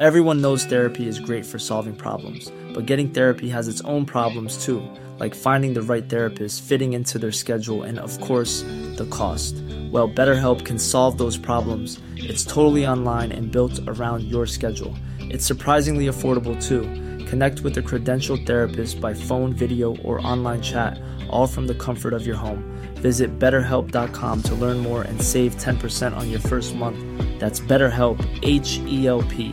Everyone knows therapy is great for solving problems, but getting therapy has its own problems too, like finding the right therapist, fitting into their schedule, and of course, the cost. Well, BetterHelp can solve those problems. It's totally online and built around your schedule. It's surprisingly affordable too. Connect with a credentialed therapist by phone, video, or online chat, all from the comfort of your home. Visit BetterHelp.com to learn more and save 10% on your first month. That's BetterHelp, H-E-L-P.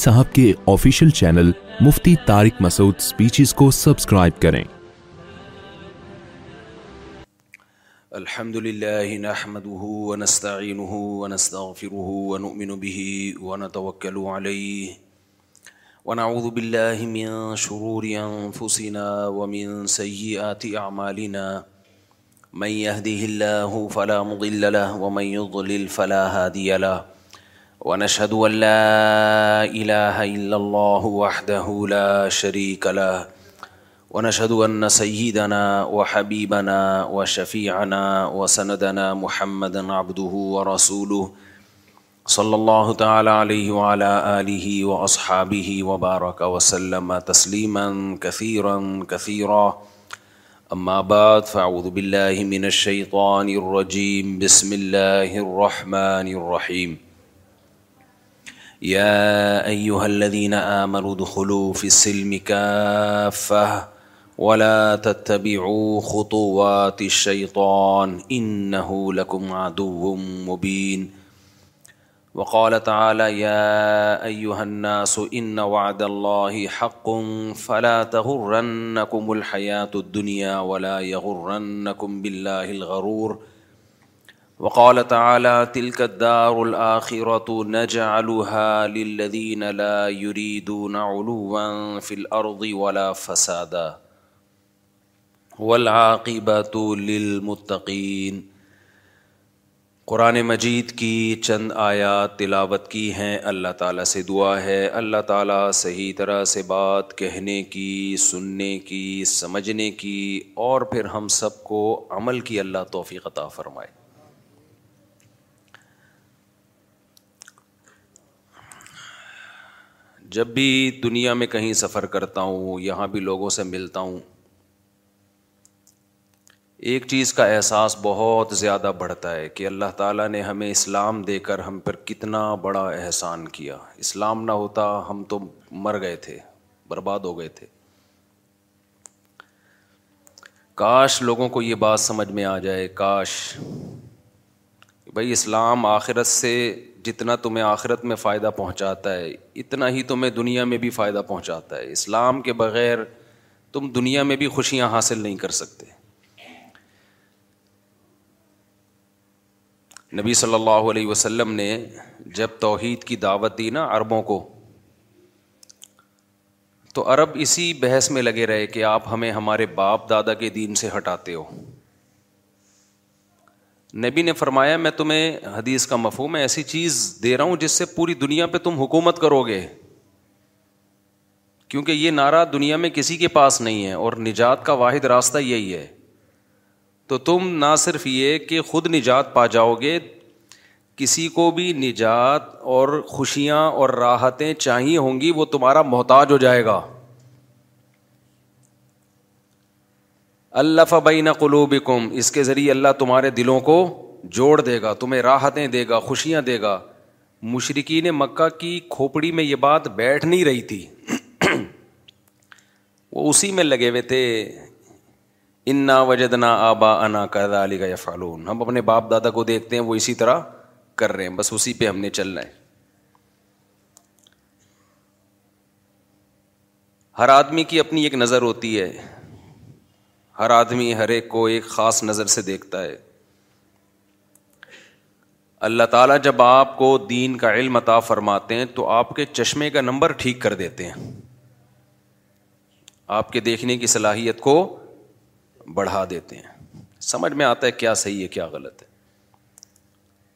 صاحب کے official channel Mufti Tariq Masood speeches کو subscribe کریں الحمد لله نحمده ونستعينه ونستغفره ونؤمن به ونتوكل عليه ونعوذ بالله من من شرور أنفسنا ومن ومن سيئات أعمالنا يهده الله فلا فلا مضل له له يضلل هادي ونشهد أن لا إله إلا الله وحده لا شريك له ونشهد أن سيدنا وحبيبنا وشفيعنا وسندنا محمدا عبده ورسوله صلى الله تعالى عليه وعلى آله وأصحابه وبارك وسلم تسليما كثيرا كثيرا أما بعد فأعوذ بالله من الشيطان الرجيم بسم الله الرحمن الرحيم يا أيها الذين آمنوا دخلوا في السلم كافة ولا تتبعوا خطوات الشيطان إنه لكم عدو مبين وقال تعالى يا أيها الناس إن وعد الله حق فلا تغرنكم الحياة الدنيا ولا يغرنكم بالله الغرور وقال تعالى تلك الدار الآخرة نجعلها للذين لا يريدون علوا في الأرض ولا فسادا والعاقبة للمتقين قرآن مجید کی چند آیات تلاوت کی ہیں اللہ تعالیٰ سے دعا ہے اللہ تعالیٰ صحیح طرح سے بات کہنے کی سننے کی سمجھنے کی اور پھر ہم سب کو عمل کی اللہ توفیق عطا فرمائے جب بھی دنیا میں کہیں سفر کرتا ہوں یہاں بھی لوگوں سے ملتا ہوں ایک چیز کا احساس بہت زیادہ بڑھتا ہے کہ اللہ تعالیٰ نے ہمیں اسلام دے کر ہم پر کتنا بڑا احسان کیا اسلام نہ ہوتا ہم تو مر گئے تھے برباد ہو گئے تھے کاش لوگوں کو یہ بات سمجھ میں آ جائے کاش بھائی اسلام آخرت سے جتنا تمہیں آخرت میں فائدہ پہنچاتا ہے اتنا ہی تمہیں دنیا میں بھی فائدہ پہنچاتا ہے اسلام کے بغیر تم دنیا میں بھی خوشیاں حاصل نہیں کر سکتے نبی صلی اللہ علیہ وسلم نے جب توحید کی دعوت دی نا عربوں کو تو عرب اسی بحث میں لگے رہے کہ آپ ہمیں ہمارے باپ دادا کے دین سے ہٹاتے ہو نبی نے فرمایا میں تمہیں حدیث کا مفہوم ایسی چیز دے رہا ہوں جس سے پوری دنیا پہ تم حکومت کرو گے کیونکہ یہ نعرہ دنیا میں کسی کے پاس نہیں ہے اور نجات کا واحد راستہ یہی ہے تو تم نہ صرف یہ کہ خود نجات پا جاؤ گے کسی کو بھی نجات اور خوشیاں اور راحتیں چاہیے ہوں گی وہ تمہارا محتاج ہو جائے گا اللہ بین قلوب کم اس کے ذریعے اللہ تمہارے دلوں کو جوڑ دے گا تمہیں راحتیں دے گا خوشیاں دے گا مشرقین مکہ کی کھوپڑی میں یہ بات بیٹھ نہیں رہی تھی وہ اسی میں لگے ہوئے تھے انا وجد آبا انا کر علی کا فالون ہم اپنے باپ دادا کو دیکھتے ہیں وہ اسی طرح کر رہے ہیں بس اسی پہ ہم نے چلنا ہے ہر آدمی کی اپنی ایک نظر ہوتی ہے ہر آدمی ہر ایک کو ایک خاص نظر سے دیکھتا ہے اللہ تعالیٰ جب آپ کو دین کا علم عطا فرماتے ہیں تو آپ کے چشمے کا نمبر ٹھیک کر دیتے ہیں آپ کے دیکھنے کی صلاحیت کو بڑھا دیتے ہیں سمجھ میں آتا ہے کیا صحیح ہے کیا غلط ہے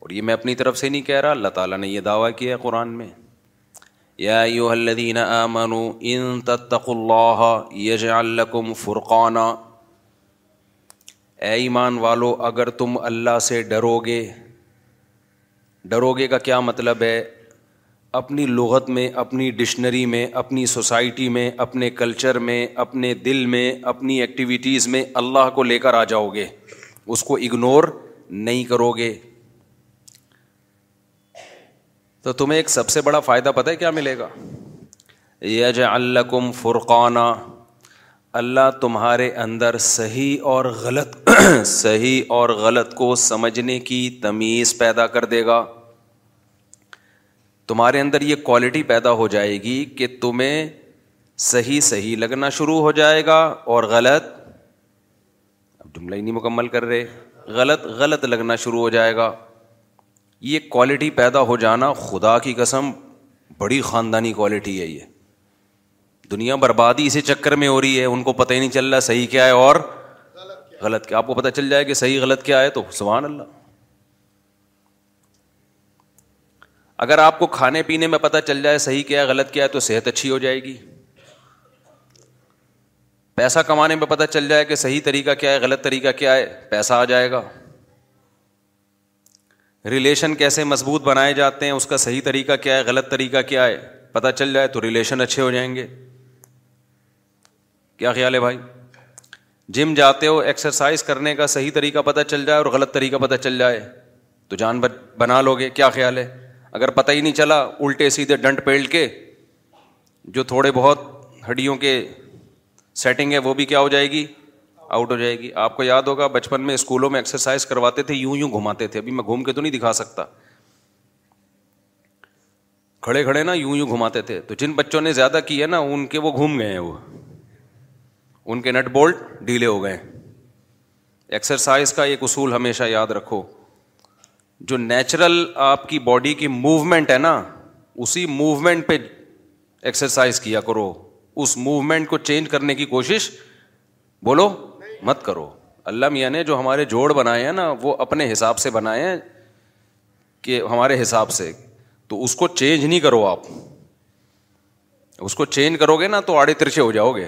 اور یہ میں اپنی طرف سے نہیں کہہ رہا اللہ تعالیٰ نے یہ دعویٰ کیا ہے قرآن میں یا یو الدین ان جا کم فرقانہ اے ایمان والو اگر تم اللہ سے ڈرو گے ڈرو گے کا کیا مطلب ہے اپنی لغت میں اپنی ڈکشنری میں اپنی سوسائٹی میں اپنے کلچر میں اپنے دل میں اپنی ایکٹیویٹیز میں اللہ کو لے کر آ جاؤ گے اس کو اگنور نہیں کرو گے تو تمہیں ایک سب سے بڑا فائدہ پتہ ہے کیا ملے گا یج الکم فرقانہ اللہ تمہارے اندر صحیح اور غلط صحیح اور غلط کو سمجھنے کی تمیز پیدا کر دے گا تمہارے اندر یہ کوالٹی پیدا ہو جائے گی کہ تمہیں صحیح صحیح لگنا شروع ہو جائے گا اور غلط اب جملہ ہی نہیں مکمل کر رہے غلط غلط لگنا شروع ہو جائے گا یہ کوالٹی پیدا ہو جانا خدا کی قسم بڑی خاندانی کوالٹی ہے یہ دنیا بربادی اسی چکر میں ہو رہی ہے ان کو پتہ ہی نہیں چل رہا صحیح کیا ہے اور غلط کیا آپ کو پتہ چل جائے کہ صحیح غلط کیا ہے تو سبحان اللہ اگر آپ کو کھانے پینے میں پتہ چل جائے صحیح کیا ہے غلط کیا ہے تو صحت اچھی ہو جائے گی پیسہ کمانے میں پتہ چل جائے کہ صحیح طریقہ کیا ہے غلط طریقہ کیا ہے پیسہ آ جائے گا ریلیشن کیسے مضبوط بنائے جاتے ہیں اس کا صحیح طریقہ کیا ہے غلط طریقہ کیا ہے پتہ چل جائے تو ریلیشن اچھے ہو جائیں گے کیا خیال ہے بھائی جم جاتے ہو ایکسرسائز کرنے کا صحیح طریقہ پتہ چل جائے اور غلط طریقہ پتہ چل جائے تو جان بنا لو گے کیا خیال ہے اگر پتہ ہی نہیں چلا الٹے سیدھے ڈنٹ پیل کے جو تھوڑے بہت ہڈیوں کے سیٹنگ ہے وہ بھی کیا ہو جائے گی آؤٹ ہو جائے گی آپ کو یاد ہوگا بچپن میں اسکولوں میں ایکسرسائز کرواتے تھے یوں یوں گھماتے تھے ابھی میں گھوم کے تو نہیں دکھا سکتا کھڑے کھڑے نا یوں یوں گھماتے تھے تو جن بچوں نے زیادہ کیا ہے نا ان کے وہ گھوم گئے ہیں وہ ان کے نٹ بولٹ ڈھیلے ہو گئے ایکسرسائز کا ایک اصول ہمیشہ یاد رکھو جو نیچرل آپ کی باڈی کی موومنٹ ہے نا اسی موومنٹ پہ ایکسرسائز کیا کرو اس موومنٹ کو چینج کرنے کی کوشش بولو مت کرو اللہ میاں نے جو ہمارے جوڑ بنائے ہیں نا وہ اپنے حساب سے بنائے ہیں کہ ہمارے حساب سے تو اس کو چینج نہیں کرو آپ اس کو چینج کرو گے نا تو آڑے ترچے ہو جاؤ گے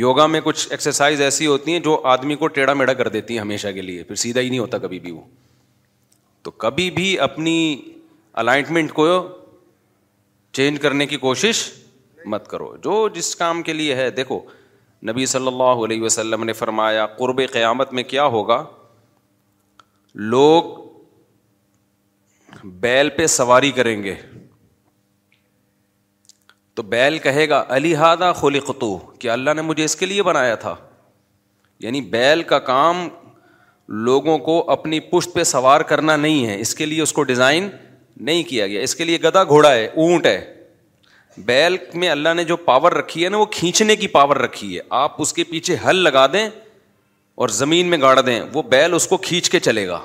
یوگا میں کچھ ایکسرسائز ایسی ہوتی ہیں جو آدمی کو ٹیڑھا میڑھا کر دیتی ہیں ہمیشہ کے لیے پھر سیدھا ہی نہیں ہوتا کبھی بھی وہ تو کبھی بھی اپنی الائنٹمنٹ کو چینج کرنے کی کوشش مت کرو جو جس کام کے لیے ہے دیکھو نبی صلی اللہ علیہ وسلم نے فرمایا قرب قیامت میں کیا ہوگا لوگ بیل پہ سواری کریں گے تو بیل کہے گا الحادہ خلی قطوع کہ اللہ نے مجھے اس کے لیے بنایا تھا یعنی بیل کا کام لوگوں کو اپنی پشت پہ سوار کرنا نہیں ہے اس کے لیے اس کو ڈیزائن نہیں کیا گیا اس کے لیے گدا گھوڑا ہے اونٹ ہے بیل میں اللہ نے جو پاور رکھی ہے نا وہ کھینچنے کی پاور رکھی ہے آپ اس کے پیچھے ہل لگا دیں اور زمین میں گاڑ دیں وہ بیل اس کو کھینچ کے چلے گا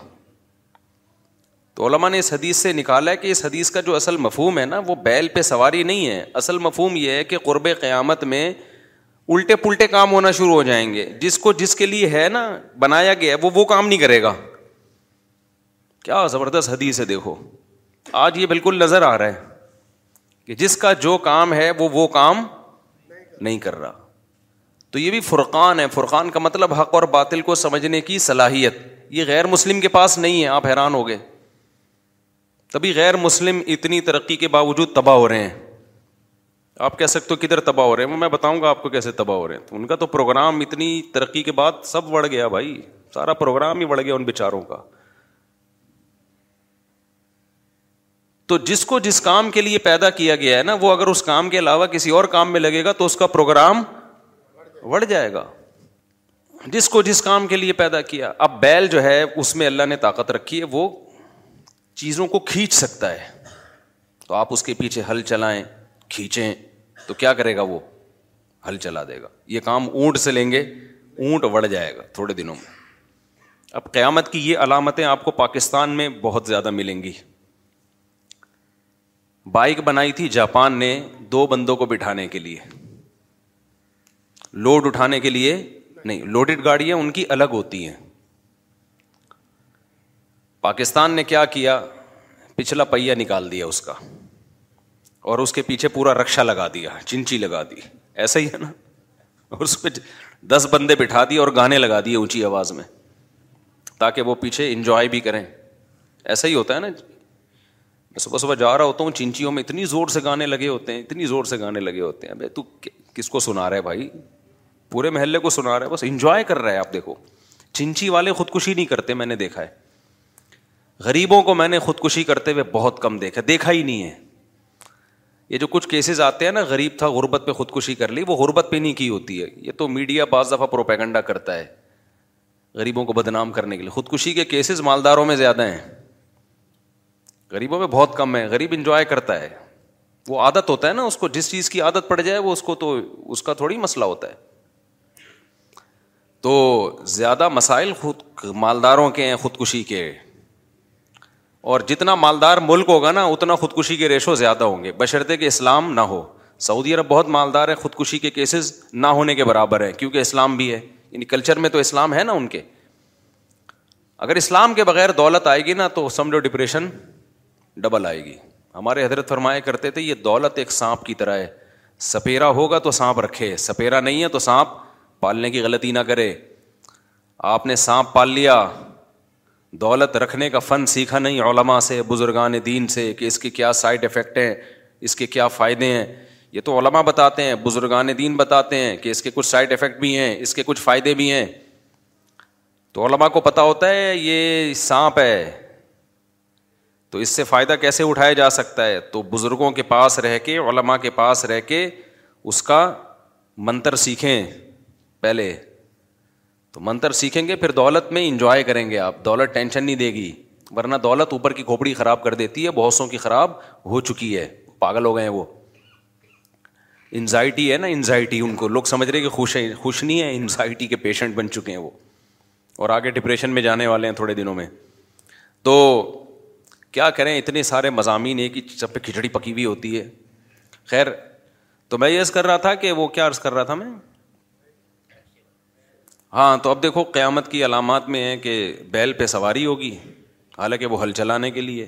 تو علماء نے اس حدیث سے نکالا ہے کہ اس حدیث کا جو اصل مفہوم ہے نا وہ بیل پہ سواری نہیں ہے اصل مفہوم یہ ہے کہ قرب قیامت میں الٹے پلٹے کام ہونا شروع ہو جائیں گے جس کو جس کے لیے ہے نا بنایا گیا ہے وہ وہ کام نہیں کرے گا کیا زبردست حدیث ہے دیکھو آج یہ بالکل نظر آ رہا ہے کہ جس کا جو کام ہے وہ وہ کام نہیں کر رہا تو یہ بھی فرقان ہے فرقان کا مطلب حق اور باطل کو سمجھنے کی صلاحیت یہ غیر مسلم کے پاس نہیں ہے آپ حیران ہو گئے تبھی غیر مسلم اتنی ترقی کے باوجود تباہ ہو رہے ہیں آپ کہہ سکتے ہو کدھر تباہ ہو رہے ہیں میں بتاؤں گا آپ کو کیسے تباہ ہو رہے ہیں ان کا تو پروگرام اتنی ترقی کے بعد سب بڑھ گیا بھائی سارا پروگرام ہی بڑھ گیا ان بیچاروں کا تو جس کو جس کام کے لیے پیدا کیا گیا ہے نا وہ اگر اس کام کے علاوہ کسی اور کام میں لگے گا تو اس کا پروگرام بڑھ جائے گا جس کو جس کام کے لیے پیدا کیا اب بیل جو ہے اس میں اللہ نے طاقت رکھی ہے وہ چیزوں کو کھینچ سکتا ہے تو آپ اس کے پیچھے ہل چلائیں کھینچیں تو کیا کرے گا وہ ہل چلا دے گا یہ کام اونٹ سے لیں گے اونٹ وڑ جائے گا تھوڑے دنوں میں اب قیامت کی یہ علامتیں آپ کو پاکستان میں بہت زیادہ ملیں گی بائک بنائی تھی جاپان نے دو بندوں کو بٹھانے کے لیے لوڈ اٹھانے کے لیے نہیں لوڈڈ گاڑیاں ان کی الگ ہوتی ہیں پاکستان نے کیا کیا پچھلا پہیا نکال دیا اس کا اور اس کے پیچھے پورا رکشا لگا دیا چنچی لگا دی ایسا ہی ہے نا اس پہ دس بندے بٹھا دیے اور گانے لگا دیے اونچی آواز میں تاکہ وہ پیچھے انجوائے بھی کریں ایسا ہی ہوتا ہے نا جی۔ میں صبح صبح جا رہا ہوتا ہوں چنچیوں میں اتنی زور سے گانے لگے ہوتے ہیں اتنی زور سے گانے لگے ہوتے ہیں بھائی تو کس کو سنا رہے بھائی پورے محلے کو سنا رہے بس انجوائے کر رہا ہے آپ دیکھو چنچی والے خودکشی نہیں کرتے میں نے دیکھا ہے غریبوں کو میں نے خودکشی کرتے ہوئے بہت کم دیکھا دیکھا ہی نہیں ہے یہ جو کچھ کیسز آتے ہیں نا غریب تھا غربت پہ خودکشی کر لی وہ غربت پہ نہیں کی ہوتی ہے یہ تو میڈیا بعض دفعہ پروپیگنڈا کرتا ہے غریبوں کو بدنام کرنے کے لیے خودکشی کے کیسز مالداروں میں زیادہ ہیں غریبوں میں بہت کم ہے غریب انجوائے کرتا ہے وہ عادت ہوتا ہے نا اس کو جس چیز کی عادت پڑ جائے وہ اس کو تو اس کا تھوڑی مسئلہ ہوتا ہے تو زیادہ مسائل خود مالداروں کے ہیں خودکشی کے اور جتنا مالدار ملک ہوگا نا اتنا خودکشی کے ریشو زیادہ ہوں گے بشرطے کہ اسلام نہ ہو سعودی عرب بہت مالدار ہے خودکشی کے کیسز نہ ہونے کے برابر ہیں کیونکہ اسلام بھی ہے یعنی کلچر میں تو اسلام ہے نا ان کے اگر اسلام کے بغیر دولت آئے گی نا تو سمجھو ڈپریشن ڈبل آئے گی ہمارے حضرت فرمایا کرتے تھے یہ دولت ایک سانپ کی طرح ہے سپیرا ہوگا تو سانپ رکھے سپیرا نہیں ہے تو سانپ پالنے کی غلطی نہ کرے آپ نے سانپ پال لیا دولت رکھنے کا فن سیکھا نہیں علماء سے بزرگان دین سے کہ اس کے کیا سائڈ افیکٹ ہیں اس کے کیا فائدے ہیں یہ تو علماء بتاتے ہیں بزرگان دین بتاتے ہیں کہ اس کے کچھ سائڈ افیکٹ بھی ہیں اس کے کچھ فائدے بھی ہیں تو علماء کو پتہ ہوتا ہے یہ سانپ ہے تو اس سے فائدہ کیسے اٹھایا جا سکتا ہے تو بزرگوں کے پاس رہ کے علماء کے پاس رہ کے اس کا منتر سیکھیں پہلے تو منتر سیکھیں گے پھر دولت میں انجوائے کریں گے آپ دولت ٹینشن نہیں دے گی ورنہ دولت اوپر کی کھوپڑی خراب کر دیتی ہے بہت سو کی خراب ہو چکی ہے پاگل ہو گئے ہیں وہ انزائٹی ہے نا انزائٹی ان کو لوگ سمجھ رہے کہ خوش ہیں خوش نہیں ہے انزائٹی کے پیشنٹ بن چکے ہیں وہ اور آگے ڈپریشن میں جانے والے ہیں تھوڑے دنوں میں تو کیا کریں اتنے سارے مضامین ہیں کہ سب پہ کھچڑی پکی ہوئی ہوتی ہے خیر تو میں یہ عرض کر رہا تھا کہ وہ کیا عرض کر رہا تھا میں ہاں تو اب دیکھو قیامت کی علامات میں ہے کہ بیل پہ سواری ہوگی حالانکہ وہ ہل چلانے کے لیے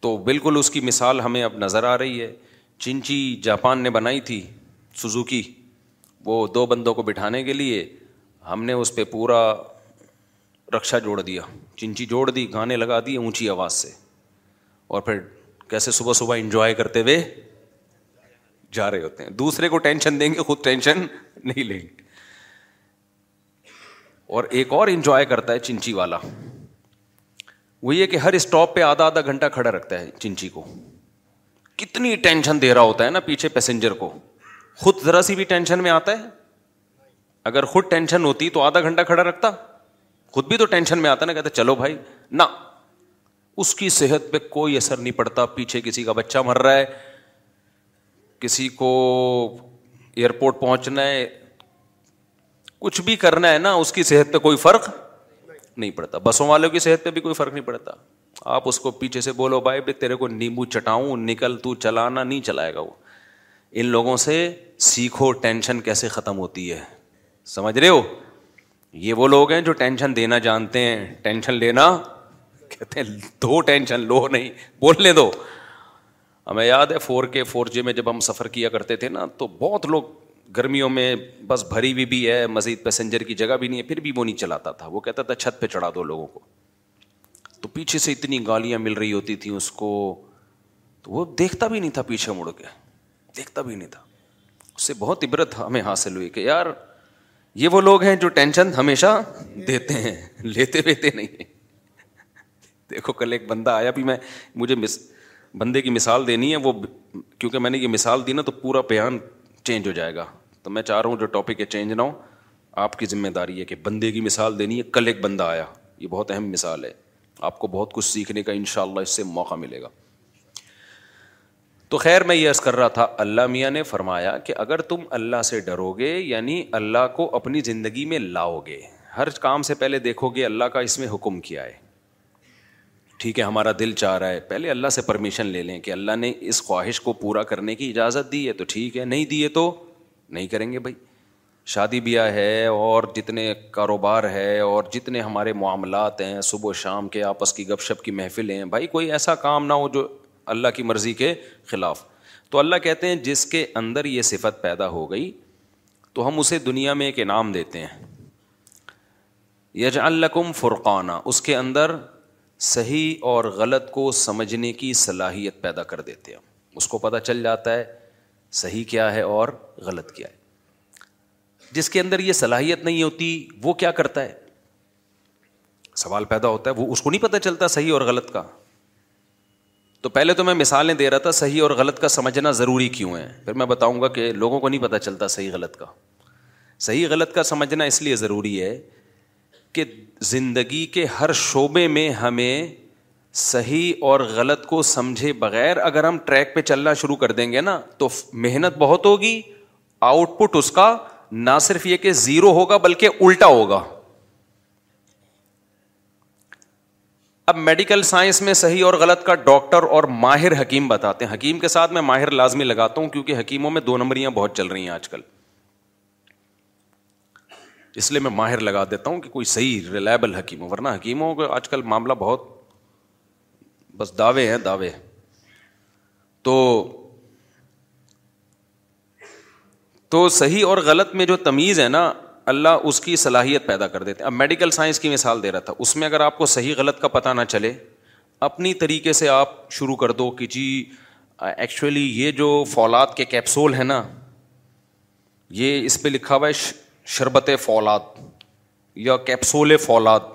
تو بالکل اس کی مثال ہمیں اب نظر آ رہی ہے چنچی جاپان نے بنائی تھی سزوکی وہ دو بندوں کو بٹھانے کے لیے ہم نے اس پہ پورا رکشا جوڑ دیا چنچی جوڑ دی گانے لگا دیے اونچی آواز سے اور پھر کیسے صبح صبح انجوائے کرتے ہوئے جا رہے ہوتے ہیں دوسرے کو ٹینشن دیں گے خود ٹینشن نہیں لیں گے اور ایک اور انجوائے کرتا ہے چنچی والا وہ یہ کہ ہر اسٹاپ پہ آدھا آدھا گھنٹہ کھڑا رکھتا ہے چنچی کو کتنی ٹینشن دے رہا ہوتا ہے نا پیچھے پیسنجر کو خود ذرا سی بھی ٹینشن میں آتا ہے اگر خود ٹینشن ہوتی تو آدھا گھنٹہ کھڑا رکھتا خود بھی تو ٹینشن میں آتا نا کہتے چلو بھائی نہ اس کی صحت پہ کوئی اثر نہیں پڑتا پیچھے کسی کا بچہ مر رہا ہے کسی کو ایئرپورٹ پہنچنا ہے کچھ بھی کرنا ہے نا اس کی صحت پہ کوئی فرق نہیں پڑتا بسوں والوں کی صحت پہ بھی کوئی فرق نہیں پڑتا آپ اس کو پیچھے سے بولو بھائی تیرے کو نیمبو چٹاؤں نکل تو چلانا نہیں چلائے گا وہ ان لوگوں سے سیکھو ٹینشن کیسے ختم ہوتی ہے سمجھ رہے ہو یہ وہ لوگ ہیں جو ٹینشن دینا جانتے ہیں ٹینشن لینا کہتے ہیں دو ٹینشن لو نہیں بولنے دو ہمیں یاد ہے فور کے فور جی میں جب ہم سفر کیا کرتے تھے نا تو بہت لوگ گرمیوں میں بس بھری ہوئی بھی ہے مزید پیسنجر کی جگہ بھی نہیں ہے پھر بھی وہ نہیں چلاتا تھا وہ کہتا تھا چھت پہ چڑھا دو لوگوں کو تو پیچھے سے اتنی گالیاں مل رہی ہوتی تھیں اس کو تو وہ دیکھتا بھی نہیں تھا پیچھے مڑ کے دیکھتا بھی نہیں تھا اس سے بہت عبرت ہمیں حاصل ہوئی کہ یار یہ وہ لوگ ہیں جو ٹینشن ہمیشہ دیتے ہیں لیتے ویتے نہیں دیکھو کل ایک بندہ آیا بھی میں مجھے مس بندے کی مثال دینی ہے وہ کیونکہ میں نے یہ مثال دی نا تو پورا بیان چینج ہو جائے گا تو میں چاہ رہا ہوں جو ٹاپک ہے چینج نہ ہو آپ کی ذمہ داری ہے کہ بندے کی مثال دینی ہے کل ایک بندہ آیا یہ بہت اہم مثال ہے آپ کو بہت کچھ سیکھنے کا انشاءاللہ اس سے موقع ملے گا تو خیر میں یہ عرض کر رہا تھا اللہ میاں نے فرمایا کہ اگر تم اللہ سے ڈرو گے یعنی اللہ کو اپنی زندگی میں لاؤ گے ہر کام سے پہلے دیکھو گے اللہ کا اس میں حکم کیا ہے ٹھیک ہے ہمارا دل چاہ رہا ہے پہلے اللہ سے پرمیشن لے لیں کہ اللہ نے اس خواہش کو پورا کرنے کی اجازت دی ہے تو ٹھیک ہے نہیں دیے تو نہیں کریں گے بھائی شادی بیاہ ہے اور جتنے کاروبار ہے اور جتنے ہمارے معاملات ہیں صبح و شام کے آپس کی گپ شپ کی محفلیں ہیں بھائی کوئی ایسا کام نہ ہو جو اللہ کی مرضی کے خلاف تو اللہ کہتے ہیں جس کے اندر یہ صفت پیدا ہو گئی تو ہم اسے دنیا میں ایک انعام دیتے ہیں یج الکم فرقانہ اس کے اندر صحیح اور غلط کو سمجھنے کی صلاحیت پیدا کر دیتے ہیں اس کو پتہ چل جاتا ہے صحیح کیا ہے اور غلط کیا ہے جس کے اندر یہ صلاحیت نہیں ہوتی وہ کیا کرتا ہے سوال پیدا ہوتا ہے وہ اس کو نہیں پتہ چلتا صحیح اور غلط کا تو پہلے تو میں مثالیں دے رہا تھا صحیح اور غلط کا سمجھنا ضروری کیوں ہے پھر میں بتاؤں گا کہ لوگوں کو نہیں پتہ چلتا صحیح غلط کا صحیح غلط کا سمجھنا اس لیے ضروری ہے کہ زندگی کے ہر شعبے میں ہمیں صحیح اور غلط کو سمجھے بغیر اگر ہم ٹریک پہ چلنا شروع کر دیں گے نا تو محنت بہت ہوگی آؤٹ پٹ اس کا نہ صرف یہ کہ زیرو ہوگا بلکہ الٹا ہوگا اب میڈیکل سائنس میں صحیح اور غلط کا ڈاکٹر اور ماہر حکیم بتاتے ہیں حکیم کے ساتھ میں ماہر لازمی لگاتا ہوں کیونکہ حکیموں میں دو نمبریاں بہت چل رہی ہیں آج کل اس لیے میں ماہر لگا دیتا ہوں کہ کوئی صحیح ریلائبل حکیم ہو ورنہ حکیموں کا آج کل معاملہ بہت بس دعوے ہیں دعوے تو تو صحیح اور غلط میں جو تمیز ہے نا اللہ اس کی صلاحیت پیدا کر دیتے اب میڈیکل سائنس کی مثال دے رہا تھا اس میں اگر آپ کو صحیح غلط کا پتہ نہ چلے اپنی طریقے سے آپ شروع کر دو کہ جی ایکچولی یہ جو فولاد کے کیپسول ہیں نا یہ اس پہ لکھا ہوا ہے شربت فولاد یا کیپسول فولاد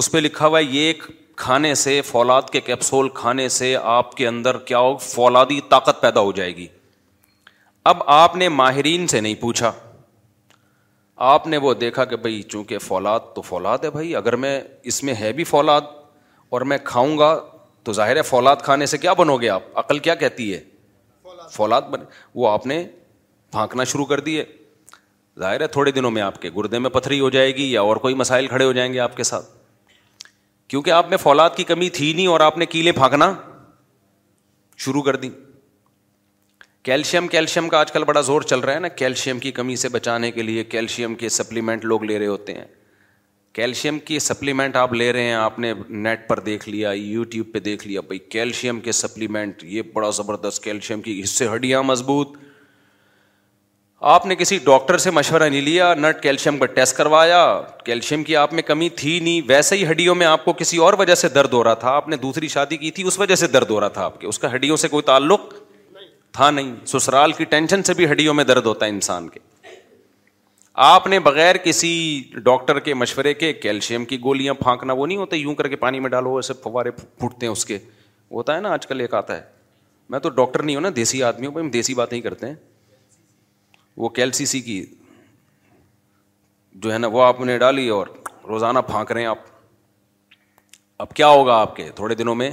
اس پہ لکھا ہوا ہے یہ ایک کھانے سے فولاد کے کیپسول کھانے سے آپ کے اندر کیا ہو فولادی طاقت پیدا ہو جائے گی اب آپ نے ماہرین سے نہیں پوچھا آپ نے وہ دیکھا کہ بھائی چونکہ فولاد تو فولاد ہے بھائی اگر میں اس میں ہے بھی فولاد اور میں کھاؤں گا تو ظاہر ہے فولاد کھانے سے کیا بنو گے آپ عقل کیا کہتی ہے فولاد بن وہ آپ نے پھانکنا شروع کر دیے ظاہر ہے تھوڑے دنوں میں آپ کے گردے میں پتھری ہو جائے گی یا اور کوئی مسائل کھڑے ہو جائیں گے آپ کے ساتھ کیونکہ آپ میں فولاد کی کمی تھی نہیں اور آپ نے کیلے پھانکنا شروع کر دی کیلشیم کیلشیم کا آج کل بڑا زور چل رہا ہے نا کیلشیم کی کمی سے بچانے کے لیے کیلشیم کے سپلیمنٹ لوگ لے رہے ہوتے ہیں کیلشیم کی سپلیمنٹ آپ لے رہے ہیں آپ نے نیٹ پر دیکھ لیا یوٹیوب پہ دیکھ لیا بھائی کیلشیم کے سپلیمنٹ یہ بڑا زبردست کیلشیم کی اس سے ہڈیاں مضبوط آپ نے کسی ڈاکٹر سے مشورہ نہیں لیا نٹ کیلشیم کا ٹیسٹ کروایا کیلشیم کی آپ میں کمی تھی نہیں ویسے ہی ہڈیوں میں آپ کو کسی اور وجہ سے درد ہو رہا تھا آپ نے دوسری شادی کی تھی اس وجہ سے درد ہو رہا تھا آپ کے اس کا ہڈیوں سے کوئی تعلق تھا نہیں سسرال کی ٹینشن سے بھی ہڈیوں میں درد ہوتا ہے انسان کے آپ نے بغیر کسی ڈاکٹر کے مشورے کے کیلشیم کی گولیاں پھانکنا وہ نہیں ہوتا یوں کر کے پانی میں ڈالو ایسے فوارے پھوٹتے ہیں اس کے ہوتا ہے نا آج کل ایک آتا ہے میں تو ڈاکٹر نہیں ہوں نا دیسی آدمی ہوں بھائی ہم دیسی باتیں ہی کرتے ہیں وہ کیلسی سی کی جو ہے نا وہ آپ نے ڈالی اور روزانہ پھانک رہے ہیں آپ اب کیا ہوگا آپ کے تھوڑے دنوں میں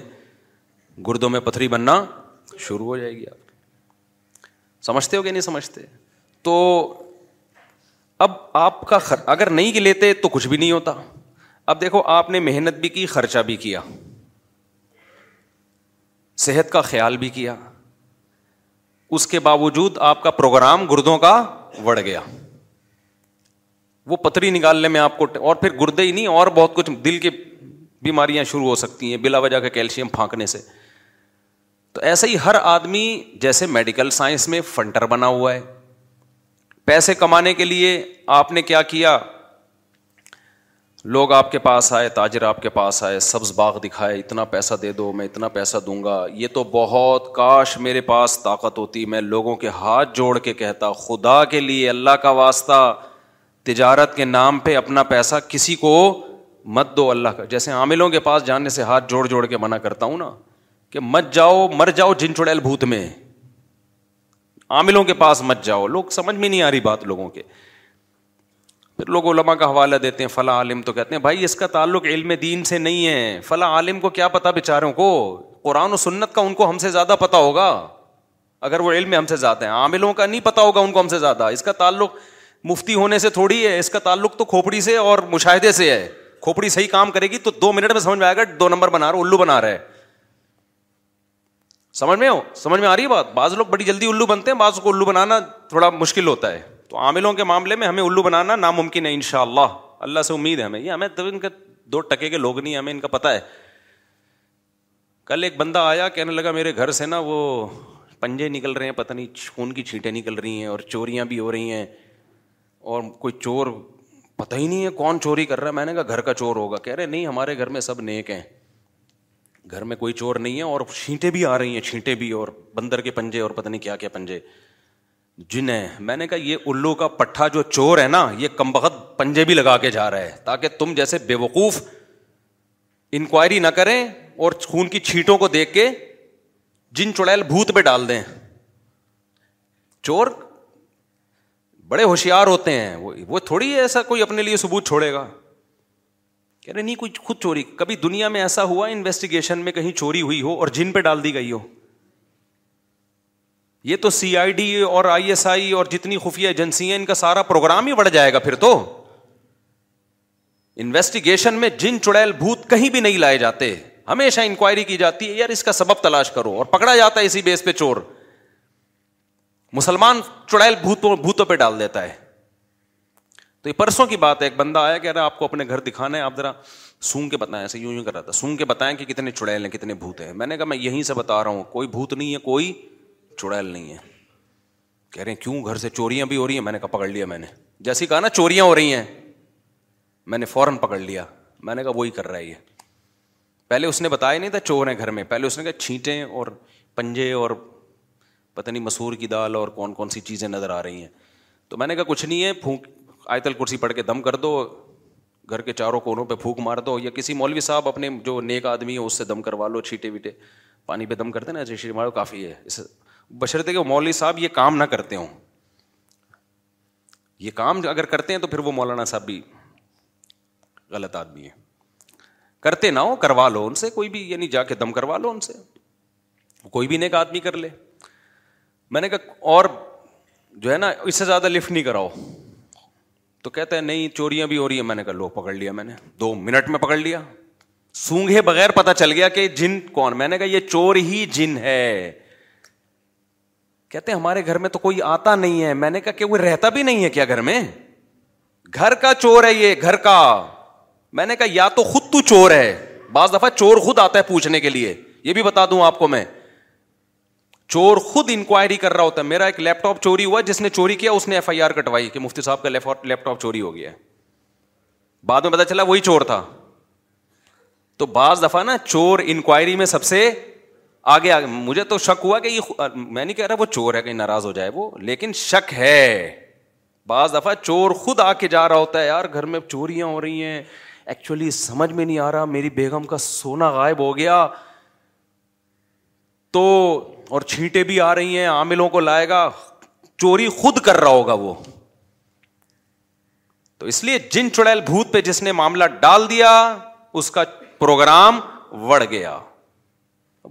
گردوں میں پتھری بننا شروع ہو جائے گی آپ سمجھتے ہو کہ نہیں سمجھتے تو اب آپ کا خر... اگر نہیں لیتے تو کچھ بھی نہیں ہوتا اب دیکھو آپ نے محنت بھی کی خرچہ بھی کیا صحت کا خیال بھی کیا اس کے باوجود آپ کا پروگرام گردوں کا بڑھ گیا وہ پتری نکالنے میں آپ کو اور پھر گردے ہی نہیں اور بہت کچھ دل کی بیماریاں شروع ہو سکتی ہیں بلا وجہ کے کیلشیم پھانکنے سے تو ایسے ہی ہر آدمی جیسے میڈیکل سائنس میں فنٹر بنا ہوا ہے پیسے کمانے کے لیے آپ نے کیا کیا لوگ آپ کے پاس آئے تاجر آپ کے پاس آئے سبز باغ دکھائے اتنا پیسہ دے دو میں اتنا پیسہ دوں گا یہ تو بہت کاش میرے پاس طاقت ہوتی میں لوگوں کے ہاتھ جوڑ کے کہتا خدا کے لیے اللہ کا واسطہ تجارت کے نام پہ اپنا پیسہ کسی کو مت دو اللہ کا جیسے عاملوں کے پاس جاننے سے ہاتھ جوڑ جوڑ کے منع کرتا ہوں نا کہ مت جاؤ مر جاؤ جن چڑیل بھوت میں عاملوں کے پاس مت جاؤ لوگ سمجھ میں نہیں آ رہی بات لوگوں کے پھر لوگ علماء کا حوالہ دیتے ہیں فلاں عالم تو کہتے ہیں بھائی اس کا تعلق علم دین سے نہیں ہے فلاں عالم کو کیا پتا بیچاروں کو قرآن و سنت کا ان کو ہم سے زیادہ پتا ہوگا اگر وہ علم ہم سے زیادہ ہیں عاملوں کا نہیں پتا ہوگا ان کو ہم سے زیادہ اس کا تعلق مفتی ہونے سے تھوڑی ہے اس کا تعلق تو کھوپڑی سے اور مشاہدے سے ہے کھوپڑی صحیح کام کرے گی تو دو منٹ میں سمجھ میں آئے گا دو نمبر بنا رہا الو بنا رہا ہے سمجھ میں ہو سمجھ میں آ رہی ہے بات بعض لوگ بڑی جلدی الو بنتے ہیں بعض کو الو بنانا تھوڑا مشکل ہوتا ہے تو عاملوں کے معاملے میں ہمیں الو بنانا ناممکن ہے ان شاء اللہ اللہ سے امید ہے ہمیں ہمیں یہ تو ان دو ٹکے کے لوگ نہیں ہمیں ان کا پتا ہے کل ایک بندہ آیا کہنے لگا میرے گھر سے نا وہ پنجے نکل رہے ہیں پتہ نہیں خون کی چھینٹیں نکل رہی ہیں اور چوریاں بھی ہو رہی ہیں اور کوئی چور پتہ ہی نہیں ہے کون چوری کر رہا ہے میں نے کہا گھر کا چور ہوگا کہہ رہے نہیں ہمارے گھر میں سب نیک ہیں گھر میں کوئی چور نہیں ہے اور چھینٹے بھی آ رہی ہیں چھینٹے بھی اور بندر کے پنجے اور پتہ نہیں کیا کیا پنجے جن ہے میں نے کہا یہ الو کا پٹھا جو چور ہے نا یہ کم بخت پنجے بھی لگا کے جا رہا ہے تاکہ تم جیسے بے وقوف انکوائری نہ کریں اور خون کی چھیٹوں کو دیکھ کے جن چڑیل بھوت پہ ڈال دیں چور بڑے ہوشیار ہوتے ہیں وہ تھوڑی ایسا کوئی اپنے لیے ثبوت چھوڑے گا کہہ رہے نہیں کوئی خود چوری کبھی دنیا میں ایسا ہوا انویسٹیگیشن میں کہیں چوری ہوئی ہو اور جن پہ ڈال دی گئی ہو یہ تو سی آئی ڈی اور آئی ایس آئی اور جتنی خفیہ ایجنسی ہیں ان کا سارا پروگرام ہی بڑھ جائے گا پھر تو انویسٹیگیشن میں جن چڑیل بھوت کہیں بھی نہیں لائے جاتے ہمیشہ انکوائری کی جاتی ہے یار اس کا سبب تلاش کرو اور پکڑا جاتا ہے اسی بیس پہ چور مسلمان چڑیل بھوتوں بھوتوں پہ ڈال دیتا ہے تو یہ پرسوں کی بات ہے ایک بندہ آیا کہ آپ کو اپنے گھر دکھانا ہے آپ ذرا سون کے بتائیں ایسے یوں یوں کر رہا تھا سونگ کے بتائیں کہ کتنے چڑیل ہیں کتنے بھوت ہیں میں نے کہا میں یہیں سے بتا رہا ہوں کوئی بھوت نہیں ہے کوئی چڑیل نہیں ہے کہہ رہے ہیں کیوں گھر سے چوریاں بھی ہو رہی ہیں میں نے کہا پکڑ لیا میں نے جیسے کہا نا چوریاں ہو رہی ہیں میں نے فوراً پکڑ لیا میں نے کہا وہی کر رہا ہے یہ پہلے اس نے بتایا نہیں تھا چور ہیں گھر میں پہلے اس نے کہا چھینٹیں اور پنجے اور پتہ نہیں مسور کی دال اور کون کون سی چیزیں نظر آ رہی ہیں تو میں نے کہا کچھ نہیں ہے پھونک آئے تل کرسی پڑھ کے دم کر دو گھر کے چاروں کونوں پہ پھونک مار دو یا کسی مولوی صاحب اپنے جو نیک آدمی ہے اس سے دم کروا لو چھیٹے ویٹے پانی پہ دم کرتے نا ایسے مارو کافی ہے اس کہ مولوی صاحب یہ کام نہ کرتے ہوں یہ کام اگر کرتے ہیں تو پھر وہ مولانا صاحب بھی غلط آدمی ہے کرتے نہ ہو کروا لو ان سے کوئی بھی یعنی جا کے دم کروا لو ان سے کوئی بھی نیک آدمی کر لے میں نے کہا اور جو ہے نا اس سے زیادہ لفٹ نہیں کراؤ تو کہتے ہیں نہیں چوریاں بھی ہو رہی ہیں میں نے کہا لو پکڑ لیا میں نے دو منٹ میں پکڑ لیا سونگھے بغیر پتا چل گیا کہ جن کون میں نے کہا یہ چور ہی جن ہے کہتے ہیں ہمارے گھر میں تو کوئی آتا نہیں ہے میں نے کہا کہ وہ رہتا بھی نہیں ہے کیا گھر میں گھر کا چور ہے یہ گھر کا میں نے کہا یا تو خود تو چور ہے بعض دفعہ چور خود آتا ہے پوچھنے کے لیے یہ بھی بتا دوں آپ کو میں چور خود انکوائری کر رہا ہوتا ہے میرا ایک لیپ ٹاپ چوری ہوا جس نے چوری کیا اس نے ایف آئی آر کٹوائی کہ مفتی صاحب کا لیپ ٹاپ چوری ہو گیا بعد میں پتا چلا وہی چور تھا تو بعض دفعہ نا چور انکوائری میں سب سے آگے آگے مجھے تو شک ہوا کہ یہ میں نہیں کہہ رہا وہ چور ہے کہیں ناراض ہو جائے وہ لیکن شک ہے بعض دفعہ چور خود آ کے جا رہا ہوتا ہے یار گھر میں چوریاں ہو رہی ہیں ایکچولی سمجھ میں نہیں آ رہا میری بیگم کا سونا غائب ہو گیا تو اور چھینٹیں بھی آ رہی ہیں عاملوں کو لائے گا چوری خود کر رہا ہوگا وہ تو اس لیے جن چڑیل بھوت پہ جس نے معاملہ ڈال دیا اس کا پروگرام بڑھ گیا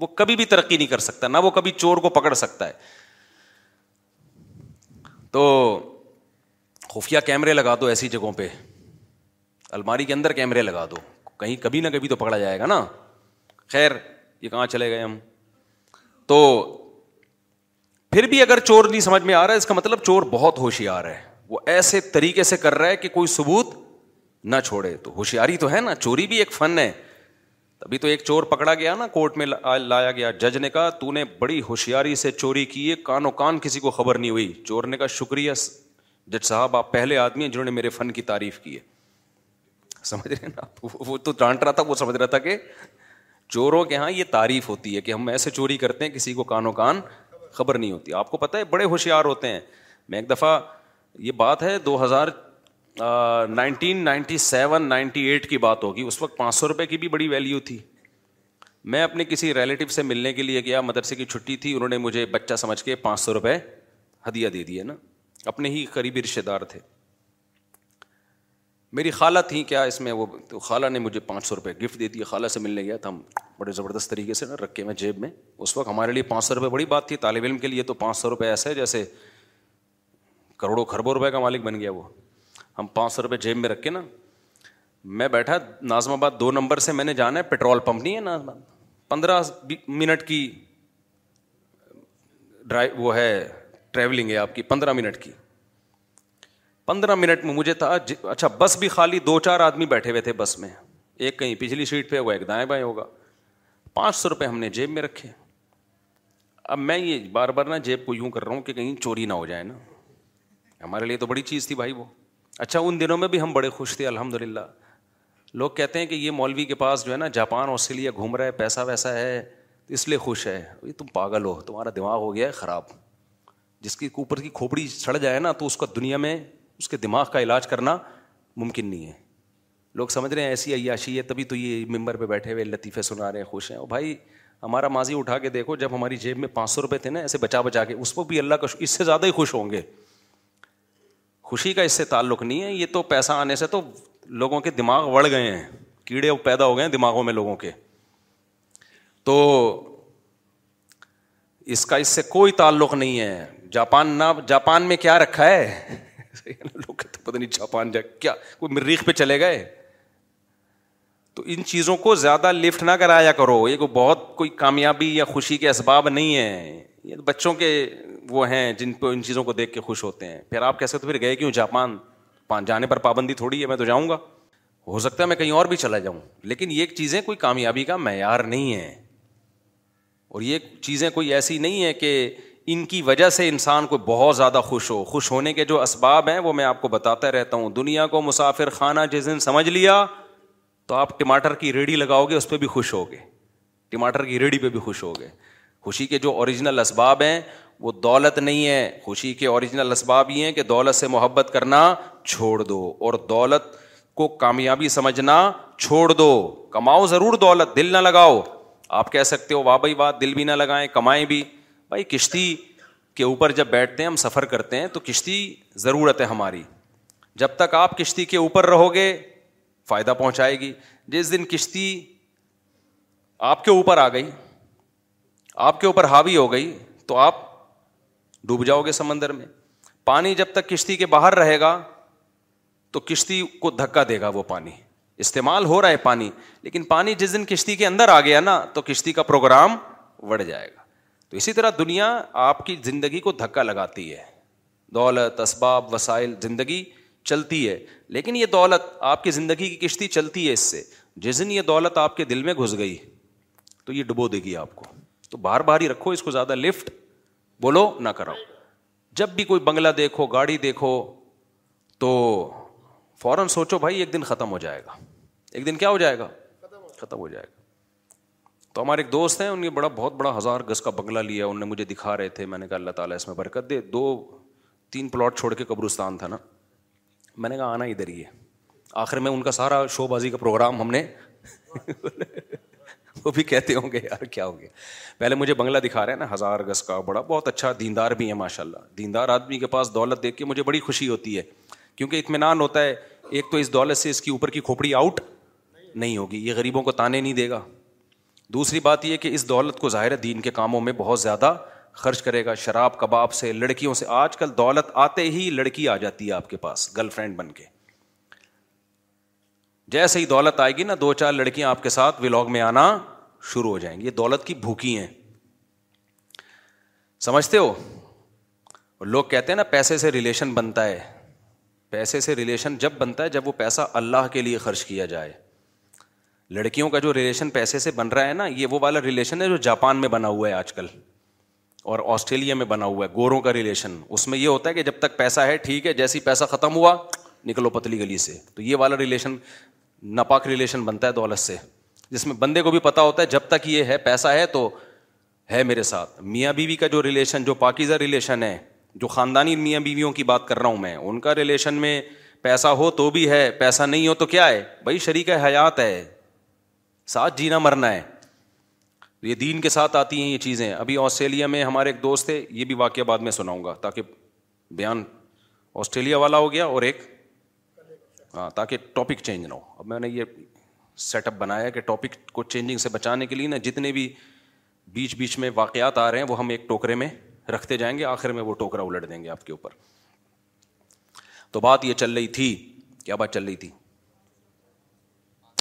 وہ کبھی بھی ترقی نہیں کر سکتا نہ وہ کبھی چور کو پکڑ سکتا ہے تو خفیہ کیمرے لگا دو ایسی جگہوں پہ الماری کے اندر کیمرے لگا دو کہیں کبھی نہ کبھی تو پکڑا جائے گا نا خیر یہ کہاں چلے گئے ہم تو پھر بھی اگر چور نہیں سمجھ میں آ رہا ہے اس کا مطلب چور بہت ہوشیار ہے وہ ایسے طریقے سے کر رہا ہے کہ کوئی ثبوت نہ چھوڑے تو ہوشیاری تو ہے نا چوری بھی ایک فن ہے ابھی تو ایک چور پکڑا گیا نا کورٹ میں لایا گیا جج نے کہا تو نے بڑی ہوشیاری سے چوری کی ہے کانوں کان کسی کو خبر نہیں ہوئی چور نے کہا شکریہ جج صاحب آپ پہلے آدمی ہیں جنہوں نے میرے فن کی تعریف کی ہے سمجھ رہے ہیں نا وہ تو ڈانٹ رہا تھا وہ سمجھ رہا تھا کہ چوروں کے یہاں یہ تعریف ہوتی ہے کہ ہم ایسے چوری کرتے ہیں کسی کو کانوں کان خبر نہیں ہوتی آپ کو پتا ہے بڑے ہوشیار ہوتے ہیں میں ایک دفعہ یہ بات ہے دو ہزار nineteen ninety seven ninety eight کی بات ہوگی اس وقت پانچ سو روپے کی بھی بڑی ویلیو تھی میں اپنے کسی ریلیٹو سے ملنے کے لیے گیا مدرسے کی چھٹی تھی انہوں نے مجھے بچہ سمجھ کے پانچ سو روپئے ہدیہ دے دیے نا اپنے ہی قریبی رشتے دار تھے میری خالہ تھیں کیا اس میں وہ تو خالہ نے مجھے پانچ سو روپئے گفٹ دے دیے خالہ سے ملنے گیا تو ہم بڑے زبردست طریقے سے نا رکھے میں جیب میں اس وقت ہمارے لیے پانچ سو روپئے بڑی بات تھی طالب علم کے لیے تو پانچ سو روپئے ایسا ہے جیسے کروڑوں خربوں روپے کا مالک بن گیا وہ ہم پانچ سو روپئے جیب میں رکھے نا میں بیٹھا نازم آباد دو نمبر سے میں نے جانا ہے پیٹرول پمپ نہیں ہے نازم آباد پندرہ منٹ کی ڈرائیو وہ ہے ٹریولنگ ہے آپ کی پندرہ منٹ کی پندرہ منٹ میں مجھے تھا جی، اچھا بس بھی خالی دو چار آدمی بیٹھے ہوئے تھے بس میں ایک کہیں پچھلی سیٹ پہ ہوگا ایک دائیں بائیں ہوگا پانچ سو روپے ہم نے جیب میں رکھے اب میں یہ بار بار نا جیب کو یوں کر رہا ہوں کہ کہیں چوری نہ ہو جائے نا ہمارے لیے تو بڑی چیز تھی بھائی وہ اچھا ان دنوں میں بھی ہم بڑے خوش تھے الحمد للہ لوگ کہتے ہیں کہ یہ مولوی کے پاس جو ہے نا جاپان آسٹریلیا گھوم رہا ہے پیسہ ویسا ہے تو اس لیے خوش ہے یہ تم پاگل ہو تمہارا دماغ ہو گیا ہے خراب جس کی اوپر کی کھوپڑی سڑ جائے نا تو اس کا دنیا میں اس کے دماغ کا علاج کرنا ممکن نہیں ہے لوگ سمجھ رہے ہیں ایسی عیاشی ہے تبھی تو یہ ممبر پہ بیٹھے ہوئے لطیفے سنا رہے ہیں خوش ہیں اور بھائی ہمارا ماضی اٹھا کے دیکھو جب ہماری جیب میں پانچ سو روپئے تھے نا ایسے بچا بچا کے اس کو بھی اللہ کا اس سے زیادہ ہی خوش ہوں گے خوشی کا اس سے تعلق نہیں ہے یہ تو پیسہ آنے سے تو لوگوں کے دماغ بڑھ گئے ہیں کیڑے پیدا ہو گئے ہیں دماغوں میں لوگوں کے تو اس اس کا سے کوئی تعلق نہیں ہے جاپان نہ جاپان میں کیا رکھا ہے لوگ پتہ نہیں جاپان جا کیا کوئی مریخ پہ چلے گئے تو ان چیزوں کو زیادہ لفٹ نہ کرایا کرو یہ کوئی بہت کوئی کامیابی یا خوشی کے اسباب نہیں ہے بچوں کے وہ ہیں جن پہ ان چیزوں کو دیکھ کے خوش ہوتے ہیں پھر آپ کہہ سکتے پھر گئے کیوں جاپان جانے پر پابندی تھوڑی ہے میں تو جاؤں گا ہو سکتا ہے میں کہیں اور بھی چلا جاؤں لیکن یہ چیزیں کوئی کامیابی کا معیار نہیں ہے اور یہ چیزیں کوئی ایسی نہیں ہے کہ ان کی وجہ سے انسان کو بہت زیادہ خوش ہو خوش ہونے کے جو اسباب ہیں وہ میں آپ کو بتاتا رہتا ہوں دنیا کو مسافر خانہ جس دن سمجھ لیا تو آپ ٹماٹر کی ریڑھی لگاؤ گے اس پہ بھی خوش ہو ٹماٹر کی ریڑھی پہ بھی خوش ہو خوشی کے جو اوریجنل اسباب ہیں وہ دولت نہیں ہے خوشی کے اوریجنل اسباب یہ ہیں کہ دولت سے محبت کرنا چھوڑ دو اور دولت کو کامیابی سمجھنا چھوڑ دو کماؤ ضرور دولت دل نہ لگاؤ آپ کہہ سکتے ہو واہ بھائی واہ دل بھی نہ لگائیں کمائیں بھی بھائی کشتی کے اوپر جب بیٹھتے ہیں ہم سفر کرتے ہیں تو کشتی ضرورت ہے ہماری جب تک آپ کشتی کے اوپر رہو گے فائدہ پہنچائے گی جس دن کشتی آپ کے اوپر آ گئی آپ کے اوپر حاوی ہو گئی تو آپ ڈوب جاؤ گے سمندر میں پانی جب تک کشتی کے باہر رہے گا تو کشتی کو دھکا دے گا وہ پانی استعمال ہو رہا ہے پانی لیکن پانی جس دن کشتی کے اندر آ گیا نا تو کشتی کا پروگرام بڑھ جائے گا تو اسی طرح دنیا آپ کی زندگی کو دھکا لگاتی ہے دولت اسباب وسائل زندگی چلتی ہے لیکن یہ دولت آپ کی زندگی کی کشتی چلتی ہے اس سے جس دن یہ دولت آپ کے دل میں گھس گئی تو یہ ڈبو دے گی آپ کو تو بار بار ہی رکھو اس کو زیادہ لفٹ بولو نہ کراؤ جب بھی کوئی بنگلہ دیکھو گاڑی دیکھو تو فوراً سوچو بھائی ایک دن ختم ہو جائے گا ایک دن کیا ہو جائے گا ختم ہو جائے گا تو ہمارے ایک دوست ہیں ان کے بڑا بہت بڑا ہزار گز کا بنگلہ لیا انہوں نے مجھے دکھا رہے تھے میں نے کہا اللہ تعالیٰ اس میں برکت دے دو تین پلاٹ چھوڑ کے قبرستان تھا نا میں نے کہا آنا ادھر ہی ہے آخر میں ان کا سارا شو بازی کا پروگرام ہم نے وہ بھی کہتے ہوں گے یار کیا ہو گیا پہلے مجھے بنگلہ دکھا رہے ہیں نا ہزار گز کا بڑا بہت اچھا دیندار بھی ہے ماشاء اللہ دیندار آدمی کے پاس دولت دیکھ کے مجھے بڑی خوشی ہوتی ہے کیونکہ اطمینان ہوتا ہے ایک تو اس دولت سے اس کی اوپر کی کھوپڑی آؤٹ نہیں ہوگی یہ غریبوں کو تانے نہیں دے گا دوسری بات یہ کہ اس دولت کو ظاہر دین کے کاموں میں بہت زیادہ خرچ کرے گا شراب کباب سے لڑکیوں سے آج کل دولت آتے ہی لڑکی آ جاتی ہے آپ کے پاس گرل فرینڈ بن کے جیسے ہی دولت آئے گی نا دو چار لڑکیاں آپ کے ساتھ ولاگ میں آنا شروع ہو جائیں گی یہ دولت کی بھوکی ہیں سمجھتے ہو لوگ کہتے ہیں نا پیسے سے ریلیشن بنتا ہے پیسے سے ریلیشن جب بنتا ہے جب وہ پیسہ اللہ کے لیے خرچ کیا جائے لڑکیوں کا جو ریلیشن پیسے سے بن رہا ہے نا یہ وہ والا ریلیشن ہے جو جاپان میں بنا ہوا ہے آج کل اور آسٹریلیا میں بنا ہوا ہے گوروں کا ریلیشن اس میں یہ ہوتا ہے کہ جب تک پیسہ ہے ٹھیک ہے جیسی پیسہ ختم ہوا نکلو پتلی گلی سے تو یہ والا ریلیشن ناپاک ریلیشن بنتا ہے دولت سے جس میں بندے کو بھی پتا ہوتا ہے جب تک یہ ہے پیسہ ہے تو ہے میرے ساتھ میاں بیوی کا جو ریلیشن جو پاکیزہ ریلیشن ہے جو خاندانی میاں بیویوں کی بات کر رہا ہوں میں ان کا ریلیشن میں پیسہ ہو تو بھی ہے پیسہ نہیں ہو تو کیا ہے بھائی شریک ہے حیات ہے ساتھ جینا مرنا ہے یہ دین کے ساتھ آتی ہیں یہ چیزیں ابھی آسٹریلیا میں ہمارے ایک دوست تھے یہ بھی واقعہ بعد میں سناؤں گا تاکہ بیان آسٹریلیا والا ہو گیا اور ایک ہاں تاکہ ٹاپک چینج نہ ہو اب میں نے یہ سیٹ اپ بنایا کہ ٹاپک کو چینجنگ سے بچانے کے لیے نا جتنے بھی بیچ بیچ میں واقعات آ رہے ہیں وہ ہم ایک ٹوکرے میں رکھتے جائیں گے آخر میں وہ ٹوکرا الٹ دیں گے آپ کے اوپر تو بات یہ چل رہی تھی کیا بات چل رہی تھی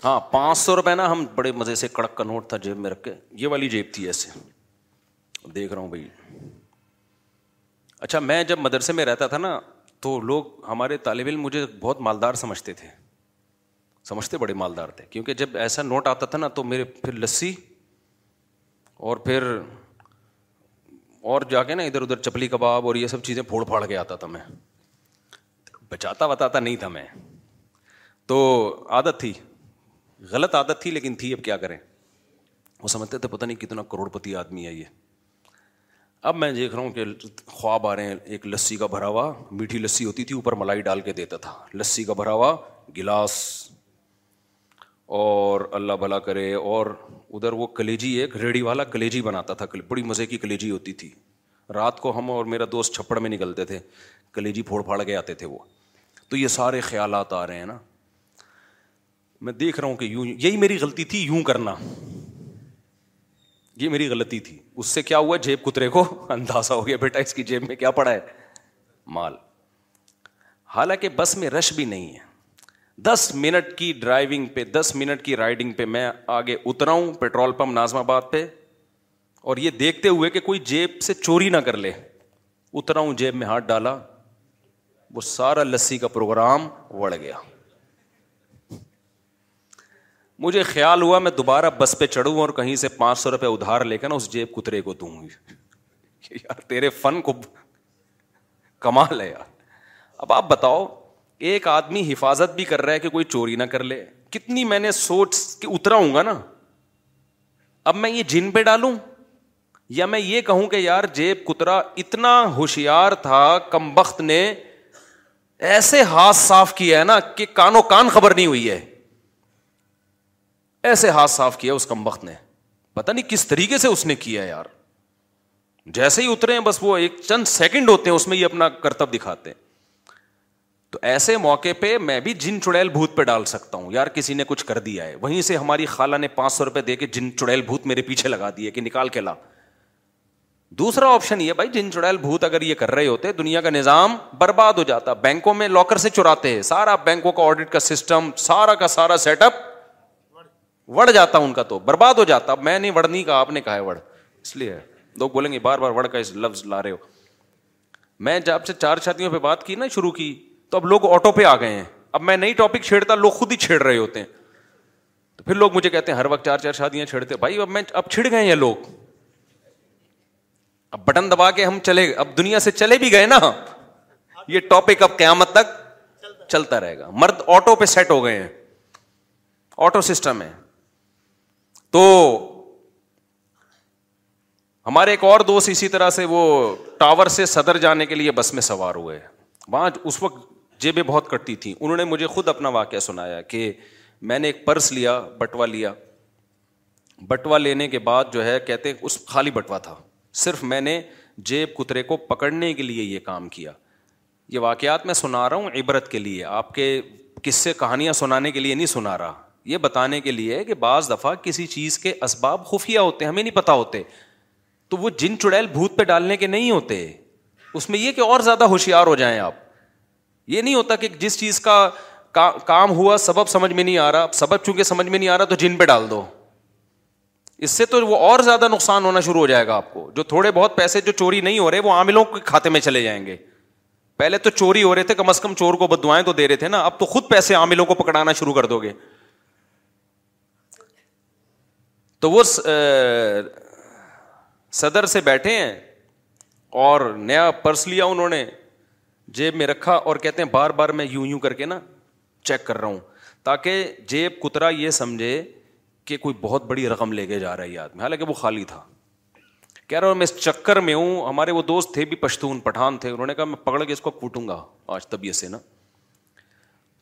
ہاں پانچ سو روپئے نا ہم بڑے مزے سے کڑک کا نوٹ تھا جیب میں رکھ کے یہ والی جیب تھی ایسے دیکھ رہا ہوں بھائی اچھا میں جب مدرسے میں رہتا تھا نا تو لوگ ہمارے طالب علم مجھے بہت مالدار سمجھتے تھے سمجھتے بڑے مالدار تھے کیونکہ جب ایسا نوٹ آتا تھا نا تو میرے پھر لسی اور پھر اور جا کے نا ادھر ادھر چپلی کباب اور یہ سب چیزیں پھوڑ پھاڑ کے آتا تھا میں بچاتا بتاتا نہیں تھا میں تو عادت تھی غلط عادت تھی لیکن تھی اب کیا کریں وہ سمجھتے تھے پتہ نہیں کتنا کروڑ پتی آدمی ہے یہ اب میں دیکھ رہا ہوں کہ خواب آ رہے ہیں ایک لسی کا بھرا ہوا میٹھی لسی ہوتی تھی اوپر ملائی ڈال کے دیتا تھا لسی کا بھرا ہوا گلاس اور اللہ بھلا کرے اور ادھر وہ کلیجی ایک ریڑھی والا کلیجی بناتا تھا بڑی مزے کی کلیجی ہوتی تھی رات کو ہم اور میرا دوست چھپڑ میں نکلتے تھے کلیجی پھوڑ پھاڑ کے آتے تھے وہ تو یہ سارے خیالات آ رہے ہیں نا میں دیکھ رہا ہوں کہ یوں یہی میری غلطی تھی یوں کرنا یہ میری غلطی تھی اس سے کیا ہوا جیب کترے کو اندازہ ہو گیا بیٹا اس کی جیب میں کیا پڑا ہے مال حالانکہ بس میں رش بھی نہیں ہے دس منٹ کی ڈرائیونگ پہ دس منٹ کی رائڈنگ پہ میں آگے اترا ہوں پیٹرول پمپ نازم آباد پہ اور یہ دیکھتے ہوئے کہ کوئی جیب سے چوری نہ کر لے اترا ہوں جیب میں ہاتھ ڈالا وہ سارا لسی کا پروگرام وڑ گیا مجھے خیال ہوا میں دوبارہ بس پہ چڑھوں اور کہیں سے پانچ سو روپئے ادھار لے کے نا اس جیب کترے کو دوں گی یار تیرے فن کو کمال ہے یار اب آپ بتاؤ ایک آدمی حفاظت بھی کر رہا ہے کہ کوئی چوری نہ کر لے کتنی میں نے سوچ کے اترا ہوں گا نا اب میں یہ جن پہ ڈالوں یا میں یہ کہوں کہ یار جیب کترا اتنا ہوشیار تھا کم بخت نے ایسے ہاتھ صاف کیا ہے نا کہ کانو کان خبر نہیں ہوئی ہے ایسے ہاتھ صاف کیا اس کم بخت نے پتا نہیں کس طریقے سے اس نے کیا یار جیسے ہی اترے ہیں بس وہ ایک چند سیکنڈ ہوتے ہیں اس میں یہ اپنا کرتب دکھاتے ہیں تو ایسے موقع پہ میں بھی جن چڑیل بھوت پہ ڈال سکتا ہوں یار کسی نے کچھ کر دیا ہے وہیں سے ہماری خالہ نے پانچ سو روپے دے کے جن چڑیل بھوت میرے پیچھے لگا دیے کہ نکال کے لا دوسرا آپشن یہ بھائی جن چڑیل بھوت اگر یہ کر رہے ہوتے دنیا کا نظام برباد ہو جاتا بینکوں میں لاکر سے چراتے ہیں سارا بینکوں کا آڈٹ کا سسٹم سارا کا سارا سیٹ اپ وڑ جاتا ان کا تو برباد ہو جاتا میں نہیں وڑنی کا آپ نے کہا ہے وڑ اس لیے لوگ بولیں گے بار بار وڑ کا لفظ لا رہے ہو میں جب سے چار شادیوں پہ بات کی نا شروع کی تو اب لوگ آٹو پہ آ گئے ہیں اب میں نئی ٹاپک چھیڑتا لوگ خود ہی چھیڑ رہے ہوتے ہیں تو پھر لوگ مجھے کہتے ہیں ہر وقت چار چار شادیاں چھیڑتے بھائی اب میں اب چھڑ گئے ہیں لوگ اب بٹن دبا کے ہم چلے اب دنیا سے چلے بھی گئے نا یہ ٹاپک اب قیامت تک چلتا رہے گا مرد آٹو پہ سیٹ ہو گئے ہیں آٹو سسٹم ہے تو ہمارے ایک اور دوست اسی طرح سے وہ ٹاور سے صدر جانے کے لیے بس میں سوار ہوئے وہاں اس وقت جیبیں بہت کٹتی تھیں انہوں نے مجھے خود اپنا واقعہ سنایا کہ میں نے ایک پرس لیا بٹوا لیا بٹوا لینے کے بعد جو ہے کہتے اس خالی بٹوا تھا صرف میں نے جیب کترے کو پکڑنے کے لیے یہ کام کیا یہ واقعات میں سنا رہا ہوں عبرت کے لیے آپ کے کس سے کہانیاں سنانے کے لیے نہیں سنا رہا یہ بتانے کے لیے کہ بعض دفعہ کسی چیز کے اسباب خفیہ ہوتے ہیں ہمیں نہیں پتا ہوتے تو وہ جن چڑیل بھوت پہ ڈالنے کے نہیں ہوتے اس میں یہ کہ اور زیادہ ہوشیار ہو جائیں آپ یہ نہیں ہوتا کہ جس چیز کا کام ہوا سبب سمجھ میں نہیں آ رہا سبب چونکہ سمجھ میں نہیں آ رہا تو جن پہ ڈال دو اس سے تو وہ اور زیادہ نقصان ہونا شروع ہو جائے گا آپ کو جو تھوڑے بہت پیسے جو چوری نہیں ہو رہے وہ عاملوں کے کھاتے میں چلے جائیں گے پہلے تو چوری ہو رہے تھے کم از کم چور کو بد دعائیں تو دے رہے تھے نا اب تو خود پیسے عاملوں کو پکڑانا شروع کر دو گے تو وہ صدر سے بیٹھے ہیں اور نیا پرس لیا انہوں نے جیب میں رکھا اور کہتے ہیں بار بار میں یوں یوں کر کے نا چیک کر رہا ہوں تاکہ جیب کترا یہ سمجھے کہ کوئی بہت بڑی رقم لے کے جا رہا ہے یہ آدمی حالانکہ وہ خالی تھا کہہ رہا ہوں میں اس چکر میں ہوں ہمارے وہ دوست تھے بھی پشتون پٹھان تھے انہوں نے کہا میں پکڑ کے اس کو کوٹوں گا آج طبیعت سے نا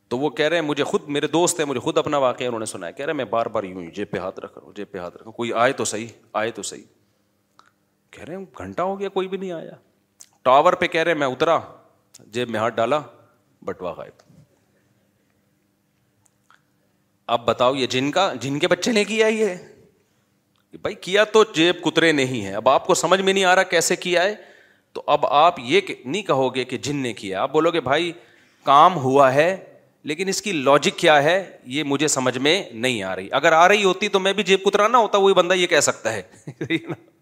تو وہ کہہ رہے ہیں مجھے خود میرے دوست ہیں مجھے خود اپنا واقعہ انہوں نے سنا ہے کہہ رہے میں بار بار یوں جیب پہ ہاتھ رکھ رہا ہوں جیب پہ ہاتھ رکھا کوئی آئے تو صحیح آئے تو صحیح کہہ رہے ہیں گھنٹہ ہو گیا کوئی بھی نہیں آیا ٹاور پہ کہہ رہے میں اترا جیب میں ہاتھ ڈالا بٹوا غائب اب بتاؤ یہ جن کا جن کے بچے نے کیا یہ بھائی کیا تو جیب کترے نہیں ہے اب آپ کو سمجھ میں نہیں آ رہا کیسے کیا ہے تو اب آپ یہ نہیں کہو گے کہ جن نے کیا آپ بولو گے بھائی کام ہوا ہے لیکن اس کی لاجک کیا ہے یہ مجھے سمجھ میں نہیں آ رہی اگر آ رہی ہوتی تو میں بھی جیب کترا نہ ہوتا وہی بندہ یہ کہہ سکتا ہے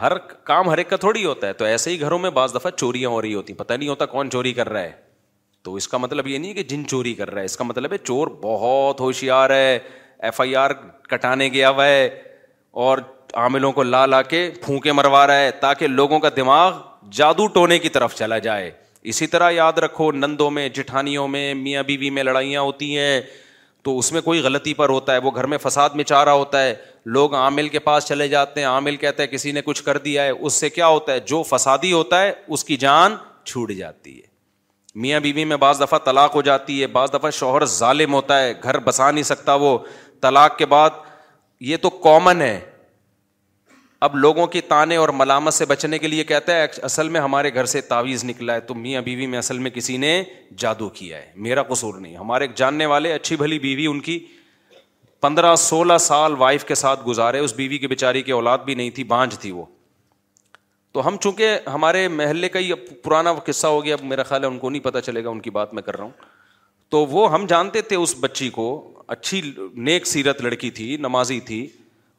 ہر ہر کام ایک کا تھوڑی ہوتا ہے تو ایسے ہی گھروں میں بعض دفعہ چوریاں ہو رہی ہوتی ہیں نہیں ہوتا کون چوری کر رہا ہے تو اس کا مطلب یہ نہیں کہ جن چوری کر رہا ہے اس کا مطلب ہے چور بہت ہوشیار ہے ایف آئی آر کٹانے گیا ہوا ہے اور عاملوں کو لا لا کے پھونکے مروا رہا ہے تاکہ لوگوں کا دماغ جادو ٹونے کی طرف چلا جائے اسی طرح یاد رکھو نندوں میں جٹھانیوں میں میاں بیوی بی میں لڑائیاں ہوتی ہیں تو اس میں کوئی غلطی پر ہوتا ہے وہ گھر میں فساد میں چا رہا ہوتا ہے لوگ عامل کے پاس چلے جاتے ہیں عامل کہتا ہے کسی نے کچھ کر دیا ہے اس سے کیا ہوتا ہے جو فسادی ہوتا ہے اس کی جان چھوٹ جاتی ہے میاں بیوی بی میں بعض دفعہ طلاق ہو جاتی ہے بعض دفعہ شوہر ظالم ہوتا ہے گھر بسا نہیں سکتا وہ طلاق کے بعد یہ تو کامن ہے اب لوگوں کی تانے اور ملامت سے بچنے کے لیے کہتا ہے اصل میں ہمارے گھر سے تعویذ نکلا ہے تو میاں بیوی میں اصل میں کسی نے جادو کیا ہے میرا قصور نہیں ہمارے جاننے والے اچھی بھلی بیوی ان کی پندرہ سولہ سال وائف کے ساتھ گزارے اس بیوی کی بیچاری کی اولاد بھی نہیں تھی بانجھ تھی وہ تو ہم چونکہ ہمارے محلے کا ہی پرانا قصہ ہو گیا اب میرا خیال ہے ان کو نہیں پتہ چلے گا ان کی بات میں کر رہا ہوں تو وہ ہم جانتے تھے اس بچی کو اچھی نیک سیرت لڑکی تھی نمازی تھی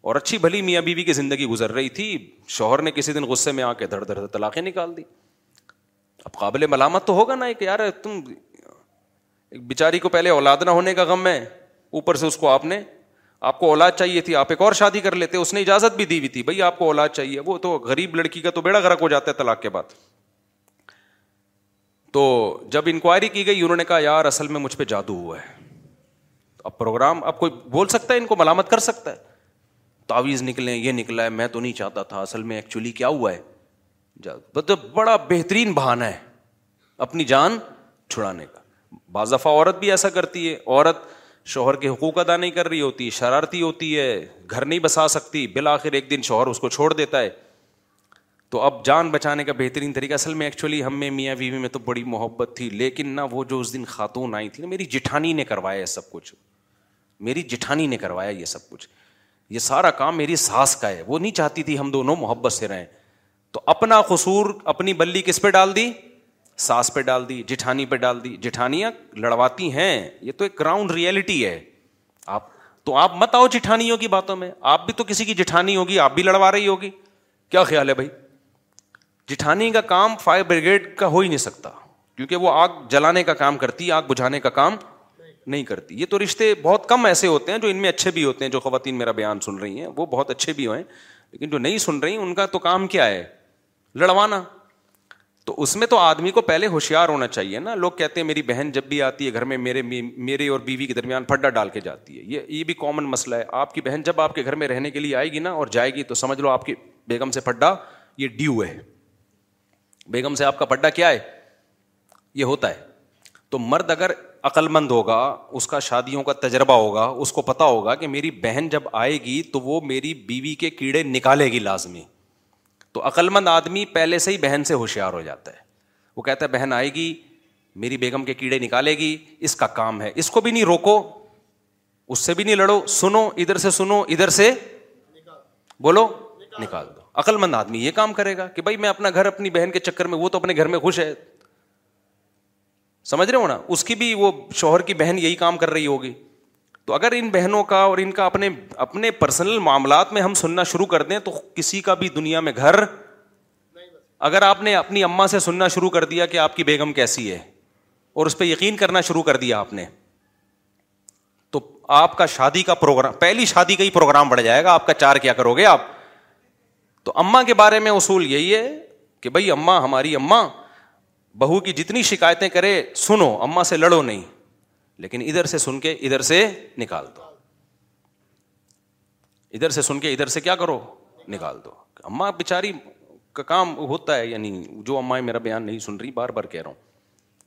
اور اچھی بھلی میاں بیوی بی کی زندگی گزر رہی تھی شوہر نے کسی دن غصے میں آ کے دھڑ دھڑ طلاقیں نکال دی اب قابل ملامت تو ہوگا نا کہ یار تم ایک بیچاری کو پہلے اولاد نہ ہونے کا غم ہے اوپر سے اس کو آپ نے آپ کو اولاد چاہیے تھی آپ ایک اور شادی کر لیتے اس نے اجازت بھی دی ہوئی تھی بھائی آپ کو اولاد چاہیے وہ تو غریب لڑکی کا تو بیڑا گرک ہو جاتا ہے طلاق کے بعد تو جب انکوائری کی گئی انہوں نے کہا یار اصل میں مجھ پہ جادو ہوا ہے اب پروگرام اب کوئی بول سکتا ہے ان کو ملامت کر سکتا ہے تعویذ نکلے یہ نکلا ہے میں تو نہیں چاہتا تھا اصل میں ایکچولی کیا ہوا ہے مطلب بڑا بہترین بہانہ ہے اپنی جان چھڑانے کا بعض دفعہ عورت بھی ایسا کرتی ہے عورت شوہر کے حقوق ادا نہیں کر رہی ہوتی شرارتی ہوتی ہے گھر نہیں بسا سکتی بالآخر ایک دن شوہر اس کو چھوڑ دیتا ہے تو اب جان بچانے کا بہترین طریقہ اصل میں ایکچولی ہم میں میاں بیوی میں تو بڑی محبت تھی لیکن نہ وہ جو اس دن خاتون آئی تھی نا میری جٹھانی نے کروایا ہے سب کچھ میری جٹھانی نے کروایا یہ سب کچھ یہ سارا کام میری ساس کا ہے وہ نہیں چاہتی تھی ہم دونوں محبت سے رہیں تو اپنا قصور اپنی بلی کس پہ ڈال دی ساس پہ ڈال دی جٹھانی پہ ڈال دی جٹھانیاں لڑواتی ہیں یہ تو ایک گراؤنڈ ریئلٹی ہے آپ تو آپ مت آؤ جٹھانیوں کی باتوں میں آپ بھی تو کسی کی جٹھانی ہوگی آپ بھی لڑوا رہی ہوگی کیا خیال ہے بھائی جٹھانی کا کام فائر بریگیڈ کا ہو ہی نہیں سکتا کیونکہ وہ آگ جلانے کا کام کرتی آگ بجھانے کا کام نہیں کرتی یہ تو رشتے بہت کم ایسے ہوتے ہیں جو ان میں اچھے بھی ہوتے ہیں جو خواتین میرا بیان سن رہی ہیں وہ بہت اچھے بھی لیکن جو نہیں سن رہی ان کا تو کام کیا ہے لڑوانا تو اس میں تو آدمی کو پہلے ہوشیار ہونا چاہیے نا لوگ کہتے ہیں میری بہن جب بھی آتی ہے گھر میں میرے میرے اور بیوی کے درمیان پھڈا ڈال کے جاتی ہے یہ یہ بھی کامن مسئلہ ہے آپ کی بہن جب آپ کے گھر میں رہنے کے لیے آئے گی نا اور جائے گی تو سمجھ لو آپ کی بیگم سے پھڈا یہ ڈیو ہے بیگم سے آپ کا پڈا کیا ہے یہ ہوتا ہے تو مرد اگر عقل مند ہوگا اس کا شادیوں کا تجربہ ہوگا اس کو پتا ہوگا کہ میری بہن جب آئے گی تو وہ میری بیوی کے کیڑے نکالے گی لازمی تو عقل مند آدمی پہلے سے ہی بہن سے ہوشیار ہو جاتا ہے وہ کہتا ہے بہن آئے گی میری بیگم کے کیڑے نکالے گی اس کا کام ہے اس کو بھی نہیں روکو اس سے بھی نہیں لڑو سنو ادھر سے سنو ادھر سے بولو نکال دو عقل مند آدمی یہ کام کرے گا کہ بھائی میں اپنا گھر اپنی بہن کے چکر میں وہ تو اپنے گھر میں خوش ہے سمجھ رہے ہو نا اس کی بھی وہ شوہر کی بہن یہی کام کر رہی ہوگی تو اگر ان بہنوں کا اور ان کا اپنے اپنے پرسنل معاملات میں ہم سننا شروع کر دیں تو کسی کا بھی دنیا میں گھر اگر آپ نے اپنی اماں سے سننا شروع کر دیا کہ آپ کی بیگم کیسی ہے اور اس پہ یقین کرنا شروع کر دیا آپ نے تو آپ کا شادی کا پروگرام پہلی شادی کا ہی پروگرام بڑھ جائے گا آپ کا چار کیا کرو گے آپ تو اماں کے بارے میں اصول یہی ہے کہ بھائی اماں ہماری اماں بہو کی جتنی شکایتیں کرے سنو اما سے لڑو نہیں لیکن ادھر سے سن کے ادھر سے نکال دو ادھر سے سن کے ادھر سے کیا کرو نکال دو اما بےچاری کا کام ہوتا ہے یعنی جو اما میرا بیان نہیں سن رہی بار بار کہہ رہا ہوں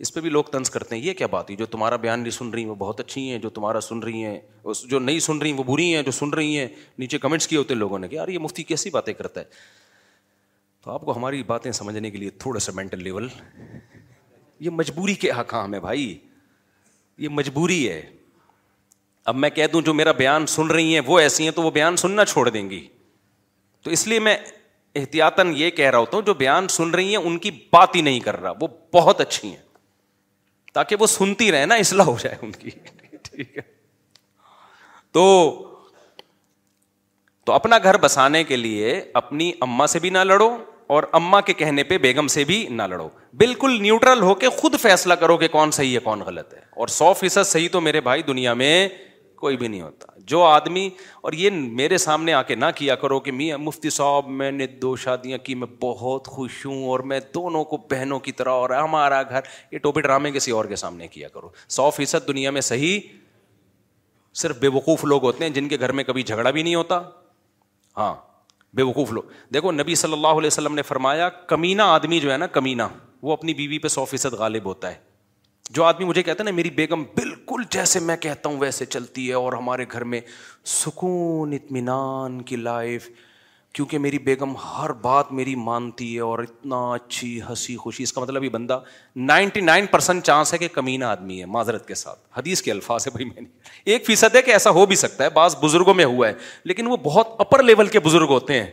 اس پہ بھی لوگ تنس کرتے ہیں یہ کیا بات ہے جو تمہارا بیان نہیں سن رہی وہ بہت اچھی ہیں جو تمہارا سن رہی ہیں جو نہیں سن رہی وہ بری ہیں جو سن رہی ہیں نیچے کمنٹس کیے ہوتے ہیں لوگوں نے کہ یار یہ مفتی کیسی باتیں کرتا ہے تو آپ کو ہماری باتیں سمجھنے کے لیے تھوڑا سا مینٹل لیول یہ مجبوری کے کیا ہے بھائی یہ مجبوری ہے اب میں کہہ دوں جو میرا بیان سن رہی ہیں وہ ایسی ہیں تو وہ بیان سننا چھوڑ دیں گی تو اس لیے میں احتیاطاً یہ کہہ رہا ہوتا ہوں جو بیان سن رہی ہیں ان کی بات ہی نہیں کر رہا وہ بہت اچھی ہیں تاکہ وہ سنتی رہے نا اصلاح ہو جائے ان کی ٹھیک ہے تو اپنا گھر بسانے کے لیے اپنی اما سے بھی نہ لڑو اور اما کے کہنے پہ بیگم سے بھی نہ لڑو بالکل نیوٹرل ہو کے خود فیصلہ کرو کہ کون صحیح ہے کون غلط ہے اور سو فیصد صحیح تو میرے بھائی دنیا میں کوئی بھی نہیں ہوتا جو آدمی اور یہ میرے سامنے آ کے نہ کیا کرو کہ میاں مفتی صاحب میں نے دو شادیاں کی میں بہت خوش ہوں اور میں دونوں کو بہنوں کی طرح اور ہمارا گھر یہ ٹوپی ڈرامے کسی اور کے سامنے کیا کرو سو فیصد دنیا میں صحیح صرف بے وقوف لوگ ہوتے ہیں جن کے گھر میں کبھی جھگڑا بھی نہیں ہوتا ہاں بے وقوف لو دیکھو نبی صلی اللہ علیہ وسلم نے فرمایا کمینہ آدمی جو ہے نا کمینا وہ اپنی بیوی پہ سو فیصد غالب ہوتا ہے جو آدمی مجھے کہتا ہے نا میری بیگم بالکل جیسے میں کہتا ہوں ویسے چلتی ہے اور ہمارے گھر میں سکون اطمینان کی لائف کیونکہ میری بیگم ہر بات میری مانتی ہے اور اتنا اچھی ہنسی خوشی اس کا مطلب یہ بندہ نائنٹی نائن پرسینٹ چانس ہے کہ کمینہ آدمی ہے معذرت کے ساتھ حدیث کے الفاظ ہے بھائی میں نے ایک فیصد ہے کہ ایسا ہو بھی سکتا ہے بعض بزرگوں میں ہوا ہے لیکن وہ بہت اپر لیول کے بزرگ ہوتے ہیں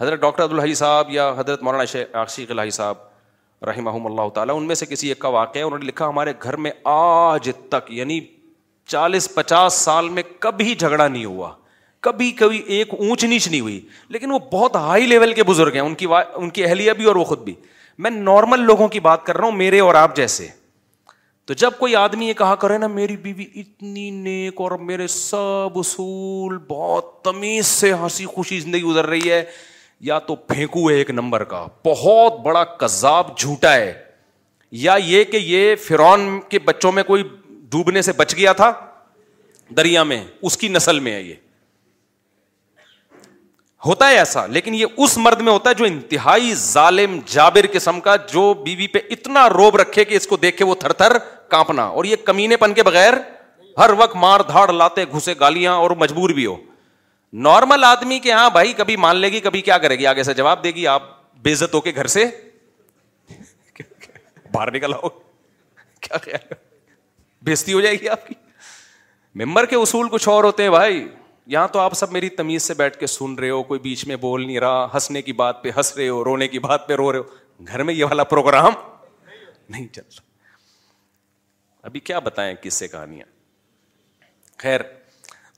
حضرت ڈاکٹر عبدالحی صاحب یا حضرت مولانا شیخ الحی صاحب رحمہ اللہ تعالیٰ ان میں سے کسی ایک کا واقعہ ہے انہوں نے لکھا ہمارے گھر میں آج تک یعنی چالیس پچاس سال میں کبھی جھگڑا نہیں ہوا کبھی کبھی ایک اونچ نیچ نہیں ہوئی لیکن وہ بہت ہائی لیول کے بزرگ ہیں ان کی ان کی اہلیہ بھی اور وہ خود بھی میں نارمل لوگوں کی بات کر رہا ہوں میرے اور آپ جیسے تو جب کوئی آدمی یہ کہا کرے نا میری بیوی اتنی نیک اور میرے سب اصول بہت تمیز سے ہنسی خوشی زندگی گزر رہی ہے یا تو پھینکو ہے ایک نمبر کا بہت بڑا کذاب جھوٹا ہے یا یہ کہ یہ فرون کے بچوں میں کوئی ڈوبنے سے بچ گیا تھا دریا میں اس کی نسل میں ہے یہ ہوتا ہے ایسا لیکن یہ اس مرد میں ہوتا ہے جو انتہائی ظالم جابر قسم کا جو بیوی بی پہ اتنا روب رکھے کہ اس کو دیکھ کے وہ تھر تھر کانپنا اور یہ کمینے پن کے بغیر ہر وقت مار دھاڑ لاتے گھسے گالیاں اور مجبور بھی ہو نارمل آدمی کے ہاں بھائی کبھی مان لے گی کبھی کیا کرے گی آگے سے جواب دے گی آپ بےزت ہو کے گھر سے باہر نکل آؤ کیا بےزتی ہو جائے گی آپ کی ممبر کے اصول کچھ اور ہوتے ہیں بھائی یہاں تو آپ سب میری تمیز سے بیٹھ کے سن رہے ہو کوئی بیچ میں بول نہیں رہا ہنسنے کی بات پہ ہنس رہے ہو رونے کی بات پہ رو رہے ہو گھر میں یہ والا پروگرام نہیں چل رہا ابھی کیا بتائیں کس سے کہانیاں خیر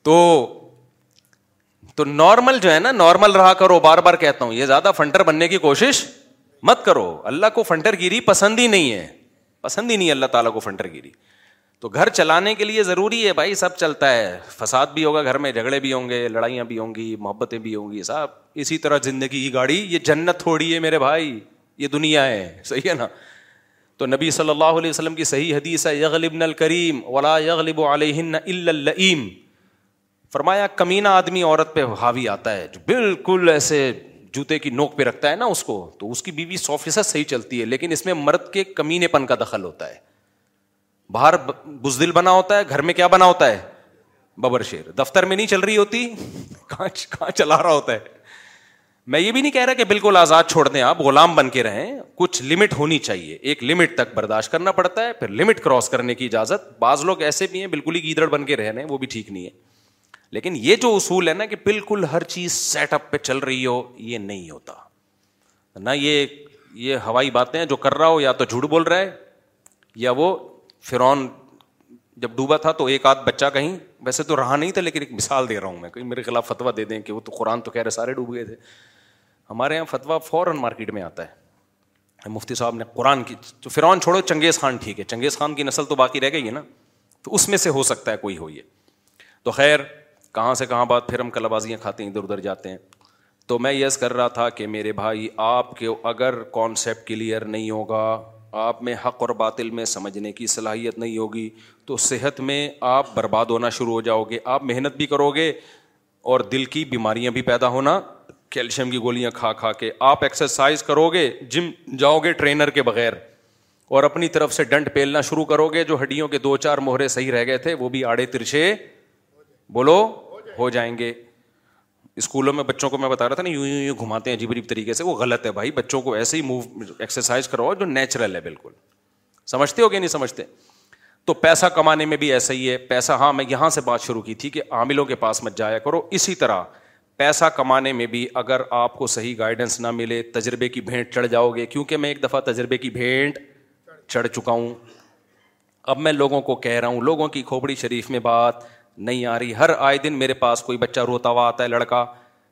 تو تو نارمل جو ہے نا نارمل رہا کرو بار بار کہتا ہوں یہ زیادہ فنٹر بننے کی کوشش مت کرو اللہ کو فنٹر گیری پسند ہی نہیں ہے پسند ہی نہیں اللہ تعالیٰ کو فنٹر گیری تو گھر چلانے کے لیے ضروری ہے بھائی سب چلتا ہے فساد بھی ہوگا گھر میں جھگڑے بھی ہوں گے لڑائیاں بھی ہوں گی محبتیں بھی ہوں گی سب اسی طرح زندگی کی گاڑی یہ جنت تھوڑی ہے میرے بھائی یہ دنیا ہے صحیح ہے نا تو نبی صلی اللہ علیہ وسلم کی صحیح حدیث ہے کریم ولا یغلب علیہم فرمایا کمینہ آدمی عورت پہ حاوی آتا ہے جو بالکل ایسے جوتے کی نوک پہ رکھتا ہے نا اس کو تو اس کی بیوی سو فیصد صحیح چلتی ہے لیکن اس میں مرد کے کمینے پن کا دخل ہوتا ہے باہر بزدل بنا ہوتا ہے گھر میں کیا بنا ہوتا ہے ببر شیر دفتر میں نہیں چل رہی ہوتی کہاں چلا رہا ہوتا ہے میں یہ بھی نہیں کہہ رہا کہ بالکل آزاد چھوڑ دیں آپ غلام بن کے رہیں کچھ لمٹ ہونی چاہیے ایک لمٹ تک برداشت کرنا پڑتا ہے پھر لمٹ کراس کرنے کی اجازت بعض لوگ ایسے بھی ہیں بالکل ہی گیدڑ بن کے رہ رہے ہیں وہ بھی ٹھیک نہیں ہے لیکن یہ جو اصول ہے نا کہ بالکل ہر چیز سیٹ اپ پہ چل رہی ہو یہ نہیں ہوتا نہ یہ یہ ہوائی باتیں جو کر رہا ہو یا تو جھوٹ بول رہا ہے یا وہ فرعون جب ڈوبا تھا تو ایک آدھ بچہ کہیں ویسے تو رہا نہیں تھا لیکن ایک مثال دے رہا ہوں میں کہیں میرے خلاف فتویٰ دے دیں کہ وہ تو قرآن تو کہہ رہے سارے ڈوب گئے تھے ہمارے یہاں فتویٰ فوراً مارکیٹ میں آتا ہے مفتی صاحب نے قرآن کی تو فرعون چھوڑو چنگیز خان ٹھیک ہے چنگیز خان کی نسل تو باقی رہ گئی ہے نا تو اس میں سے ہو سکتا ہے کوئی ہو یہ تو خیر کہاں سے کہاں بات پھر ہم کلا بازیاں کھاتے ہیں ادھر ادھر جاتے ہیں تو میں یس کر رہا تھا کہ میرے بھائی آپ کے اگر کانسیپٹ کلیئر نہیں ہوگا آپ میں حق اور باطل میں سمجھنے کی صلاحیت نہیں ہوگی تو صحت میں آپ برباد ہونا شروع ہو جاؤ گے آپ محنت بھی کرو گے اور دل کی بیماریاں بھی پیدا ہونا کیلشیم کی گولیاں کھا کھا کے آپ ایکسرسائز کرو گے جم جاؤ گے ٹرینر کے بغیر اور اپنی طرف سے ڈنٹ پھیلنا شروع کرو گے جو ہڈیوں کے دو چار موہرے صحیح رہ گئے تھے وہ بھی آڑے ترچھے بولو ہو جائیں گے اسکولوں میں بچوں کو میں بتا رہا تھا نا یوں یوں یوں گھماتے ہیں عجیب عجیب طریقے سے وہ غلط ہے بھائی بچوں کو ایسے ہی موو ایکسرسائز کراؤ جو نیچرل ہے بالکل سمجھتے ہو گیا نہیں سمجھتے تو پیسہ کمانے میں بھی ایسا ہی ہے پیسہ ہاں میں یہاں سے بات شروع کی تھی کہ عاملوں کے پاس مت جایا کرو اسی طرح پیسہ کمانے میں بھی اگر آپ کو صحیح گائیڈنس نہ ملے تجربے کی بھینٹ چڑھ جاؤ گے کیونکہ میں ایک دفعہ تجربے کی بھینٹ چڑھ چکا ہوں اب میں لوگوں کو کہہ رہا ہوں لوگوں کی کھوپڑی شریف میں بات نہیں آ رہی ہر آئے دن میرے پاس کوئی بچہ روتا ہوا آتا ہے لڑکا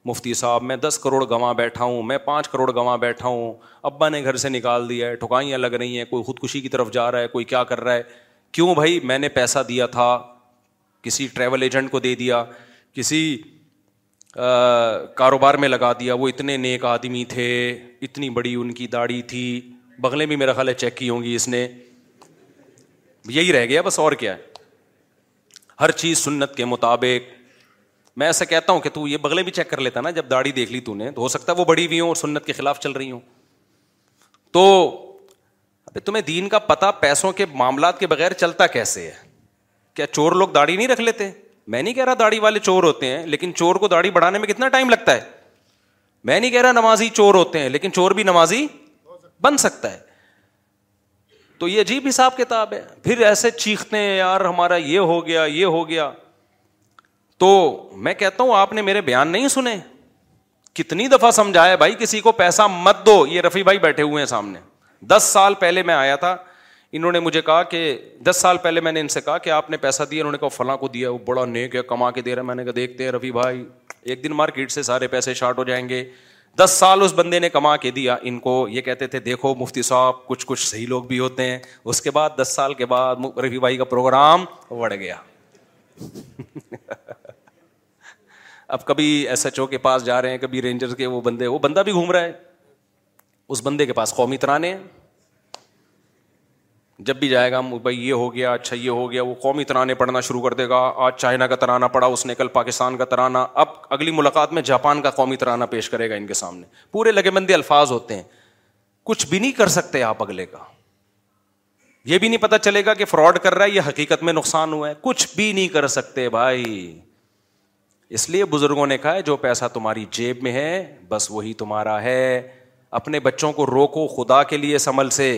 مفتی صاحب میں دس کروڑ گواں بیٹھا ہوں میں پانچ کروڑ گواں بیٹھا ہوں ابا نے گھر سے نکال دیا ہے ٹھکائیاں لگ رہی ہیں کوئی خودکشی کی طرف جا رہا ہے کوئی کیا کر رہا ہے کیوں بھائی میں نے پیسہ دیا تھا کسی ٹریول ایجنٹ کو دے دیا کسی کاروبار میں لگا دیا وہ اتنے نیک آدمی تھے اتنی بڑی ان کی داڑھی تھی بغلے بھی میرا خیال ہے چیک کی ہوں گی اس نے یہی رہ گیا بس اور کیا ہے ہر چیز سنت کے مطابق میں ایسا کہتا ہوں کہ تو یہ بغلے بھی چیک کر لیتا نا جب داڑھی دیکھ لی تو نے تو ہو سکتا ہے وہ بڑی ہوئی ہوں اور سنت کے خلاف چل رہی ہوں تو ابھی تمہیں دین کا پتہ پیسوں کے معاملات کے بغیر چلتا کیسے ہے کیا چور لوگ داڑھی نہیں رکھ لیتے میں نہیں کہہ رہا داڑھی والے چور ہوتے ہیں لیکن چور کو داڑھی بڑھانے میں کتنا ٹائم لگتا ہے میں نہیں کہہ رہا نمازی چور ہوتے ہیں لیکن چور بھی نمازی بن سکتا ہے تو یہ عجیب حساب کتاب ہے پھر ایسے چیختے ہیں یار ہمارا یہ ہو گیا یہ ہو گیا تو میں کہتا ہوں آپ نے میرے بیان نہیں سنے کتنی دفعہ سمجھایا بھائی کسی کو پیسہ مت دو یہ رفیع بھائی بیٹھے ہوئے ہیں سامنے دس سال پہلے میں آیا تھا انہوں نے مجھے کہا کہ دس سال پہلے میں نے ان سے کہا کہ آپ نے پیسہ دیا انہوں نے کہا فلاں کو دیا وہ بڑا نیک ہے کما کے دے رہا ہے میں نے کہا دیکھتے ہیں رفیع بھائی ایک دن مارکیٹ سے سارے پیسے شارٹ ہو جائیں گے دس سال اس بندے نے کما کے دیا ان کو یہ کہتے تھے دیکھو مفتی صاحب کچھ کچھ صحیح لوگ بھی ہوتے ہیں اس کے بعد دس سال کے بعد رفیع بھائی کا پروگرام بڑھ گیا اب کبھی ایس ایچ او کے پاس جا رہے ہیں کبھی رینجر کے وہ بندے وہ بندہ بھی گھوم رہا ہے اس بندے کے پاس قومی ترانے جب بھی جائے گا بھائی یہ ہو گیا اچھا یہ ہو گیا وہ قومی ترانے پڑھنا شروع کر دے گا آج چائنا کا ترانہ پڑا اس نے کل پاکستان کا ترانہ اب اگلی ملاقات میں جاپان کا قومی ترانہ پیش کرے گا ان کے سامنے پورے لگے مندی الفاظ ہوتے ہیں کچھ بھی نہیں کر سکتے آپ اگلے کا یہ بھی نہیں پتا چلے گا کہ فراڈ کر رہا ہے یہ حقیقت میں نقصان ہوا ہے کچھ بھی نہیں کر سکتے بھائی اس لیے بزرگوں نے کہا ہے جو پیسہ تمہاری جیب میں ہے بس وہی تمہارا ہے اپنے بچوں کو روکو خدا کے لیے سمل سے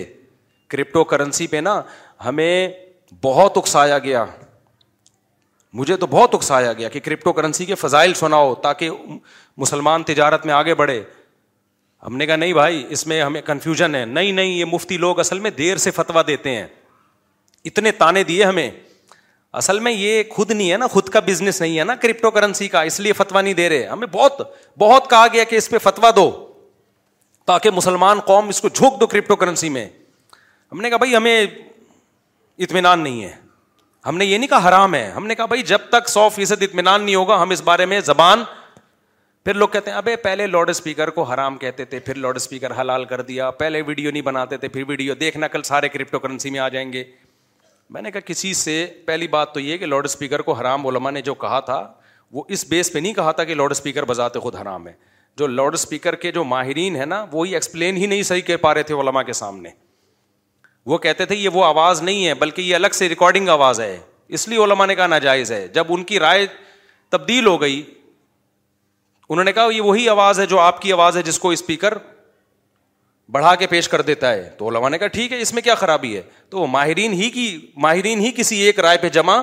کرپٹو کرنسی پہ نا ہمیں بہت اکسایا گیا مجھے تو بہت اکسایا گیا کہ کرپٹو کرنسی کے فضائل سناؤ تاکہ مسلمان تجارت میں آگے بڑھے ہم نے کہا نہیں بھائی اس میں ہمیں کنفیوژن ہے نہیں نہیں یہ مفتی لوگ اصل میں دیر سے فتوا دیتے ہیں اتنے تانے دیے ہمیں اصل میں یہ خود نہیں ہے نا خود کا بزنس نہیں ہے نا کرپٹو کرنسی کا اس لیے فتوا نہیں دے رہے ہمیں بہت بہت کہا گیا کہ اس پہ فتوا دو تاکہ مسلمان قوم اس کو جھونک دو کرپٹو کرنسی میں ہم نے کہا بھائی ہمیں اطمینان نہیں ہے ہم نے یہ نہیں کہا حرام ہے ہم نے کہا بھائی جب تک سو فیصد اطمینان نہیں ہوگا ہم اس بارے میں زبان پھر لوگ کہتے ہیں ابھی پہلے لاؤڈ اسپیکر کو حرام کہتے تھے پھر لاؤڈ اسپیکر حلال کر دیا پہلے ویڈیو نہیں بناتے تھے پھر ویڈیو دیکھنا کل سارے کرپٹو کرنسی میں آ جائیں گے میں نے کہا کسی سے پہلی بات تو یہ کہ لاؤڈ اسپیکر کو حرام علما نے جو کہا تھا وہ اس بیس پہ نہیں کہا تھا کہ لاؤڈ اسپیکر بذات خود حرام ہے جو لاؤڈ اسپیکر کے جو ماہرین ہیں نا وہی ایکسپلین ہی نہیں صحیح کہہ پا رہے تھے علما کے سامنے وہ کہتے تھے یہ وہ آواز نہیں ہے بلکہ یہ الگ سے ریکارڈنگ آواز ہے اس لیے نے کہا ناجائز ہے جب ان کی رائے تبدیل ہو گئی انہوں نے کہا یہ وہی آواز ہے جو آپ کی آواز ہے جس کو اسپیکر بڑھا کے پیش کر دیتا ہے تو علماء نے کہا ٹھیک ہے اس میں کیا خرابی ہے تو ماہرین ہی کی ماہرین ہی کسی ایک رائے پہ جمع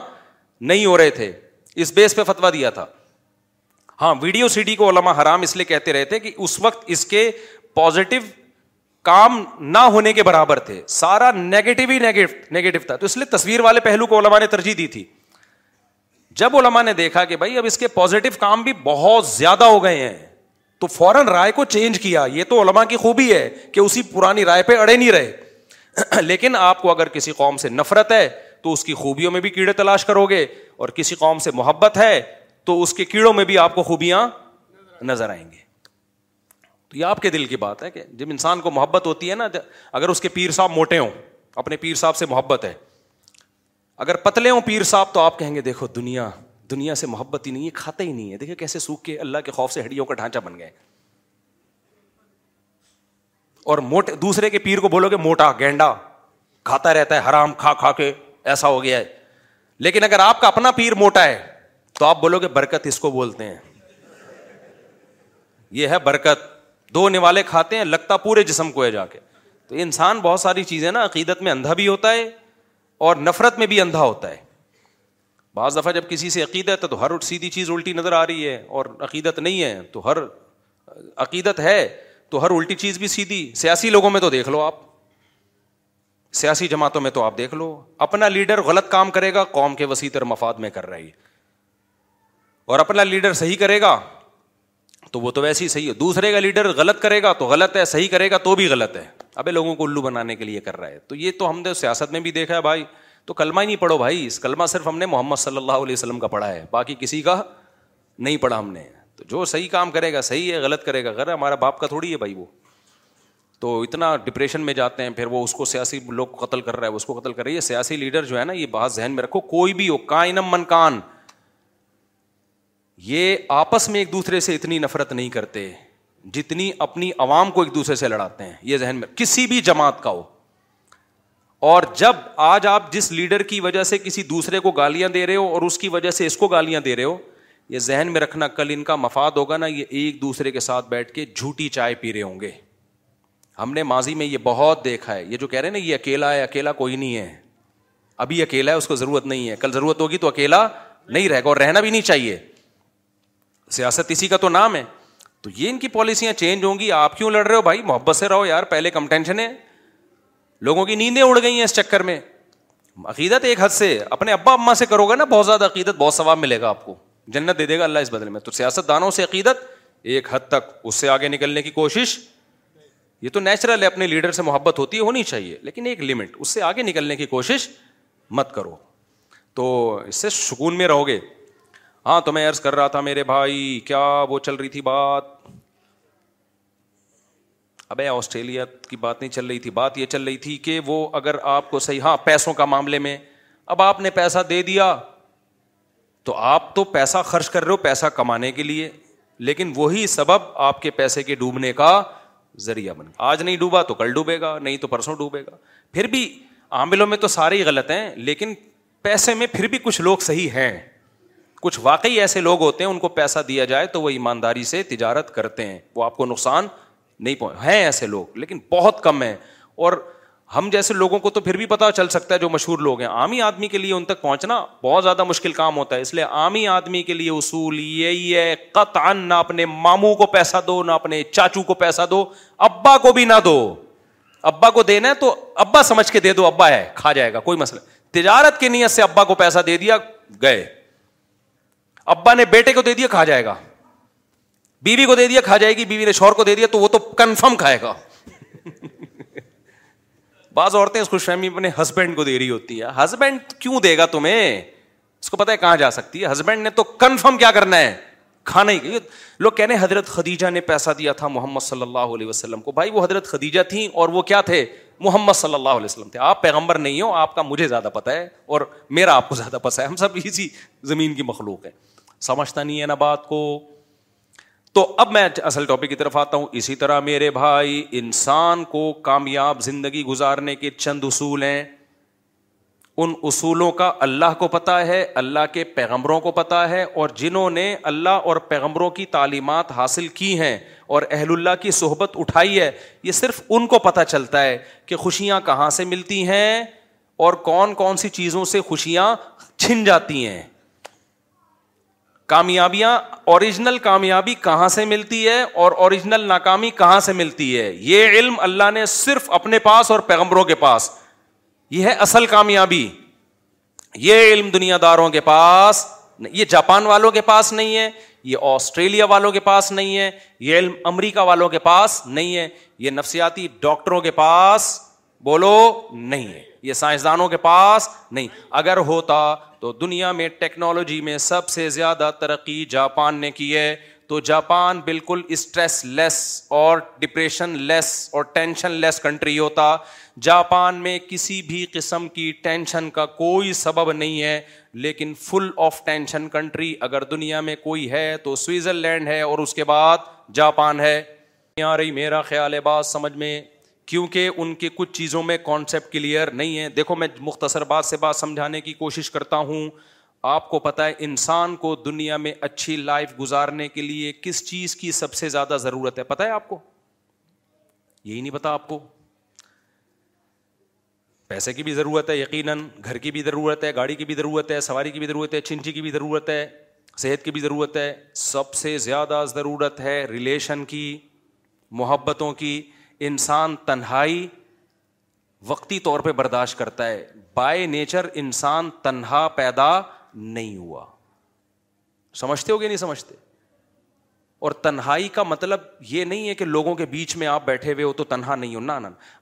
نہیں ہو رہے تھے اس بیس پہ فتوا دیا تھا ہاں ویڈیو سی ڈی کو علماء حرام اس لیے کہتے رہے تھے کہ اس وقت اس کے پازیٹو کام نہ ہونے کے برابر تھے سارا نیگیٹو ہی نیگیٹو تھا تو اس لیے تصویر والے پہلو کو علما نے ترجیح دی تھی جب علما نے دیکھا کہ بھائی اب اس کے پازیٹو کام بھی بہت زیادہ ہو گئے ہیں تو فوراً رائے کو چینج کیا یہ تو علما کی خوبی ہے کہ اسی پرانی رائے پہ اڑے نہیں رہے لیکن آپ کو اگر کسی قوم سے نفرت ہے تو اس کی خوبیوں میں بھی کیڑے تلاش کرو گے اور کسی قوم سے محبت ہے تو اس کے کیڑوں میں بھی آپ کو خوبیاں نظر آئیں گے یہ آپ کے دل کی بات ہے کہ جب انسان کو محبت ہوتی ہے نا اگر اس کے پیر صاحب موٹے ہوں اپنے پیر صاحب سے محبت ہے اگر پتلے ہوں پیر صاحب تو آپ کہیں گے دیکھو دنیا دنیا سے محبت ہی نہیں ہے کھاتے ہی نہیں ہے کیسے سوکھ کے کے اللہ خوف سے ہڈیوں کا ڈھانچہ بن گئے اور موٹے دوسرے کے پیر کو بولو گے موٹا گینڈا کھاتا رہتا ہے حرام کھا کھا کے ایسا ہو گیا ہے لیکن اگر آپ کا اپنا پیر موٹا ہے تو آپ بولو گے برکت اس کو بولتے ہیں یہ ہے برکت دو نوالے کھاتے ہیں لگتا پورے جسم کو ہے جا کے تو انسان بہت ساری چیزیں نا عقیدت میں اندھا بھی ہوتا ہے اور نفرت میں بھی اندھا ہوتا ہے بعض دفعہ جب کسی سے عقیدت ہے تو ہر سیدھی چیز الٹی نظر آ رہی ہے اور عقیدت نہیں ہے تو ہر عقیدت ہے تو ہر الٹی چیز بھی سیدھی سیاسی لوگوں میں تو دیکھ لو آپ سیاسی جماعتوں میں تو آپ دیکھ لو اپنا لیڈر غلط کام کرے گا قوم کے وسیع تر مفاد میں کر ہے اور اپنا لیڈر صحیح کرے گا تو وہ تو ویسے ہی صحیح ہے دوسرے کا لیڈر غلط کرے گا تو غلط ہے صحیح کرے گا تو بھی غلط ہے ابھی لوگوں کو الو بنانے کے لیے کر رہا ہے تو یہ تو ہم نے سیاست میں بھی دیکھا ہے بھائی تو کلمہ ہی نہیں پڑھو بھائی اس کلمہ صرف ہم نے محمد صلی اللہ علیہ وسلم کا پڑھا ہے باقی کسی کا نہیں پڑھا ہم نے تو جو صحیح کام کرے گا صحیح ہے غلط کرے گا غیر ہمارا باپ کا تھوڑی ہے بھائی وہ تو اتنا ڈپریشن میں جاتے ہیں پھر وہ اس کو سیاسی لوگ کو قتل کر رہا ہے اس کو قتل کر رہی ہے سیاسی لیڈر جو ہے نا یہ بات ذہن میں رکھو کوئی بھی ہو کائنم من کان یہ آپس میں ایک دوسرے سے اتنی نفرت نہیں کرتے جتنی اپنی عوام کو ایک دوسرے سے لڑاتے ہیں یہ ذہن میں کسی بھی جماعت کا ہو اور جب آج آپ جس لیڈر کی وجہ سے کسی دوسرے کو گالیاں دے رہے ہو اور اس کی وجہ سے اس کو گالیاں دے رہے ہو یہ ذہن میں رکھنا کل ان کا مفاد ہوگا نا یہ ایک دوسرے کے ساتھ بیٹھ کے جھوٹی چائے پی رہے ہوں گے ہم نے ماضی میں یہ بہت دیکھا ہے یہ جو کہہ رہے ہیں نا یہ اکیلا ہے اکیلا کوئی نہیں ہے ابھی اکیلا ہے اس کو ضرورت نہیں ہے کل ضرورت ہوگی تو اکیلا نہیں رہے گا اور رہنا بھی نہیں چاہیے سیاست اسی کا تو نام ہے تو یہ ان کی پالیسیاں چینج ہوں گی آپ کیوں لڑ رہے ہو بھائی محبت سے رہو یار پہلے کم ٹینشن ہے لوگوں کی نیندیں اڑ گئی ہیں اس چکر میں عقیدت ایک حد سے اپنے ابا اما سے کرو گا نا بہت زیادہ عقیدت بہت ثواب ملے گا آپ کو جنت دے دے گا اللہ اس بدلے میں تو سیاست دانوں سے عقیدت ایک حد تک اس سے آگے نکلنے کی کوشش یہ تو نیچرل ہے اپنے لیڈر سے محبت ہوتی ہے ہونی چاہیے لیکن ایک لمٹ اس سے آگے نکلنے کی کوشش مت کرو تو اس سے سکون میں رہو گے ہاں تو میں عرض کر رہا تھا میرے بھائی کیا وہ چل رہی تھی بات ابے آسٹریلیا کی بات نہیں چل رہی تھی بات یہ چل رہی تھی کہ وہ اگر آپ کو صحیح ہاں پیسوں کا معاملے میں اب آپ نے پیسہ دے دیا تو آپ تو پیسہ خرچ کر رہے ہو پیسہ کمانے کے لیے لیکن وہی سبب آپ کے پیسے کے ڈوبنے کا ذریعہ بن آج نہیں ڈوبا تو کل ڈوبے گا نہیں تو پرسوں ڈوبے گا پھر بھی عاملوں میں تو سارے ہی غلط ہیں لیکن پیسے میں پھر بھی کچھ لوگ صحیح ہیں کچھ واقعی ایسے لوگ ہوتے ہیں ان کو پیسہ دیا جائے تو وہ ایمانداری سے تجارت کرتے ہیں وہ آپ کو نقصان نہیں پہنچ ہیں ایسے لوگ لیکن بہت کم ہیں اور ہم جیسے لوگوں کو تو پھر بھی پتا چل سکتا ہے جو مشہور لوگ ہیں عامی آدمی کے لیے ان تک پہنچنا بہت زیادہ مشکل کام ہوتا ہے اس لیے عامی آدمی کے لیے اصول یہی ہے قطع نہ اپنے ماموں کو پیسہ دو نہ اپنے چاچو کو پیسہ دو ابا کو بھی نہ دو ابا کو دینا ہے تو ابا سمجھ کے دے دو ابا ہے کھا جائے گا کوئی مسئلہ تجارت کی نیت سے ابا کو پیسہ دے دیا گئے ابا نے بیٹے کو دے دیا کھا جائے گا بیوی کو دے دیا کھا جائے گی بیوی نے شور کو دے دیا تو وہ تو کنفرم کھائے گا بعض عورتیں اس خوش فہمی اپنے ہسبینڈ کو دے رہی ہوتی ہے ہسبینڈ کیوں دے گا تمہیں اس کو پتا ہے کہاں جا سکتی ہے ہسبینڈ نے تو کنفرم کیا کرنا ہے ہی کی لوگ کہنے حضرت خدیجہ نے پیسہ دیا تھا محمد صلی اللہ علیہ وسلم کو بھائی وہ حضرت خدیجہ تھیں اور وہ کیا تھے محمد صلی اللہ علیہ وسلم تھے آپ پیغمبر نہیں ہو آپ کا مجھے زیادہ پتہ ہے اور میرا آپ کو زیادہ پتہ ہے ہم سب اسی زمین کی مخلوق ہیں سمجھتا نہیں ہے نا بات کو تو اب میں اصل ٹاپک کی طرف آتا ہوں اسی طرح میرے بھائی انسان کو کامیاب زندگی گزارنے کے چند اصول ہیں ان اصولوں کا اللہ کو پتا ہے اللہ کے پیغمبروں کو پتا ہے اور جنہوں نے اللہ اور پیغمبروں کی تعلیمات حاصل کی ہیں اور اہل اللہ کی صحبت اٹھائی ہے یہ صرف ان کو پتا چلتا ہے کہ خوشیاں کہاں سے ملتی ہیں اور کون کون سی چیزوں سے خوشیاں چھن جاتی ہیں کامیابیاں اوریجنل کامیابی کہاں سے ملتی ہے اور اوریجنل ناکامی کہاں سے ملتی ہے یہ علم اللہ نے صرف اپنے پاس اور پیغمبروں کے پاس یہ ہے اصل کامیابی یہ علم دنیا داروں کے پاس یہ جاپان والوں کے پاس نہیں ہے یہ آسٹریلیا والوں کے پاس نہیں ہے یہ علم امریکہ والوں کے پاس نہیں ہے یہ نفسیاتی ڈاکٹروں کے پاس بولو نہیں ہے یہ سائنسدانوں کے پاس نہیں اگر ہوتا تو دنیا میں ٹیکنالوجی میں سب سے زیادہ ترقی جاپان نے کی ہے تو جاپان بالکل اسٹریس لیس اور ڈپریشن لیس اور ٹینشن لیس کنٹری ہوتا جاپان میں کسی بھی قسم کی ٹینشن کا کوئی سبب نہیں ہے لیکن فل آف ٹینشن کنٹری اگر دنیا میں کوئی ہے تو سوئٹزرلینڈ ہے اور اس کے بعد جاپان ہے یہاں رہی میرا خیال ہے بات سمجھ میں کیونکہ ان کے کچھ چیزوں میں کانسیپٹ کلیئر نہیں ہے دیکھو میں مختصر بات سے بات سمجھانے کی کوشش کرتا ہوں آپ کو پتا ہے انسان کو دنیا میں اچھی لائف گزارنے کے لیے کس چیز کی سب سے زیادہ ضرورت ہے پتا ہے آپ کو یہی نہیں پتا آپ کو پیسے کی بھی ضرورت ہے یقیناً گھر کی بھی ضرورت ہے گاڑی کی بھی ضرورت ہے سواری کی بھی ضرورت ہے چنچی کی بھی ضرورت ہے صحت کی بھی ضرورت ہے سب سے زیادہ ضرورت ہے ریلیشن کی محبتوں کی انسان تنہائی وقتی طور پہ برداشت کرتا ہے بائی نیچر انسان تنہا پیدا نہیں ہوا سمجھتے ہو گے نہیں سمجھتے اور تنہائی کا مطلب یہ نہیں ہے کہ لوگوں کے بیچ میں آپ بیٹھے ہوئے ہو تو تنہا نہیں ہونا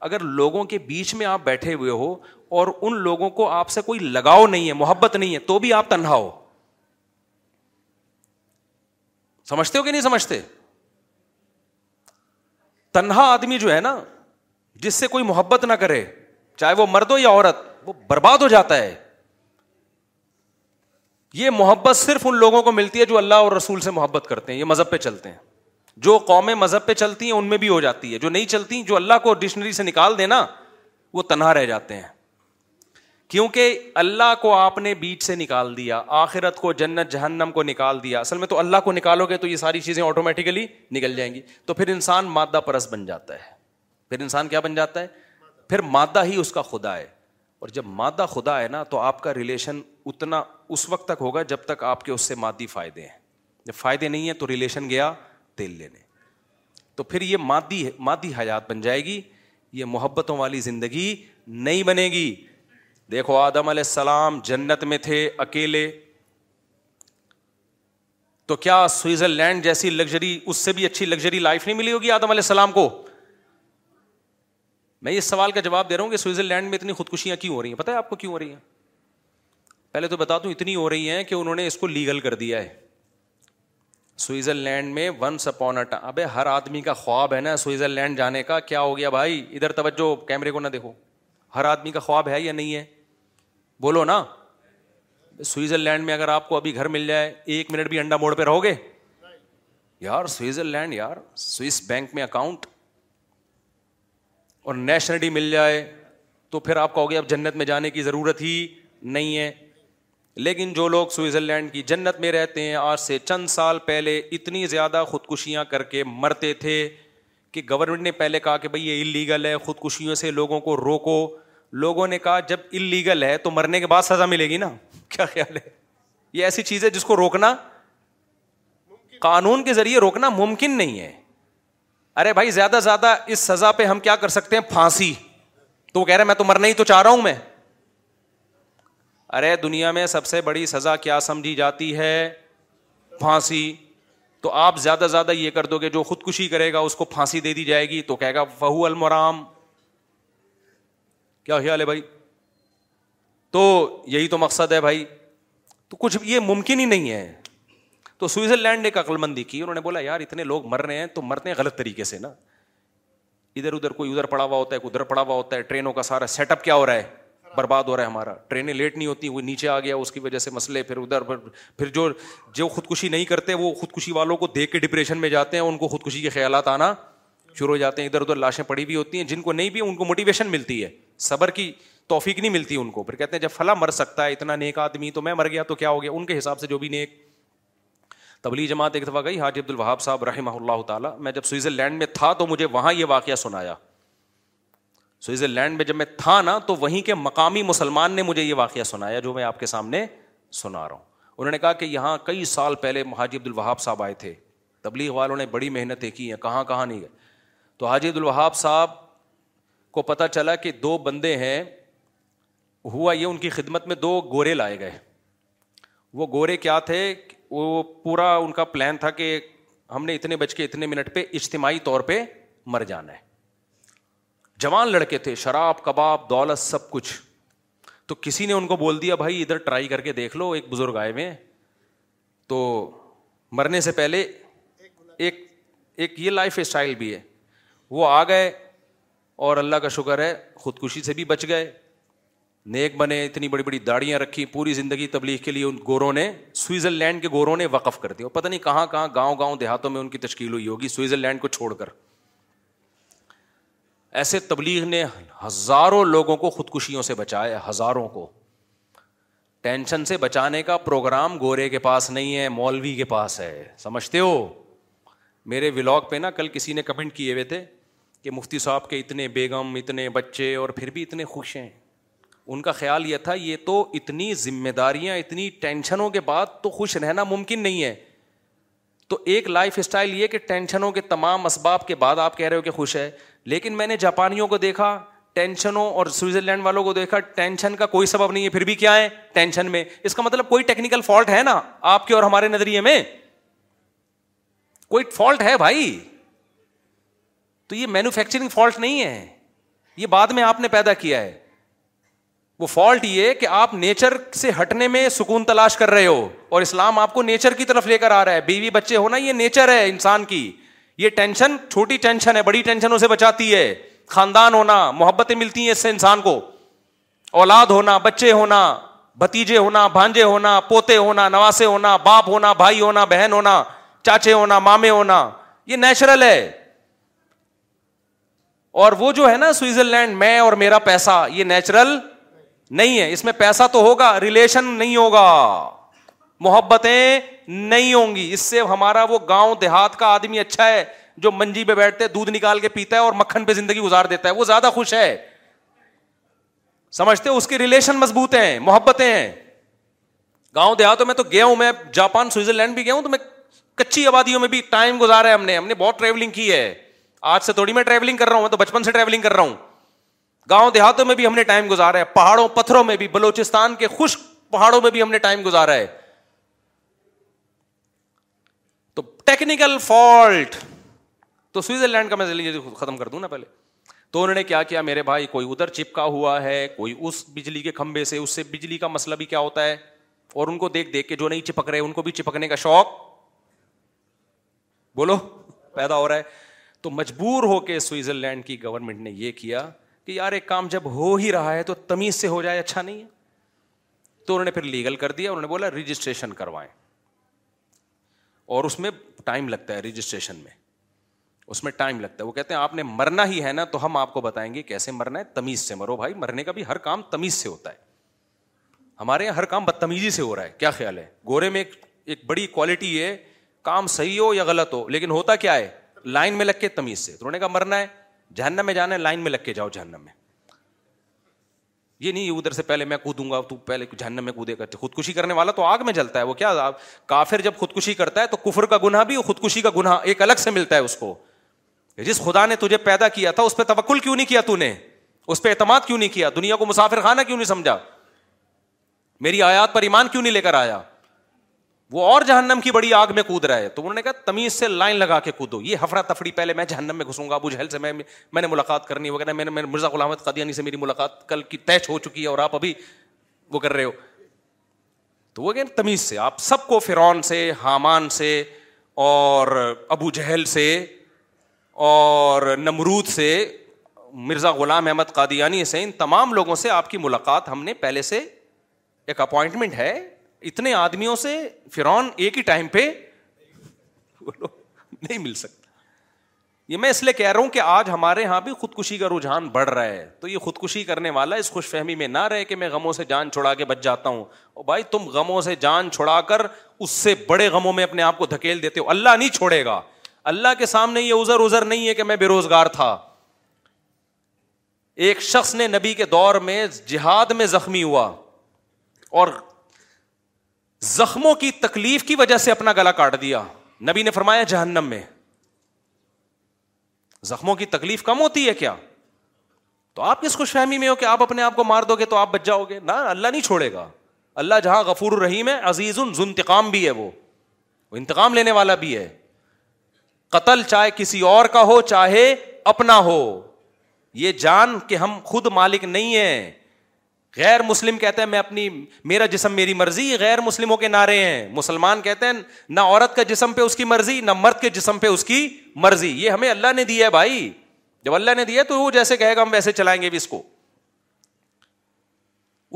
اگر لوگوں کے بیچ میں آپ بیٹھے ہوئے ہو اور ان لوگوں کو آپ سے کوئی لگاؤ نہیں ہے محبت نہیں ہے تو بھی آپ تنہا ہو سمجھتے ہو کہ نہیں سمجھتے تنہا آدمی جو ہے نا جس سے کوئی محبت نہ کرے چاہے وہ مرد ہو یا عورت وہ برباد ہو جاتا ہے یہ محبت صرف ان لوگوں کو ملتی ہے جو اللہ اور رسول سے محبت کرتے ہیں یہ مذہب پہ چلتے ہیں جو قومیں مذہب پہ چلتی ہیں ان میں بھی ہو جاتی ہے جو نہیں چلتی جو اللہ کو ڈکشنری سے نکال دینا وہ تنہا رہ جاتے ہیں کیونکہ اللہ کو آپ نے بیچ سے نکال دیا آخرت کو جنت جہنم کو نکال دیا اصل میں تو اللہ کو نکالو گے تو یہ ساری چیزیں آٹومیٹیکلی نکل جائیں گی تو پھر انسان مادہ پرس بن جاتا ہے پھر انسان کیا بن جاتا ہے پھر مادہ ہی اس کا خدا ہے اور جب مادہ خدا ہے نا تو آپ کا ریلیشن اتنا اس وقت تک ہوگا جب تک آپ کے اس سے مادی فائدے ہیں جب فائدے نہیں ہیں تو ریلیشن گیا تیل لینے تو پھر یہ مادی مادی حیات بن جائے گی یہ محبتوں والی زندگی نہیں بنے گی دیکھو آدم علیہ السلام جنت میں تھے اکیلے تو کیا سوئٹزرلینڈ جیسی لگژری اس سے بھی اچھی لگژری لائف نہیں ملی ہوگی آدم علیہ السلام کو میں اس سوال کا جواب دے رہا ہوں کہ سوئٹزر لینڈ میں اتنی خودکشیاں کیوں ہو رہی ہیں پتہ آپ کو کیوں ہو رہی ہیں پہلے تو بتا دوں اتنی ہو رہی ہیں کہ انہوں نے اس کو لیگل کر دیا ہے سوئٹزر لینڈ میں ونس اپونٹ ابے ہر آدمی کا خواب ہے نا سوئٹزرلینڈ لینڈ جانے کا کیا ہو گیا بھائی ادھر توجہ کیمرے کو نہ دیکھو ہر آدمی کا خواب ہے یا نہیں ہے بولو نا سوئٹزرلینڈ میں اگر آپ کو ابھی گھر مل جائے ایک منٹ بھی انڈا موڑ پہ رہو گے یار سوئٹزر لینڈ یار سوئس بینک میں اکاؤنٹ اور نیشنلٹی مل جائے تو پھر آپ کہو گے اب جنت میں جانے کی ضرورت ہی نہیں ہے لیکن جو لوگ سوئٹزر لینڈ کی جنت میں رہتے ہیں آج سے چند سال پہلے اتنی زیادہ خودکشیاں کر کے مرتے تھے کہ گورنمنٹ نے پہلے کہا کہ بھائی یہ انلیگل ہے خودکشیوں سے لوگوں کو روکو لوگوں نے کہا جب انلیگل ہے تو مرنے کے بعد سزا ملے گی نا کیا خیال ہے یہ ایسی چیز ہے جس کو روکنا قانون کے ذریعے روکنا ممکن نہیں ہے ارے بھائی زیادہ زیادہ اس سزا پہ ہم کیا کر سکتے ہیں پھانسی تو وہ کہہ رہے میں تو مرنا ہی تو چاہ رہا ہوں میں ارے دنیا میں سب سے بڑی سزا کیا سمجھی جاتی ہے پھانسی تو آپ زیادہ زیادہ یہ کر دو گے جو خودکشی کرے گا اس کو پھانسی دے دی جائے گی تو کہے گا فہو المرام کیا خیال ہے بھائی تو یہی تو مقصد ہے بھائی تو کچھ یہ ممکن ہی نہیں ہے تو سوئٹزرلینڈ نے عقل مندی کی انہوں نے بولا یار اتنے لوگ مر رہے ہیں تو مرتے ہیں غلط طریقے سے نا ادھر ادھر کوئی ادھر پڑا ہوا ہوتا ہے کوئی ادھر پڑا ہوا ہوتا ہے ٹرینوں کا سارا سیٹ اپ کیا ہو رہا ہے برباد ہو رہا ہے ہمارا ٹرینیں لیٹ نہیں ہوتی وہ نیچے آ گیا اس کی وجہ سے مسئلے پھر ادھر ادھر پھر جو جو خودکشی نہیں کرتے وہ خودکشی والوں کو دیکھ کے ڈپریشن میں جاتے ہیں ان کو خودکشی کے خیالات آنا شروع ہو جاتے ہیں ادھر ادھر لاشیں پڑی بھی ہوتی ہیں جن کو نہیں بھی ان کو موٹیویشن ملتی ہے صبر کی توفیق نہیں ملتی ان کو پھر کہتے ہیں جب فلاں مر سکتا ہے اتنا نیک آدمی تو میں مر گیا تو کیا ہو گیا ان کے حساب سے جو بھی نیک تبلی جماعت ایک دفعہ گئی حاجی عبد الوہاب صاحب رحمہ اللہ تعالیٰ میں جب سوئٹزرلینڈ لینڈ میں تھا تو مجھے وہاں یہ واقعہ سنایا لینڈ میں جب میں تھا نا تو وہیں کے مقامی مسلمان نے مجھے یہ واقعہ سنایا جو میں آپ کے سامنے سنا رہا ہوں انہوں نے کہا کہ یہاں کئی سال پہلے حاجی عبد الوہاب صاحب آئے تھے تبلیغ والوں نے بڑی محنتیں کی ہیں کہاں کہاں نہیں گئے تو حاجی عبد الوہاب صاحب کو پتا چلا کہ دو بندے ہیں ہوا یہ ان کی خدمت میں دو گورے لائے گئے وہ گورے کیا تھے وہ پورا ان کا پلان تھا کہ ہم نے اتنے بج کے اتنے منٹ پہ اجتماعی طور پہ مر جانا ہے جوان لڑکے تھے شراب کباب دولت سب کچھ تو کسی نے ان کو بول دیا بھائی ادھر ٹرائی کر کے دیکھ لو ایک بزرگ آئے ہوئے تو مرنے سے پہلے ایک ایک یہ لائف اسٹائل بھی ہے وہ آ گئے اور اللہ کا شکر ہے خودکشی سے بھی بچ گئے نیک بنے اتنی بڑی بڑی داڑیاں رکھی پوری زندگی تبلیغ کے لیے ان گوروں نے سوئٹزر لینڈ کے گوروں نے وقف کر دیا پتہ نہیں کہاں کہاں گاؤں گاؤں دیہاتوں میں ان کی تشکیل ہوئی ہوگی سوئٹزرلینڈ لینڈ کو چھوڑ کر ایسے تبلیغ نے ہزاروں لوگوں کو خودکشیوں سے بچایا ہزاروں کو ٹینشن سے بچانے کا پروگرام گورے کے پاس نہیں ہے مولوی کے پاس ہے سمجھتے ہو میرے ولاگ پہ نا کل کسی نے کمنٹ کیے ہوئے تھے کہ مفتی صاحب کے اتنے بیگم اتنے بچے اور پھر بھی اتنے خوش ہیں ان کا خیال یہ تھا یہ تو اتنی ذمہ داریاں اتنی ٹینشنوں کے بعد تو خوش رہنا ممکن نہیں ہے تو ایک لائف اسٹائل یہ کہ ٹینشنوں کے تمام اسباب کے بعد آپ کہہ رہے ہو کہ خوش ہے لیکن میں نے جاپانیوں کو دیکھا ٹینشنوں اور سوئٹزرلینڈ والوں کو دیکھا ٹینشن کا کوئی سبب نہیں ہے پھر بھی کیا ہے ٹینشن میں اس کا مطلب کوئی ٹیکنیکل فالٹ ہے نا آپ کے اور ہمارے نظریے میں کوئی فالٹ ہے بھائی تو یہ مینوفیکچرنگ فالٹ نہیں ہے یہ بعد میں آپ نے پیدا کیا ہے وہ فالٹ یہ کہ آپ نیچر سے ہٹنے میں سکون تلاش کر رہے ہو اور اسلام آپ کو نیچر کی طرف لے کر آ رہا ہے بیوی بچے ہونا یہ نیچر ہے انسان کی یہ ٹینشن چھوٹی ٹینشن ہے بڑی ٹینشنوں سے بچاتی ہے خاندان ہونا محبتیں ملتی ہیں اس سے انسان کو اولاد ہونا بچے ہونا بھتیجے ہونا بھانجے ہونا پوتے ہونا نواسے ہونا باپ ہونا بھائی ہونا بہن ہونا چاچے ہونا مامے ہونا یہ نیچرل ہے اور وہ جو ہے نا سوئٹزرلینڈ میں اور میرا پیسہ یہ نیچرل نہیں ہے اس میں پیسہ تو ہوگا ریلیشن نہیں ہوگا محبتیں نہیں ہوں گی اس سے ہمارا وہ گاؤں دیہات کا آدمی اچھا ہے جو منجی پہ بیٹھتے دودھ نکال کے پیتا ہے اور مکھن پہ زندگی گزار دیتا ہے وہ زیادہ خوش ہے سمجھتے اس کے ریلیشن مضبوط ہیں محبتیں ہیں گاؤں دیہاتوں میں تو گیا ہوں میں جاپان سوئٹزرلینڈ بھی گیا ہوں تو میں کچی آبادیوں میں بھی ٹائم گزارا ہے ہم نے ہم نے بہت ٹریولنگ کی ہے آج سے تھوڑی میں ٹریولنگ کر رہا ہوں تو بچپن سے ٹریولنگ کر رہا ہوں گاؤں دیہاتوں میں بھی ہم نے ٹائم گزارا ہے پہاڑوں پتھروں میں بھی بلوچستان کے خشک پہاڑوں میں بھی ہم نے ٹائم گزارا ہے تو ٹیکنیکل فالٹ تو سوئٹزرلینڈ کا میں ختم کر دوں نا پہلے تو انہوں نے کیا کیا میرے بھائی کوئی ادھر چپکا ہوا ہے کوئی اس بجلی کے کھمبے سے اس سے بجلی کا مسئلہ بھی کیا ہوتا ہے اور ان کو دیکھ دیکھ کے جو نہیں چپک رہے ان کو بھی چپکنے کا شوق بولو پیدا ہو رہا ہے تو مجبور ہو کے سوئٹزرلینڈ کی گورنمنٹ نے یہ کیا کہ یار ایک کام جب ہو ہی رہا ہے تو تمیز سے ہو جائے اچھا نہیں ہے تو انہوں نے پھر لیگل کر دیا انہوں نے بولا رجسٹریشن کروائیں اور اس میں ٹائم لگتا ہے رجسٹریشن میں اس میں ٹائم لگتا ہے وہ کہتے ہیں آپ نے مرنا ہی ہے نا تو ہم آپ کو بتائیں گے کیسے مرنا ہے تمیز سے مرو بھائی مرنے کا بھی ہر کام تمیز سے ہوتا ہے ہمارے یہاں ہر کام بدتمیزی سے ہو رہا ہے کیا خیال ہے گورے میں ایک بڑی کوالٹی ہے کام صحیح ہو یا غلط ہو لیکن ہوتا کیا ہے لائن میں لگ کے تمیز سے تو انہوں نے کہا مرنا ہے جہنم میں جانا ہے لائن میں لگ کے جاؤ جہنم میں یہ نہیں ادھر سے پہلے میں کودوں گا تو پہلے جہنم میں کودے خودکشی کرنے والا تو آگ میں جلتا ہے وہ کیا کافر جب خودکشی کرتا ہے تو کفر کا گناہ بھی خودکشی کا گناہ ایک الگ سے ملتا ہے اس کو جس خدا نے تجھے پیدا کیا تھا اس پہ توکل کیوں نہیں کیا تو نے اس پہ اعتماد کیوں نہیں کیا دنیا کو مسافر خانہ کیوں نہیں سمجھا میری آیات پر ایمان کیوں نہیں لے کر آیا وہ اور جہنم کی بڑی آگ میں کود رہا ہے تو انہوں نے کہا تمیز سے لائن لگا کے کودو یہ ہفرا تفری پہلے میں جہنم میں گھسوں گا ابو جہل سے میں میں نے ملاقات کرنی وغیرہ میں نے مرزا غلامت قادیانی سے میری ملاقات کل کی تیچ ہو چکی ہے اور آپ ابھی وہ کر رہے ہو تو وہ کہنا تمیز سے آپ سب کو فرعون سے حامان سے اور ابو جہل سے اور نمرود سے مرزا غلام احمد قادیانی سے ان تمام لوگوں سے آپ کی ملاقات ہم نے پہلے سے ایک اپوائنٹمنٹ ہے اتنے آدمیوں سے فرون ایک ہی ٹائم پہ نہیں مل سکتا یہ میں اس لیے کہہ رہا ہوں کہ آج ہمارے یہاں بھی خودکشی کا رجحان بڑھ رہا ہے تو یہ خودکشی کرنے والا اس خوش فہمی میں نہ رہے کہ میں غموں سے جان چھڑا کے بچ جاتا ہوں اور بھائی تم غموں سے جان چھڑا کر اس سے بڑے غموں میں اپنے آپ کو دھکیل دیتے ہو اللہ نہیں چھوڑے گا اللہ کے سامنے یہ ازر ازر نہیں ہے کہ میں بے روزگار تھا ایک شخص نے نبی کے دور میں جہاد میں زخمی ہوا اور زخموں کی تکلیف کی وجہ سے اپنا گلا کاٹ دیا نبی نے فرمایا جہنم میں زخموں کی تکلیف کم ہوتی ہے کیا تو آپ کس خوش فہمی میں ہو کہ آپ اپنے آپ کو مار دو گے تو آپ بچ جاؤ گے نہ اللہ نہیں چھوڑے گا اللہ جہاں غفور الرحیم ہے عزیز انتقام بھی ہے وہ انتقام لینے والا بھی ہے قتل چاہے کسی اور کا ہو چاہے اپنا ہو یہ جان کہ ہم خود مالک نہیں ہیں غیر مسلم میں اپنی میرا جسم میری مرضی غیر مسلموں کے نعرے ہیں مسلمان کہتے ہیں نہ عورت کا جسم پہ اس کی مرضی نہ مرد کے جسم پہ اس کی مرضی یہ ہمیں اللہ نے دیا ہے بھائی جب اللہ نے دیا تو وہ جیسے کہے گا ہم ویسے چلائیں گے اس کو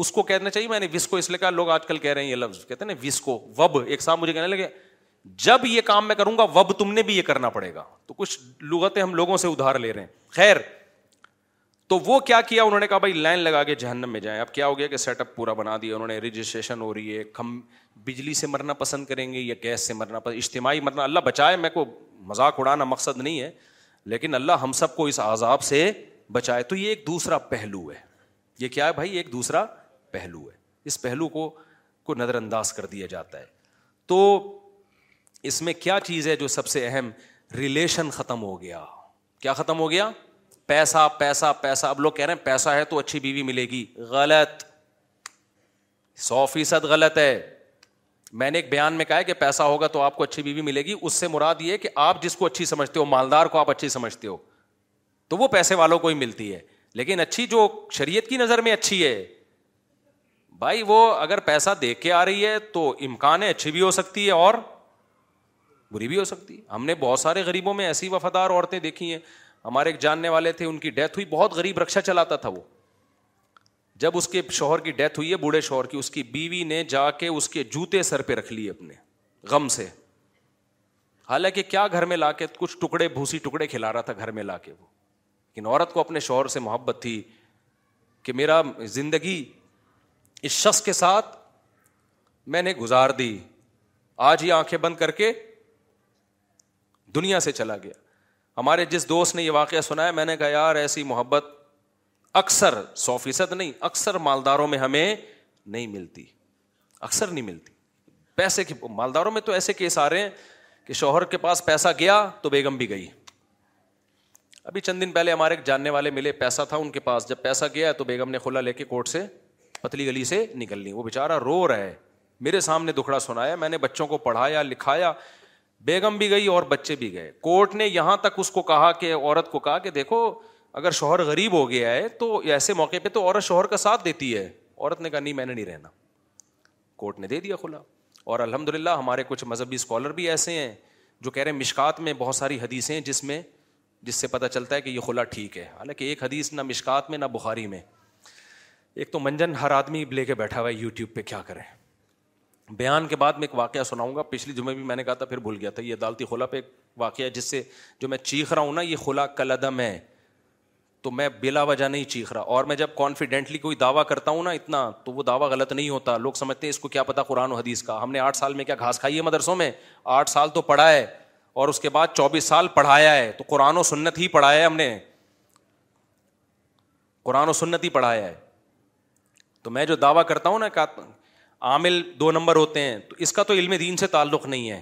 اس کو کہنا چاہیے میں نے اس لیے کہا لوگ آج کل کہہ رہے ہیں یہ لفظ کہتے ہیں نا وسکو وب ایک سام مجھے کہنے لگے جب یہ کام میں کروں گا وب تم نے بھی یہ کرنا پڑے گا تو کچھ لغتیں ہم لوگوں سے ادھار لے رہے ہیں خیر تو وہ کیا کیا انہوں نے کہا بھائی لائن لگا کے جہنم میں جائیں اب کیا ہو گیا کہ سیٹ اپ پورا بنا دیا انہوں نے رجسٹریشن ہو رہی ہے کم بجلی سے مرنا پسند کریں گے یا گیس سے مرنا پسند اجتماعی مرنا اللہ بچائے میں کو مذاق اڑانا مقصد نہیں ہے لیکن اللہ ہم سب کو اس عذاب سے بچائے تو یہ ایک دوسرا پہلو ہے یہ کیا ہے بھائی ایک دوسرا پہلو ہے اس پہلو کو کو نظر انداز کر دیا جاتا ہے تو اس میں کیا چیز ہے جو سب سے اہم ریلیشن ختم ہو گیا کیا ختم ہو گیا پیسہ پیسہ پیسہ اب لوگ کہہ رہے ہیں پیسہ ہے تو اچھی بیوی ملے گی غلط سو فیصد غلط ہے میں نے ایک بیان میں کہا کہ پیسہ ہوگا تو آپ کو اچھی بیوی ملے گی اس سے مراد یہ کہ آپ جس کو اچھی سمجھتے ہو مالدار کو آپ اچھی سمجھتے ہو تو وہ پیسے والوں کو ہی ملتی ہے لیکن اچھی جو شریعت کی نظر میں اچھی ہے بھائی وہ اگر پیسہ دے کے آ رہی ہے تو امکان ہے اچھی بھی ہو سکتی ہے اور بری بھی ہو سکتی ہے ہم نے بہت سارے غریبوں میں ایسی وفادار عورتیں دیکھی ہیں ہمارے ایک جاننے والے تھے ان کی ڈیتھ ہوئی بہت غریب رکشا چلاتا تھا وہ جب اس کے شوہر کی ڈیتھ ہوئی ہے بوڑھے شوہر کی اس کی بیوی نے جا کے اس کے جوتے سر پہ رکھ لیے اپنے غم سے حالانکہ کیا گھر میں لا کے کچھ ٹکڑے بھوسی ٹکڑے کھلا رہا تھا گھر میں لا کے وہ لیکن عورت کو اپنے شوہر سے محبت تھی کہ میرا زندگی اس شخص کے ساتھ میں نے گزار دی آج یہ آنکھیں بند کر کے دنیا سے چلا گیا ہمارے جس دوست نے یہ واقعہ سنا ہے میں نے کہا یار ایسی محبت اکثر سو فیصد نہیں اکثر مالداروں میں ہمیں نہیں ملتی اکثر نہیں ملتی پیسے مالداروں میں تو ایسے کیس آ رہے ہیں کہ شوہر کے پاس پیسہ گیا تو بیگم بھی گئی ابھی چند دن پہلے ہمارے جاننے والے ملے پیسہ تھا ان کے پاس جب پیسہ گیا تو بیگم نے کھلا لے کے کوٹ سے پتلی گلی سے نکل لی وہ بےچارا رو رہا ہے میرے سامنے دکھڑا سنایا میں نے بچوں کو پڑھایا لکھایا بیگم بھی گئی اور بچے بھی گئے کورٹ نے یہاں تک اس کو کہا کہ عورت کو کہا کہ دیکھو اگر شوہر غریب ہو گیا ہے تو ایسے موقع پہ تو عورت شوہر کا ساتھ دیتی ہے عورت نے کہا نہیں میں نے نہیں رہنا کورٹ نے دے دیا کھلا اور الحمد للہ ہمارے کچھ مذہبی اسکالر بھی ایسے ہیں جو کہہ رہے ہیں مشکات میں بہت ساری حدیثیں ہیں جس میں جس سے پتہ چلتا ہے کہ یہ کھلا ٹھیک ہے حالانکہ ایک حدیث نہ مشکات میں نہ بخاری میں ایک تو منجن ہر آدمی لے کے بیٹھا ہوا ہے یوٹیوب پہ کیا کریں بیان کے بعد میں ایک واقعہ سناؤں گا پچھلی جمعے بھی میں نے کہا تھا پھر بھول گیا تھا یہ عدالتی خلا پہ ایک واقعہ ہے جس سے جو میں چیخ رہا ہوں نا یہ خلا کل عدم ہے تو میں بلا وجہ نہیں چیخ رہا اور میں جب کانفیڈینٹلی کوئی دعویٰ کرتا ہوں نا اتنا تو وہ دعویٰ غلط نہیں ہوتا لوگ سمجھتے ہیں اس کو کیا پتا قرآن و حدیث کا ہم نے آٹھ سال میں کیا گھاس کھائی ہے مدرسوں میں آٹھ سال تو پڑھا ہے اور اس کے بعد چوبیس سال پڑھایا ہے تو قرآن و سنت ہی پڑھایا ہے ہم نے قرآن و سنت ہی پڑھایا ہے تو میں جو دعویٰ کرتا ہوں نا عامل دو نمبر ہوتے ہیں تو اس کا تو علم دین سے تعلق نہیں ہے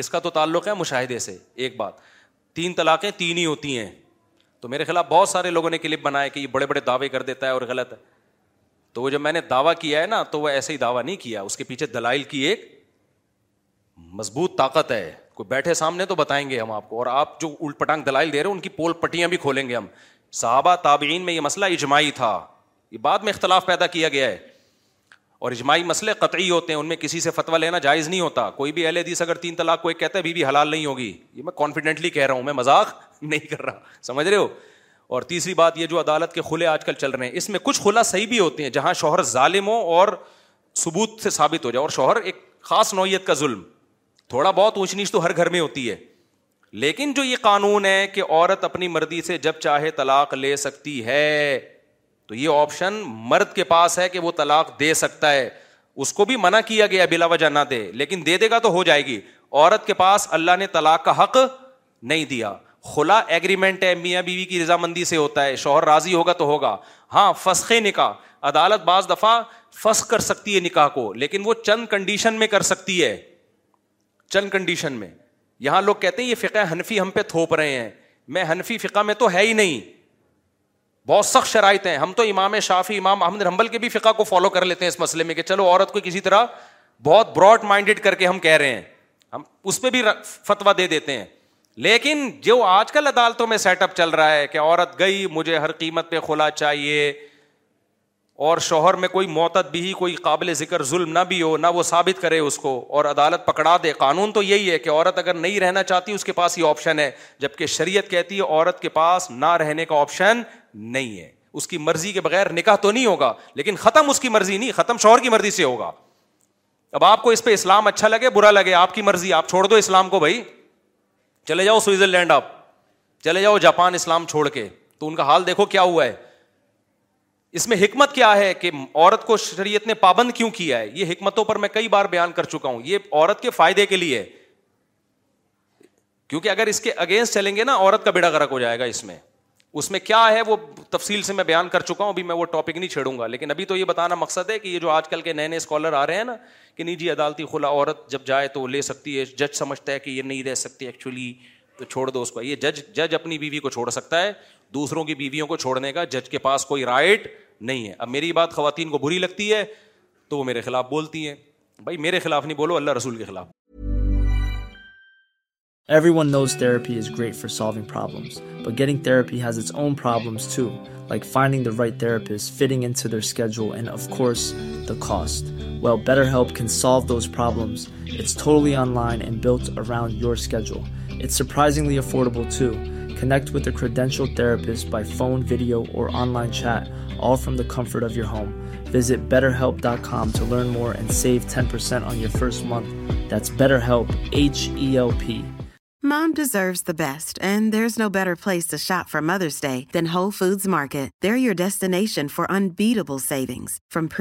اس کا تو تعلق ہے مشاہدے سے ایک بات تین طلاقیں تین ہی ہوتی ہیں تو میرے خلاف بہت سارے لوگوں نے کلپ بنایا کہ یہ بڑے بڑے دعوے کر دیتا ہے اور غلط ہے تو وہ جب میں نے دعویٰ کیا ہے نا تو وہ ایسے ہی دعویٰ نہیں کیا اس کے پیچھے دلائل کی ایک مضبوط طاقت ہے کوئی بیٹھے سامنے تو بتائیں گے ہم آپ کو اور آپ جو الٹ پٹانگ دلائل دے رہے ہیں ان کی پول پٹیاں بھی کھولیں گے ہم صحابہ تابعین میں یہ مسئلہ اجماعی تھا یہ بعد میں اختلاف پیدا کیا گیا ہے اور اجماعی مسئلے قطعی ہوتے ہیں ان میں کسی سے فتویٰ لینا جائز نہیں ہوتا کوئی بھی اہل حدیث اگر تین طلاق کو ایک کہتا ہے بھی بھی حلال نہیں ہوگی یہ میں کانفیڈنٹلی کہہ رہا ہوں میں مذاق نہیں کر رہا سمجھ رہے ہو اور تیسری بات یہ جو عدالت کے خلے آج کل چل رہے ہیں اس میں کچھ خلا صحیح بھی ہوتے ہیں جہاں شوہر ظالم ہو اور ثبوت سے ثابت ہو جائے اور شوہر ایک خاص نوعیت کا ظلم تھوڑا بہت اونچ نیچ تو ہر گھر میں ہوتی ہے لیکن جو یہ قانون ہے کہ عورت اپنی مرضی سے جب چاہے طلاق لے سکتی ہے تو یہ آپشن مرد کے پاس ہے کہ وہ طلاق دے سکتا ہے اس کو بھی منع کیا گیا بلا وجہ نہ دے لیکن دے دے گا تو ہو جائے گی عورت کے پاس اللہ نے طلاق کا حق نہیں دیا خلا ایگریمنٹ ہے میاں بیوی کی رضامندی سے ہوتا ہے شوہر راضی ہوگا تو ہوگا ہاں فسخ نکاح عدالت بعض دفعہ فس کر سکتی ہے نکاح کو لیکن وہ چند کنڈیشن میں کر سکتی ہے چند کنڈیشن میں یہاں لوگ کہتے ہیں یہ فقہ حنفی ہم پہ تھوپ رہے ہیں میں حنفی فقہ میں تو ہے ہی نہیں بہت سخت شرائط ہیں ہم تو امام شافی امام احمد حنبل کے بھی فقہ کو فالو کر لیتے ہیں اس مسئلے میں کہ چلو عورت کو کسی طرح بہت براڈ مائنڈیڈ کر کے ہم کہہ رہے ہیں ہم اس پہ بھی فتوا دے دیتے ہیں لیکن جو آج کل عدالتوں میں سیٹ اپ چل رہا ہے کہ عورت گئی مجھے ہر قیمت پہ کھلا چاہیے اور شوہر میں کوئی معتد بھی کوئی قابل ذکر ظلم نہ بھی ہو نہ وہ ثابت کرے اس کو اور عدالت پکڑا دے قانون تو یہی ہے کہ عورت اگر نہیں رہنا چاہتی اس کے پاس ہی آپشن ہے جبکہ شریعت کہتی ہے عورت کے پاس نہ رہنے کا آپشن نہیں ہے اس کی مرضی کے بغیر نکاح تو نہیں ہوگا لیکن ختم اس کی مرضی نہیں ختم شوہر کی مرضی سے ہوگا اب آپ کو اس پہ اسلام اچھا لگے برا لگے آپ کی مرضی آپ چھوڑ دو اسلام کو بھائی چلے جاؤ سوئٹزرلینڈ آپ چلے جاؤ جاپان اسلام چھوڑ کے تو ان کا حال دیکھو کیا ہوا ہے اس میں حکمت کیا ہے کہ عورت کو شریعت نے پابند کیوں کیا ہے یہ حکمتوں پر میں کئی بار بیان کر چکا ہوں یہ عورت کے فائدے کے لیے کیونکہ اگر اس کے اگینسٹ چلیں گے نا عورت کا بیڑا گرک ہو جائے گا اس میں اس میں کیا ہے وہ تفصیل سے میں بیان کر چکا ہوں ابھی میں وہ ٹاپک نہیں چھیڑوں گا لیکن ابھی تو یہ بتانا مقصد ہے کہ یہ جو آج کل کے نئے نئے اسکالر آ رہے ہیں نا کہ نہیں جی عدالتی خلا عورت جب جائے تو لے سکتی ہے جج سمجھتا ہے کہ یہ نہیں رہ سکتی ایکچولی تو چھوڑ دو اس کو یہ جج جج اپنی بیوی کو چھوڑ سکتا ہے دوسروں کی بیویوں کو چھوڑنے کا جج کے پاس کوئی رائٹ نہیں ہے اب میری بات خواتین کو بری لگتی ہے تو وہ میرے خلاف بولتی ہیں بھائی میرے خلاف نہیں بولو اللہ رسول کے خلاف everyone knows therapy is great for solving problems but getting therapy has its own problems too like finding the right therapist fitting in to their schedule and of course the cost well better help can solve those problems it's fully online and built around your schedule it's surprisingly affordable you connect with a credential therapist by phone video or online chat of from the comfort of your home visit better help dot cost month better help H E O P mom deserves best and there is no better place to shop for mother's day than than foods market there your for for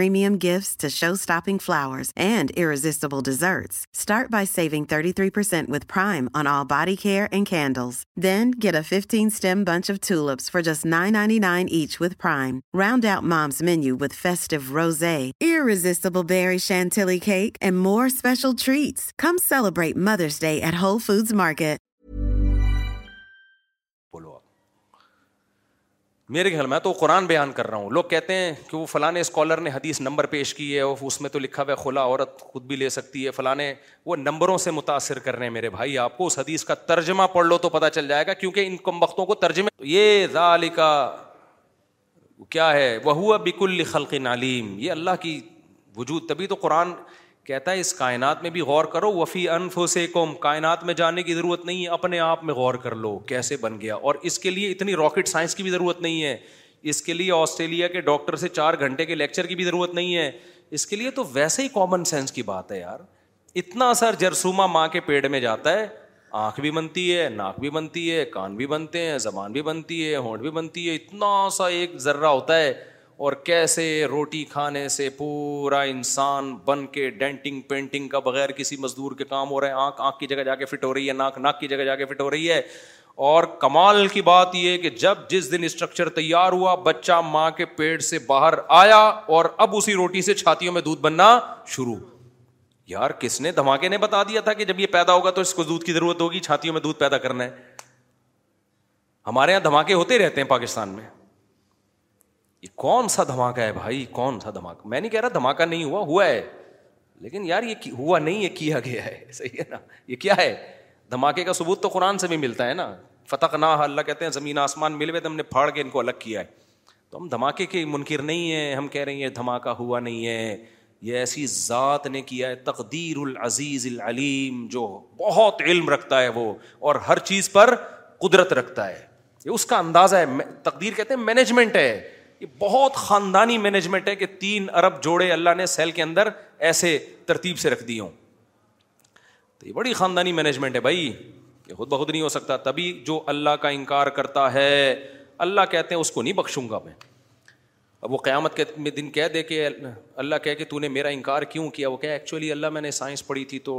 saving prime prime on and candles get bunch of just nine each round mom's menu roses more special treats come mother's day at whole foods market میرے خیال میں تو قرآن بیان کر رہا ہوں لوگ کہتے ہیں کہ وہ فلاں اسکالر نے حدیث نمبر پیش کی ہے اس میں تو لکھا ہوا کھلا عورت خود بھی لے سکتی ہے فلاں وہ نمبروں سے متاثر کر رہے ہیں میرے بھائی آپ کو اس حدیث کا ترجمہ پڑھ لو تو پتہ چل جائے گا کیونکہ ان کم وقتوں کو ترجمے یہ ہے وہ ہوا بک الخلق علیم یہ اللہ کی وجود تبھی تو قرآن کہتا ہے اس کائنات میں بھی غور کرو وفی انف سے قوم کائنات میں جانے کی ضرورت نہیں ہے اپنے آپ میں غور کر لو کیسے بن گیا اور اس کے لیے اتنی راکٹ سائنس کی بھی ضرورت نہیں ہے اس کے لیے آسٹریلیا کے ڈاکٹر سے چار گھنٹے کے لیکچر کی بھی ضرورت نہیں ہے اس کے لیے تو ویسے ہی کامن سینس کی بات ہے یار اتنا سر جرسوما ماں کے پیڑ میں جاتا ہے آنکھ بھی بنتی ہے ناک بھی بنتی ہے کان بھی بنتے ہیں زبان بھی بنتی ہے ہونٹ بھی بنتی ہے اتنا سا ایک ذرہ ہوتا ہے اور کیسے روٹی کھانے سے پورا انسان بن کے ڈینٹنگ پینٹنگ کا بغیر کسی مزدور کے کام ہو رہے ہیں آنکھ آنکھ کی جگہ جا کے فٹ ہو رہی ہے ناک ناک کی جگہ جا کے فٹ ہو رہی ہے اور کمال کی بات یہ کہ جب جس دن اسٹرکچر تیار ہوا بچہ ماں کے پیڑ سے باہر آیا اور اب اسی روٹی سے چھاتیوں میں دودھ بننا شروع یار کس نے دھماکے نے بتا دیا تھا کہ جب یہ پیدا ہوگا تو اس کو دودھ کی ضرورت ہوگی چھاتیوں میں دودھ پیدا کرنا ہے ہمارے یہاں دھماکے ہوتے رہتے ہیں پاکستان میں یہ کون سا دھماکہ ہے بھائی کون سا دھماکہ میں نہیں کہہ رہا دھماکہ نہیں ہوا ہوا ہے لیکن یار یہ ہوا نہیں یہ کیا گیا ہے صحیح ہے نا یہ کیا ہے دھماکے کا ثبوت تو قرآن سے بھی ملتا ہے نا فتح نہ اللہ کہتے ہیں زمین آسمان مل تو ہم نے پھاڑ کے ان کو الگ کیا ہے تو ہم دھماکے کے منکر نہیں ہیں ہم کہہ رہے ہیں دھماکہ ہوا نہیں ہے یہ ایسی ذات نے کیا ہے تقدیر العزیز العلیم جو بہت علم رکھتا ہے وہ اور ہر چیز پر قدرت رکھتا ہے یہ اس کا اندازہ ہے تقدیر کہتے ہیں مینجمنٹ ہے یہ بہت خاندانی مینجمنٹ ہے کہ تین ارب جوڑے اللہ نے سیل کے اندر ایسے ترتیب سے رکھ دی ہوں تو یہ بڑی خاندانی مینجمنٹ ہے بھائی کہ خود بخود نہیں ہو سکتا تبھی جو اللہ کا انکار کرتا ہے اللہ کہتے ہیں اس کو نہیں بخشوں گا میں اب وہ قیامت کے دن کہہ دے کے اللہ کہ میرا انکار کیوں کیا وہ کہ ایکچولی اللہ میں نے سائنس پڑھی تھی تو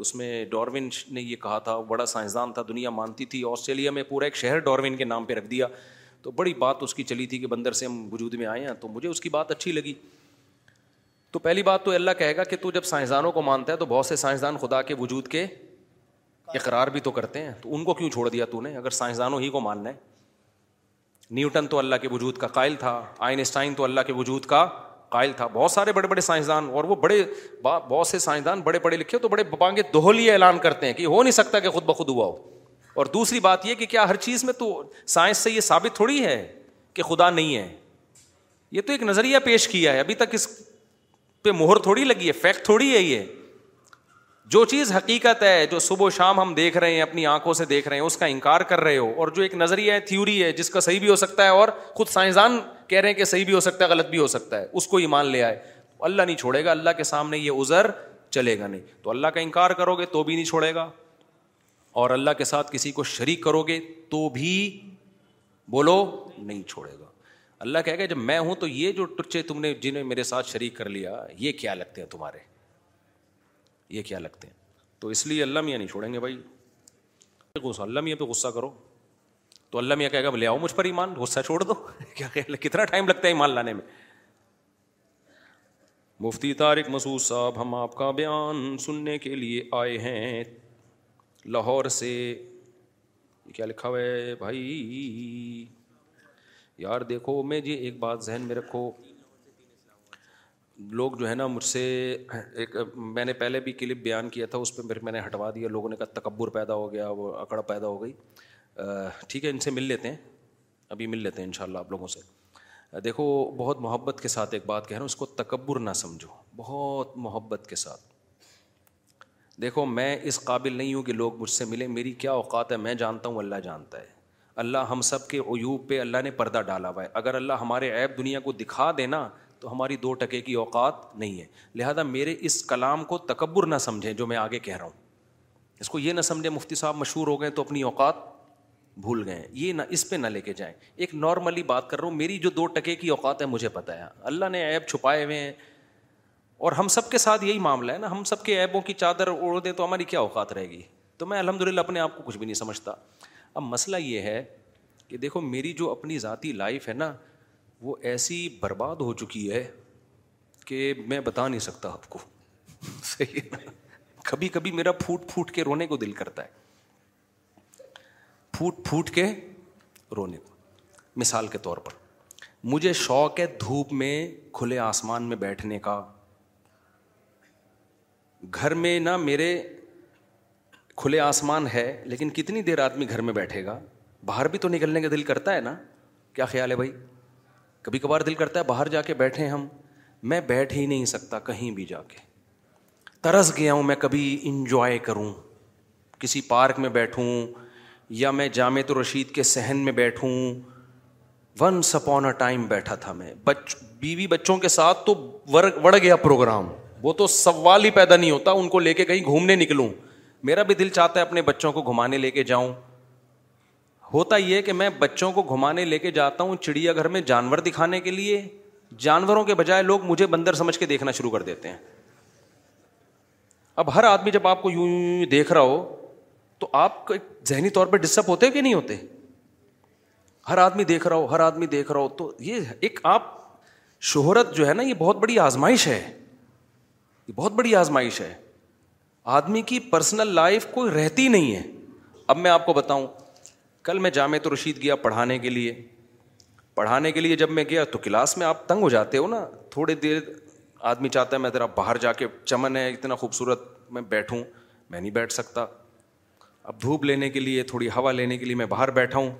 اس میں ڈاروین نے یہ کہا تھا بڑا سائنسدان تھا دنیا مانتی تھی آسٹریلیا میں پورا ایک شہر ڈاروین کے نام پہ رکھ دیا تو بڑی بات اس کی چلی تھی کہ بندر سے ہم وجود میں آئے ہیں تو مجھے اس کی بات اچھی لگی تو پہلی بات تو اللہ کہے گا کہ تو جب سائنسدانوں کو مانتا ہے تو بہت سے سائنسدان خدا کے وجود کے اقرار بھی تو کرتے ہیں تو ان کو کیوں چھوڑ دیا تو نے اگر سائنسدانوں ہی کو ماننا ہے نیوٹن تو اللہ کے وجود کا قائل تھا آئنسٹائن تو اللہ کے وجود کا قائل تھا بہت سارے بڑے بڑے سائنسدان اور وہ بڑے بہت سے سائنسدان بڑے پڑھے لکھے تو بڑے بانگے دوہلی اعلان کرتے ہیں کہ ہو نہیں سکتا کہ خود بخود ہوا ہو اور دوسری بات یہ کہ کیا ہر چیز میں تو سائنس سے یہ ثابت تھوڑی ہے کہ خدا نہیں ہے یہ تو ایک نظریہ پیش کیا ہے ابھی تک اس پہ مہر تھوڑی لگی ہے فیکٹ تھوڑی ہے یہ جو چیز حقیقت ہے جو صبح و شام ہم دیکھ رہے ہیں اپنی آنکھوں سے دیکھ رہے ہیں اس کا انکار کر رہے ہو اور جو ایک نظریہ ہے تھیوری ہے جس کا صحیح بھی ہو سکتا ہے اور خود سائنسدان کہہ رہے ہیں کہ صحیح بھی ہو سکتا ہے غلط بھی ہو سکتا ہے اس کو ایمان مان آئے ہے اللہ نہیں چھوڑے گا اللہ کے سامنے یہ ازر چلے گا نہیں تو اللہ کا انکار کرو گے تو بھی نہیں چھوڑے گا اور اللہ کے ساتھ کسی کو شریک کرو گے تو بھی بولو نہیں چھوڑے گا اللہ گا جب میں ہوں تو یہ جو ٹچے تم نے جنہیں میرے ساتھ شریک کر لیا یہ کیا لگتے ہیں تمہارے یہ کیا لگتے ہیں تو اس لیے اللہ میاں نہیں چھوڑیں گے بھائی غصہ اللہ میاں پہ غصہ کرو تو اللہ میاں کہے گا لے آؤ مجھ پر ایمان غصہ چھوڑ دو کیا خیال ہے کتنا ٹائم لگتا ہے ایمان لانے میں مفتی طارق مسعود صاحب ہم آپ کا بیان سننے کے لیے آئے ہیں لاہور سے کیا لکھا ہوا ہے بھائی یار دیکھو میں جی ایک بات ذہن میں رکھو لوگ جو ہے نا مجھ سے ایک میں نے پہلے بھی کلپ بیان کیا تھا اس پہ پھر میں نے ہٹوا دیا لوگوں نے کہا تکبر پیدا ہو گیا وہ اکڑ پیدا ہو گئی ٹھیک ہے ان سے مل لیتے ہیں ابھی مل لیتے ہیں ان شاء اللہ آپ لوگوں سے دیکھو بہت محبت کے ساتھ ایک بات کہہ رہا ہوں اس کو تکبر نہ سمجھو بہت محبت کے ساتھ دیکھو میں اس قابل نہیں ہوں کہ لوگ مجھ سے ملیں میری کیا اوقات ہے میں جانتا ہوں اللہ جانتا ہے اللہ ہم سب کے عیوب پہ اللہ نے پردہ ڈالا ہوا ہے اگر اللہ ہمارے عیب دنیا کو دکھا دے نا تو ہماری دو ٹکے کی اوقات نہیں ہے لہذا میرے اس کلام کو تکبر نہ سمجھیں جو میں آگے کہہ رہا ہوں اس کو یہ نہ سمجھیں مفتی صاحب مشہور ہو گئے تو اپنی اوقات بھول گئے یہ نہ اس پہ نہ لے کے جائیں ایک نارملی بات کر رہا ہوں میری جو دو ٹکے کی اوقات ہے مجھے پتہ ہے اللہ نے عیب چھپائے ہوئے ہیں اور ہم سب کے ساتھ یہی معاملہ ہے نا ہم سب کے ایبوں کی چادر اوڑ دیں تو ہماری کیا اوقات رہے گی تو میں الحمد للہ اپنے آپ کو کچھ بھی نہیں سمجھتا اب مسئلہ یہ ہے کہ دیکھو میری جو اپنی ذاتی لائف ہے نا وہ ایسی برباد ہو چکی ہے کہ میں بتا نہیں سکتا آپ کو صحیح ہے کبھی کبھی میرا پھوٹ پھوٹ کے رونے کو دل کرتا ہے پھوٹ پھوٹ کے رونے کو مثال کے طور پر مجھے شوق ہے دھوپ میں کھلے آسمان میں بیٹھنے کا گھر میں نہ میرے کھلے آسمان ہے لیکن کتنی دیر آدمی گھر میں بیٹھے گا باہر بھی تو نکلنے کا دل کرتا ہے نا کیا خیال ہے بھائی کبھی کبھار دل کرتا ہے باہر جا کے بیٹھے ہم میں بیٹھ ہی نہیں سکتا کہیں بھی جا کے ترس گیا ہوں میں کبھی انجوائے کروں کسی پارک میں بیٹھوں یا میں جامع تو رشید کے سہن میں بیٹھوں ونس سپون اے ٹائم بیٹھا تھا میں بچ بیوی بچوں کے ساتھ تو وڑ گیا پروگرام وہ تو سوال ہی پیدا نہیں ہوتا ان کو لے کے کہیں گھومنے نکلوں میرا بھی دل چاہتا ہے اپنے بچوں کو گھمانے لے کے جاؤں ہوتا یہ کہ میں بچوں کو گھمانے لے کے جاتا ہوں چڑیا گھر میں جانور دکھانے کے لیے جانوروں کے بجائے لوگ مجھے بندر سمجھ کے دیکھنا شروع کر دیتے ہیں اب ہر آدمی جب آپ کو یوں یوں, یوں دیکھ رہا ہو تو آپ ذہنی طور پہ ڈسٹرب ہوتے کہ نہیں ہوتے ہر آدمی دیکھ رہا ہو ہر آدمی دیکھ رہا ہو تو یہ ایک آپ شہرت جو ہے نا یہ بہت بڑی آزمائش ہے یہ بہت بڑی آزمائش ہے آدمی کی پرسنل لائف کوئی رہتی نہیں ہے اب میں آپ کو بتاؤں کل میں جامع تو رشید گیا پڑھانے کے لیے پڑھانے کے لیے جب میں گیا تو کلاس میں آپ تنگ ہو جاتے ہو نا تھوڑے دیر آدمی چاہتا ہے میں ذرا باہر جا کے چمن ہے اتنا خوبصورت میں بیٹھوں میں نہیں بیٹھ سکتا اب دھوپ لینے کے لیے تھوڑی ہوا لینے کے لیے میں باہر بیٹھا ہوں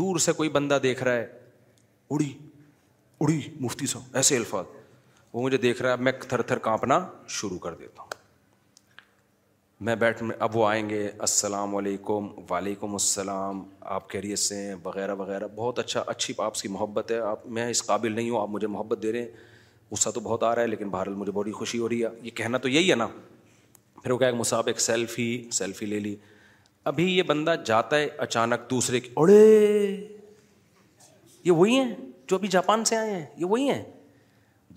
دور سے کوئی بندہ دیکھ رہا ہے اڑی اڑی مفتی سو ایسے الفاظ وہ مجھے دیکھ رہا ہے میں تھر تھر کانپنا شروع کر دیتا ہوں میں بیٹھ میں اب وہ آئیں گے السلام علیکم وعلیکم السلام آپ خیریت سے ہیں وغیرہ وغیرہ بہت اچھا اچھی آپ کی محبت ہے آپ میں اس قابل نہیں ہوں آپ مجھے محبت دے رہے ہیں غصہ تو بہت آ رہا ہے لیکن بہرحال مجھے بڑی خوشی ہو رہی ہے یہ کہنا تو یہی ہے نا پھر وہ کہا کہ مصعب ایک سیلفی سیلفی لے لی ابھی یہ بندہ جاتا ہے اچانک دوسرے کی اڑے یہ وہی ہیں جو ابھی جاپان سے آئے ہیں یہ وہی ہیں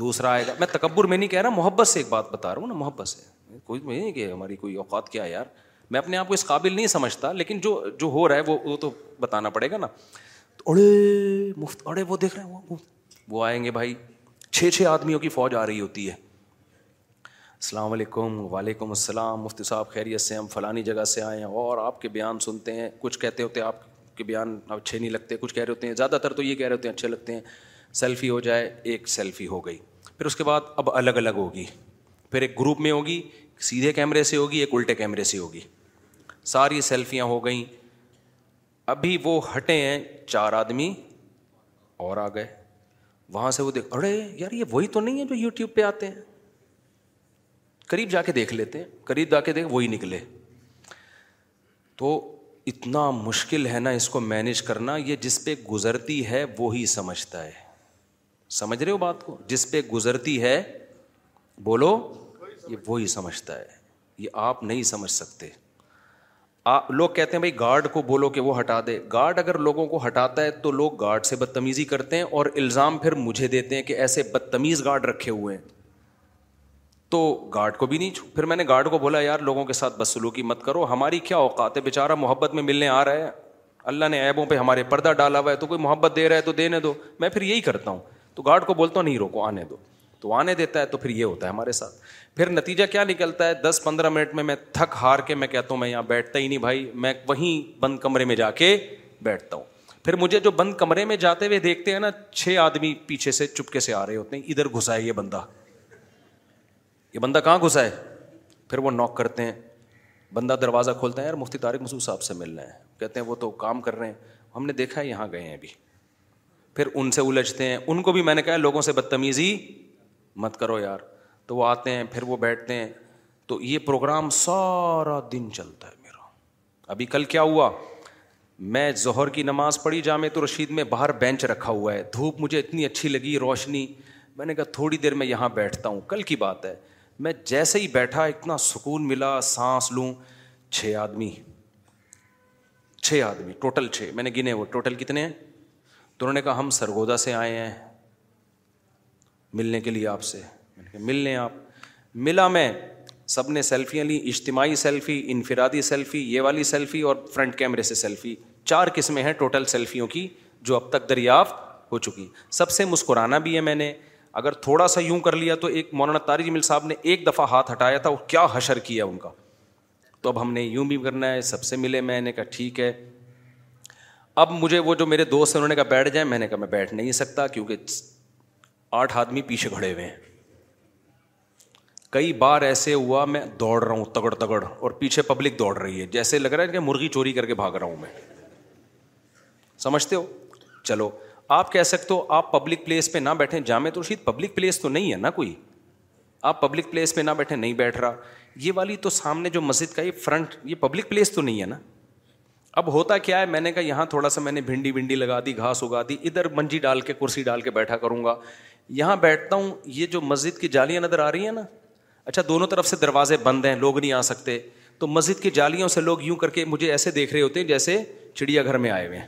دوسرا آئے گا میں تکبر میں نہیں کہہ رہا محبت سے ایک بات بتا رہا ہوں نا محبت سے کوئی نہیں کہ ہماری کوئی اوقات کیا ہے یار میں اپنے آپ کو اس قابل نہیں سمجھتا لیکن جو جو ہو رہا ہے وہ وہ تو بتانا پڑے گا نا تو اڑے مفت اڑے وہ دیکھ رہے ہیں وہ وہ آئیں گے بھائی چھ چھ آدمیوں کی فوج آ رہی ہوتی ہے السلام علیکم وعلیکم السلام مفتی صاحب خیریت سے ہم فلانی جگہ سے آئے ہیں اور آپ کے بیان سنتے ہیں کچھ کہتے ہوتے ہیں آپ کے بیان اچھے نہیں لگتے کچھ کہہ رہے ہوتے ہیں زیادہ تر تو یہ کہہ رہے ہوتے ہیں اچھے لگتے ہیں سیلفی ہو جائے ایک سیلفی ہو گئی پھر اس کے بعد اب الگ الگ ہوگی پھر ایک گروپ میں ہوگی سیدھے کیمرے سے ہوگی ایک الٹے کیمرے سے ہوگی ساری سیلفیاں ہو گئیں ابھی وہ ہٹے ہیں چار آدمی اور آ گئے وہاں سے وہ دیکھ ارے یار یہ وہی تو نہیں ہے جو یوٹیوب پہ آتے ہیں قریب جا کے دیکھ لیتے ہیں قریب جا کے دیکھ وہی نکلے تو اتنا مشکل ہے نا اس کو مینج کرنا یہ جس پہ گزرتی ہے وہی سمجھتا ہے سمجھ رہے ہو بات کو جس پہ گزرتی ہے بولو یہ وہی سمجھتا ہے یہ آپ نہیں سمجھ سکتے آپ لوگ کہتے ہیں بھائی گارڈ کو بولو کہ وہ ہٹا دے گارڈ اگر لوگوں کو ہٹاتا ہے تو لوگ گارڈ سے بدتمیزی کرتے ہیں اور الزام پھر مجھے دیتے ہیں کہ ایسے بدتمیز گارڈ رکھے ہوئے ہیں تو گارڈ کو بھی نہیں چھو پھر میں نے گارڈ کو بولا یار لوگوں کے ساتھ بس سلوکی مت کرو ہماری کیا اوقات ہے بیچارہ محبت میں ملنے آ رہا ہے اللہ نے ایبوں پہ ہمارے پردہ ڈالا ہوا ہے تو کوئی محبت دے رہا ہے تو دینے دو میں پھر یہی کرتا ہوں تو گارڈ کو بولتا ہوں نہیں روکو آنے دو تو آنے دیتا ہے تو پھر یہ ہوتا ہے ہمارے ساتھ پھر نتیجہ کیا نکلتا ہے دس پندرہ منٹ میں میں تھک ہار کے میں کہتا ہوں میں یہاں بیٹھتا ہی نہیں بھائی میں وہیں بند کمرے میں جا کے بیٹھتا ہوں پھر مجھے جو بند کمرے میں جاتے ہوئے دیکھتے ہیں نا چھ آدمی پیچھے سے چپکے سے آ رہے ہوتے ہیں ادھر گھسا ہے یہ بندہ یہ بندہ کہاں گھسا ہے پھر وہ نوک کرتے ہیں بندہ دروازہ کھولتا ہے یار مفتی طارق مسعود صاحب سے مل رہے ہیں کہتے ہیں وہ تو کام کر رہے ہیں ہم نے دیکھا ہے یہاں گئے ہیں ابھی پھر ان سے الجھتے ہیں ان کو بھی میں نے کہا لوگوں سے بدتمیزی مت کرو یار تو وہ آتے ہیں پھر وہ بیٹھتے ہیں تو یہ پروگرام سارا دن چلتا ہے میرا ابھی کل کیا ہوا میں ظہر کی نماز پڑھی جامع تو رشید میں باہر بینچ رکھا ہوا ہے دھوپ مجھے اتنی اچھی لگی روشنی میں نے کہا تھوڑی دیر میں یہاں بیٹھتا ہوں کل کی بات ہے میں جیسے ہی بیٹھا اتنا سکون ملا سانس لوں چھ آدمی چھ آدمی ٹوٹل چھ میں نے گنے وہ ٹوٹل کتنے ہیں تو انہوں نے کہا ہم سرگودا سے آئے ہیں ملنے کے لیے آپ سے مل لیں آپ ملا میں سب نے سیلفیاں لیں اجتماعی سیلفی انفرادی سیلفی یہ والی سیلفی اور فرنٹ کیمرے سے سیلفی چار قسمیں ہیں ٹوٹل سیلفیوں کی جو اب تک دریافت ہو چکی سب سے مسکرانا بھی ہے میں نے اگر تھوڑا سا یوں کر لیا تو ایک مولانا طارج مل صاحب نے ایک دفعہ ہاتھ ہٹایا تھا وہ کیا حشر کیا ان کا تو اب ہم نے یوں بھی کرنا ہے سب سے ملے میں نے کہا ٹھیک ہے اب مجھے وہ جو میرے دوست ہیں انہوں نے کہا بیٹھ جائیں میں نے کہا میں بیٹھ نہیں سکتا کیونکہ آٹھ آدمی پیچھے کھڑے ہوئے ہیں کئی بار ایسے ہوا میں دوڑ رہا ہوں تگڑ تگڑ اور پیچھے پبلک دوڑ رہی ہے جیسے لگ رہا ہے کہ مرغی چوری کر کے بھاگ رہا ہوں میں سمجھتے ہو چلو آپ کہہ سکتے ہو آپ پبلک پلیس پہ نہ بیٹھیں جامع تو رشید پبلک پلیس تو نہیں ہے نا کوئی آپ پبلک پلیس پہ نہ بیٹھیں نہیں بیٹھ رہا یہ والی تو سامنے جو مسجد کا یہ فرنٹ یہ پبلک پلیس تو نہیں ہے نا اب ہوتا کیا ہے میں نے کہا یہاں تھوڑا سا میں نے بھنڈی بھنڈی لگا دی گھاس اگا دی ادھر منجی ڈال کے کرسی ڈال کے بیٹھا کروں گا یہاں بیٹھتا ہوں یہ جو مسجد کی جالیاں نظر آ رہی ہیں نا اچھا دونوں طرف سے دروازے بند ہیں لوگ نہیں آ سکتے تو مسجد کی جالیوں سے لوگ یوں کر کے مجھے ایسے دیکھ رہے ہوتے ہیں جیسے چڑیا گھر میں آئے ہوئے ہیں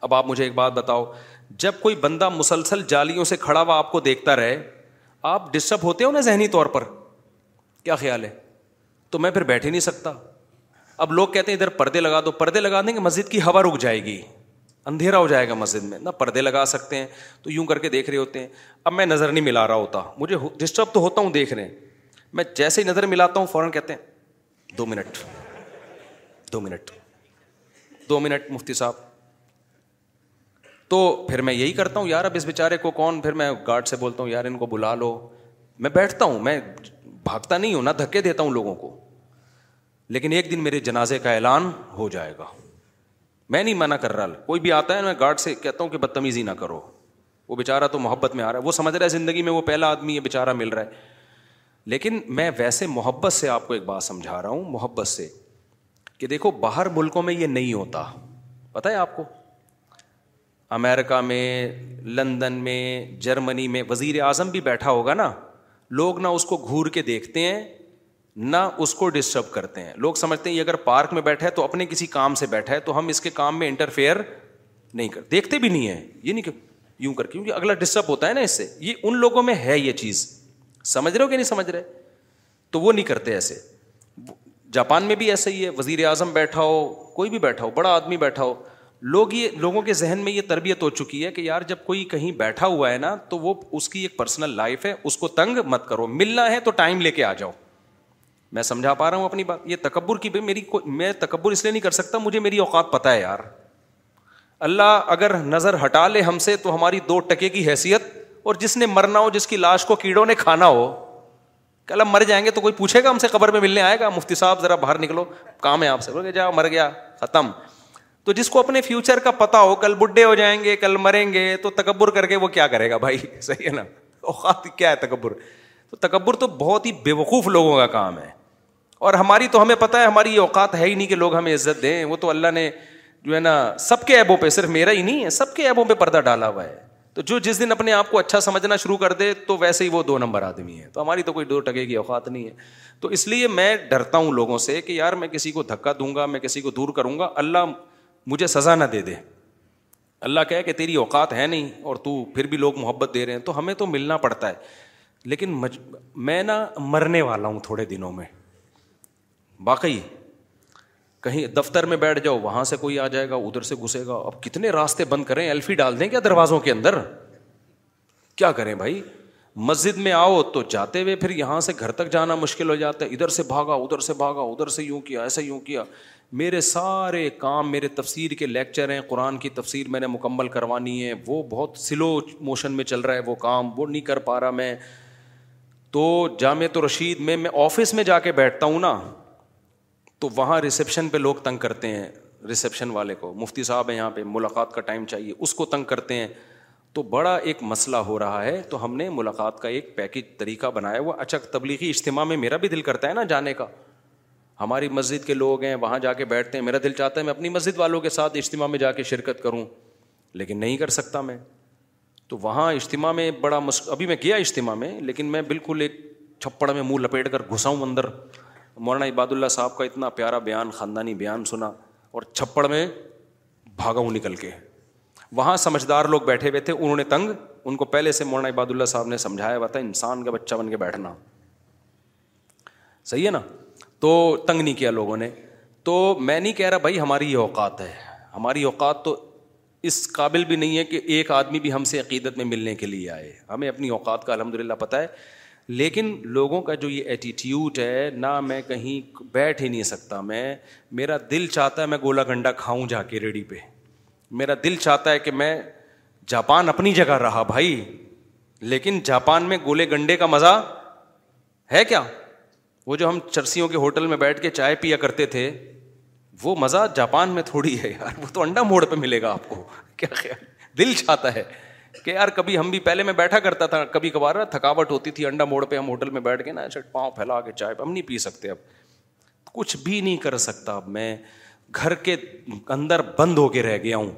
اب آپ مجھے ایک بات بتاؤ جب کوئی بندہ مسلسل جالیوں سے کھڑا ہوا آپ کو دیکھتا رہے آپ ڈسٹرب ہوتے ہو نا ذہنی طور پر کیا خیال ہے تو میں پھر بیٹھ ہی نہیں سکتا اب لوگ کہتے ہیں ادھر پردے لگا دو پردے لگا دیں گے مسجد کی ہوا رک جائے گی اندھیرا ہو جائے گا مسجد میں نہ پردے لگا سکتے ہیں تو یوں کر کے دیکھ رہے ہوتے ہیں اب میں نظر نہیں ملا رہا ہوتا مجھے ڈسٹرب تو ہوتا ہوں دیکھ رہے ہیں میں جیسے ہی نظر ملاتا ہوں فوراً کہتے ہیں دو منٹ دو منٹ دو منٹ مفتی صاحب تو پھر میں یہی کرتا ہوں یار اب اس بیچارے کو کون پھر میں گارڈ سے بولتا ہوں یار ان کو بلا لو میں بیٹھتا ہوں میں بھاگتا نہیں ہوں نہ دھکے دیتا ہوں لوگوں کو لیکن ایک دن میرے جنازے کا اعلان ہو جائے گا میں نہیں منع کر رہا کوئی بھی آتا ہے میں گارڈ سے کہتا ہوں کہ بدتمیزی نہ کرو وہ بیچارہ تو محبت میں آ رہا ہے وہ سمجھ رہا ہے زندگی میں وہ پہلا آدمی یہ بیچارہ مل رہا ہے لیکن میں ویسے محبت سے آپ کو ایک بات سمجھا رہا ہوں محبت سے کہ دیکھو باہر ملکوں میں یہ نہیں ہوتا پتہ ہے آپ کو امیرکا میں لندن میں جرمنی میں وزیر اعظم بھی بیٹھا ہوگا نا لوگ نہ اس کو گھور کے دیکھتے ہیں نہ اس کو ڈسٹرب کرتے ہیں لوگ سمجھتے ہیں یہ اگر پارک میں بیٹھا ہے تو اپنے کسی کام سے بیٹھا ہے تو ہم اس کے کام میں انٹرفیئر نہیں کر دیکھتے بھی نہیں ہیں یہ نہیں کہ یوں کر کے کیونکہ اگلا ڈسٹرب ہوتا ہے نا اس سے یہ ان لوگوں میں ہے یہ چیز سمجھ رہے ہو کہ نہیں سمجھ رہے تو وہ نہیں کرتے ایسے جاپان میں بھی ایسا ہی ہے وزیر اعظم بیٹھا ہو کوئی بھی بیٹھا ہو بڑا آدمی بیٹھا ہو لوگ یہ لوگوں کے ذہن میں یہ تربیت ہو چکی ہے کہ یار جب کوئی کہیں بیٹھا ہوا ہے نا تو وہ اس کی ایک پرسنل لائف ہے اس کو تنگ مت کرو ملنا ہے تو ٹائم لے کے آ جاؤ میں سمجھا پا رہا ہوں اپنی بات یہ تکبر کی بھائی میری کوئی میں تکبر اس لیے نہیں کر سکتا مجھے میری اوقات پتہ ہے یار اللہ اگر نظر ہٹا لے ہم سے تو ہماری دو ٹکے کی حیثیت اور جس نے مرنا ہو جس کی لاش کو کیڑوں نے کھانا ہو کہ اللہ مر جائیں گے تو کوئی پوچھے گا ہم سے قبر میں ملنے آئے گا مفتی صاحب ذرا باہر نکلو کام ہے آپ سے بولے جا مر گیا ختم تو جس کو اپنے فیوچر کا پتا ہو کل بڈھے ہو جائیں گے کل مریں گے تو تکبر کر کے وہ کیا کرے گا بھائی صحیح ہے نا اوقات کیا ہے تکبر تو تکبر تو بہت ہی بے وقوف لوگوں کا کام ہے اور ہماری تو ہمیں پتہ ہے ہماری یہ اوقات ہے ہی نہیں کہ لوگ ہمیں عزت دیں وہ تو اللہ نے جو ہے نا سب کے ایبوں پہ صرف میرا ہی نہیں ہے سب کے ایبوں پہ پردہ ڈالا ہوا ہے تو جو جس دن اپنے آپ کو اچھا سمجھنا شروع کر دے تو ویسے ہی وہ دو نمبر آدمی ہے تو ہماری تو کوئی دو ٹکے کی اوقات نہیں ہے تو اس لیے میں ڈرتا ہوں لوگوں سے کہ یار میں کسی کو دھکا دوں گا میں کسی کو دور کروں گا اللہ مجھے سزا نہ دے دے اللہ کہے کہ تیری اوقات ہے نہیں اور تو پھر بھی لوگ محبت دے رہے ہیں تو ہمیں تو ملنا پڑتا ہے لیکن میں نا مرنے والا ہوں تھوڑے دنوں میں واقعی کہیں دفتر میں بیٹھ جاؤ وہاں سے کوئی آ جائے گا ادھر سے گھسے گا اب کتنے راستے بند کریں ایلفی ڈال دیں کیا دروازوں کے اندر کیا کریں بھائی مسجد میں آؤ تو جاتے ہوئے پھر یہاں سے گھر تک جانا مشکل ہو جاتا ہے ادھر سے بھاگا ادھر سے بھاگا ادھر سے یوں کیا ایسے یوں کیا میرے سارے کام میرے تفسیر کے لیکچر ہیں قرآن کی تفسیر میں نے مکمل کروانی ہے وہ بہت سلو موشن میں چل رہا ہے وہ کام وہ نہیں کر پا رہا میں تو جامع تو رشید میں میں آفس میں جا کے بیٹھتا ہوں نا تو وہاں ریسیپشن پہ لوگ تنگ کرتے ہیں ریسیپشن والے کو مفتی صاحب ہیں یہاں پہ ملاقات کا ٹائم چاہیے اس کو تنگ کرتے ہیں تو بڑا ایک مسئلہ ہو رہا ہے تو ہم نے ملاقات کا ایک پیکج طریقہ بنایا ہوا اچھا تبلیغی اجتماع میں میرا بھی دل کرتا ہے نا جانے کا ہماری مسجد کے لوگ ہیں وہاں جا کے بیٹھتے ہیں میرا دل چاہتا ہے میں اپنی مسجد والوں کے ساتھ اجتماع میں جا کے شرکت کروں لیکن نہیں کر سکتا میں تو وہاں اجتماع میں بڑا مس... ابھی میں کیا اجتماع میں لیکن میں بالکل ایک چھپڑ میں منہ لپیٹ کر گھساؤں اندر مولانا عباد اللہ صاحب کا اتنا پیارا بیان خاندانی بیان سنا اور چھپڑ میں بھاگا ہوں نکل کے وہاں سمجھدار لوگ بیٹھے ہوئے تھے انہوں نے تنگ ان کو پہلے سے مولانا عباد اللہ صاحب نے سمجھایا ہوا تھا انسان کا بچہ بن کے بیٹھنا صحیح ہے نا تو تنگ نہیں کیا لوگوں نے تو میں نہیں کہہ رہا بھائی ہماری یہ اوقات ہے ہماری اوقات تو اس قابل بھی نہیں ہے کہ ایک آدمی بھی ہم سے عقیدت میں ملنے کے لیے آئے ہمیں اپنی اوقات کا الحمد للہ پتہ ہے لیکن لوگوں کا جو یہ ایٹیٹیوٹ ہے نہ میں کہیں بیٹھ ہی نہیں سکتا میں میرا دل چاہتا ہے میں گولا گنڈا کھاؤں جا کے ریڈی پہ میرا دل چاہتا ہے کہ میں جاپان اپنی جگہ رہا بھائی لیکن جاپان میں گولے گنڈے کا مزہ ہے کیا وہ جو ہم چرسیوں کے ہوٹل میں بیٹھ کے چائے پیا کرتے تھے وہ مزہ جاپان میں تھوڑی ہے یار وہ تو انڈا موڑ پہ ملے گا آپ کو کیا خیال دل چاہتا ہے کہ یار کبھی ہم بھی پہلے میں بیٹھا کرتا تھا کبھی کبھار تھکاوٹ ہوتی تھی انڈا موڑ پہ ہم ہوٹل میں بیٹھ کے نا اچھا پاؤں پھیلا کے چائے پہ ہم نہیں پی سکتے اب کچھ بھی نہیں کر سکتا اب میں گھر کے اندر بند ہو کے رہ گیا ہوں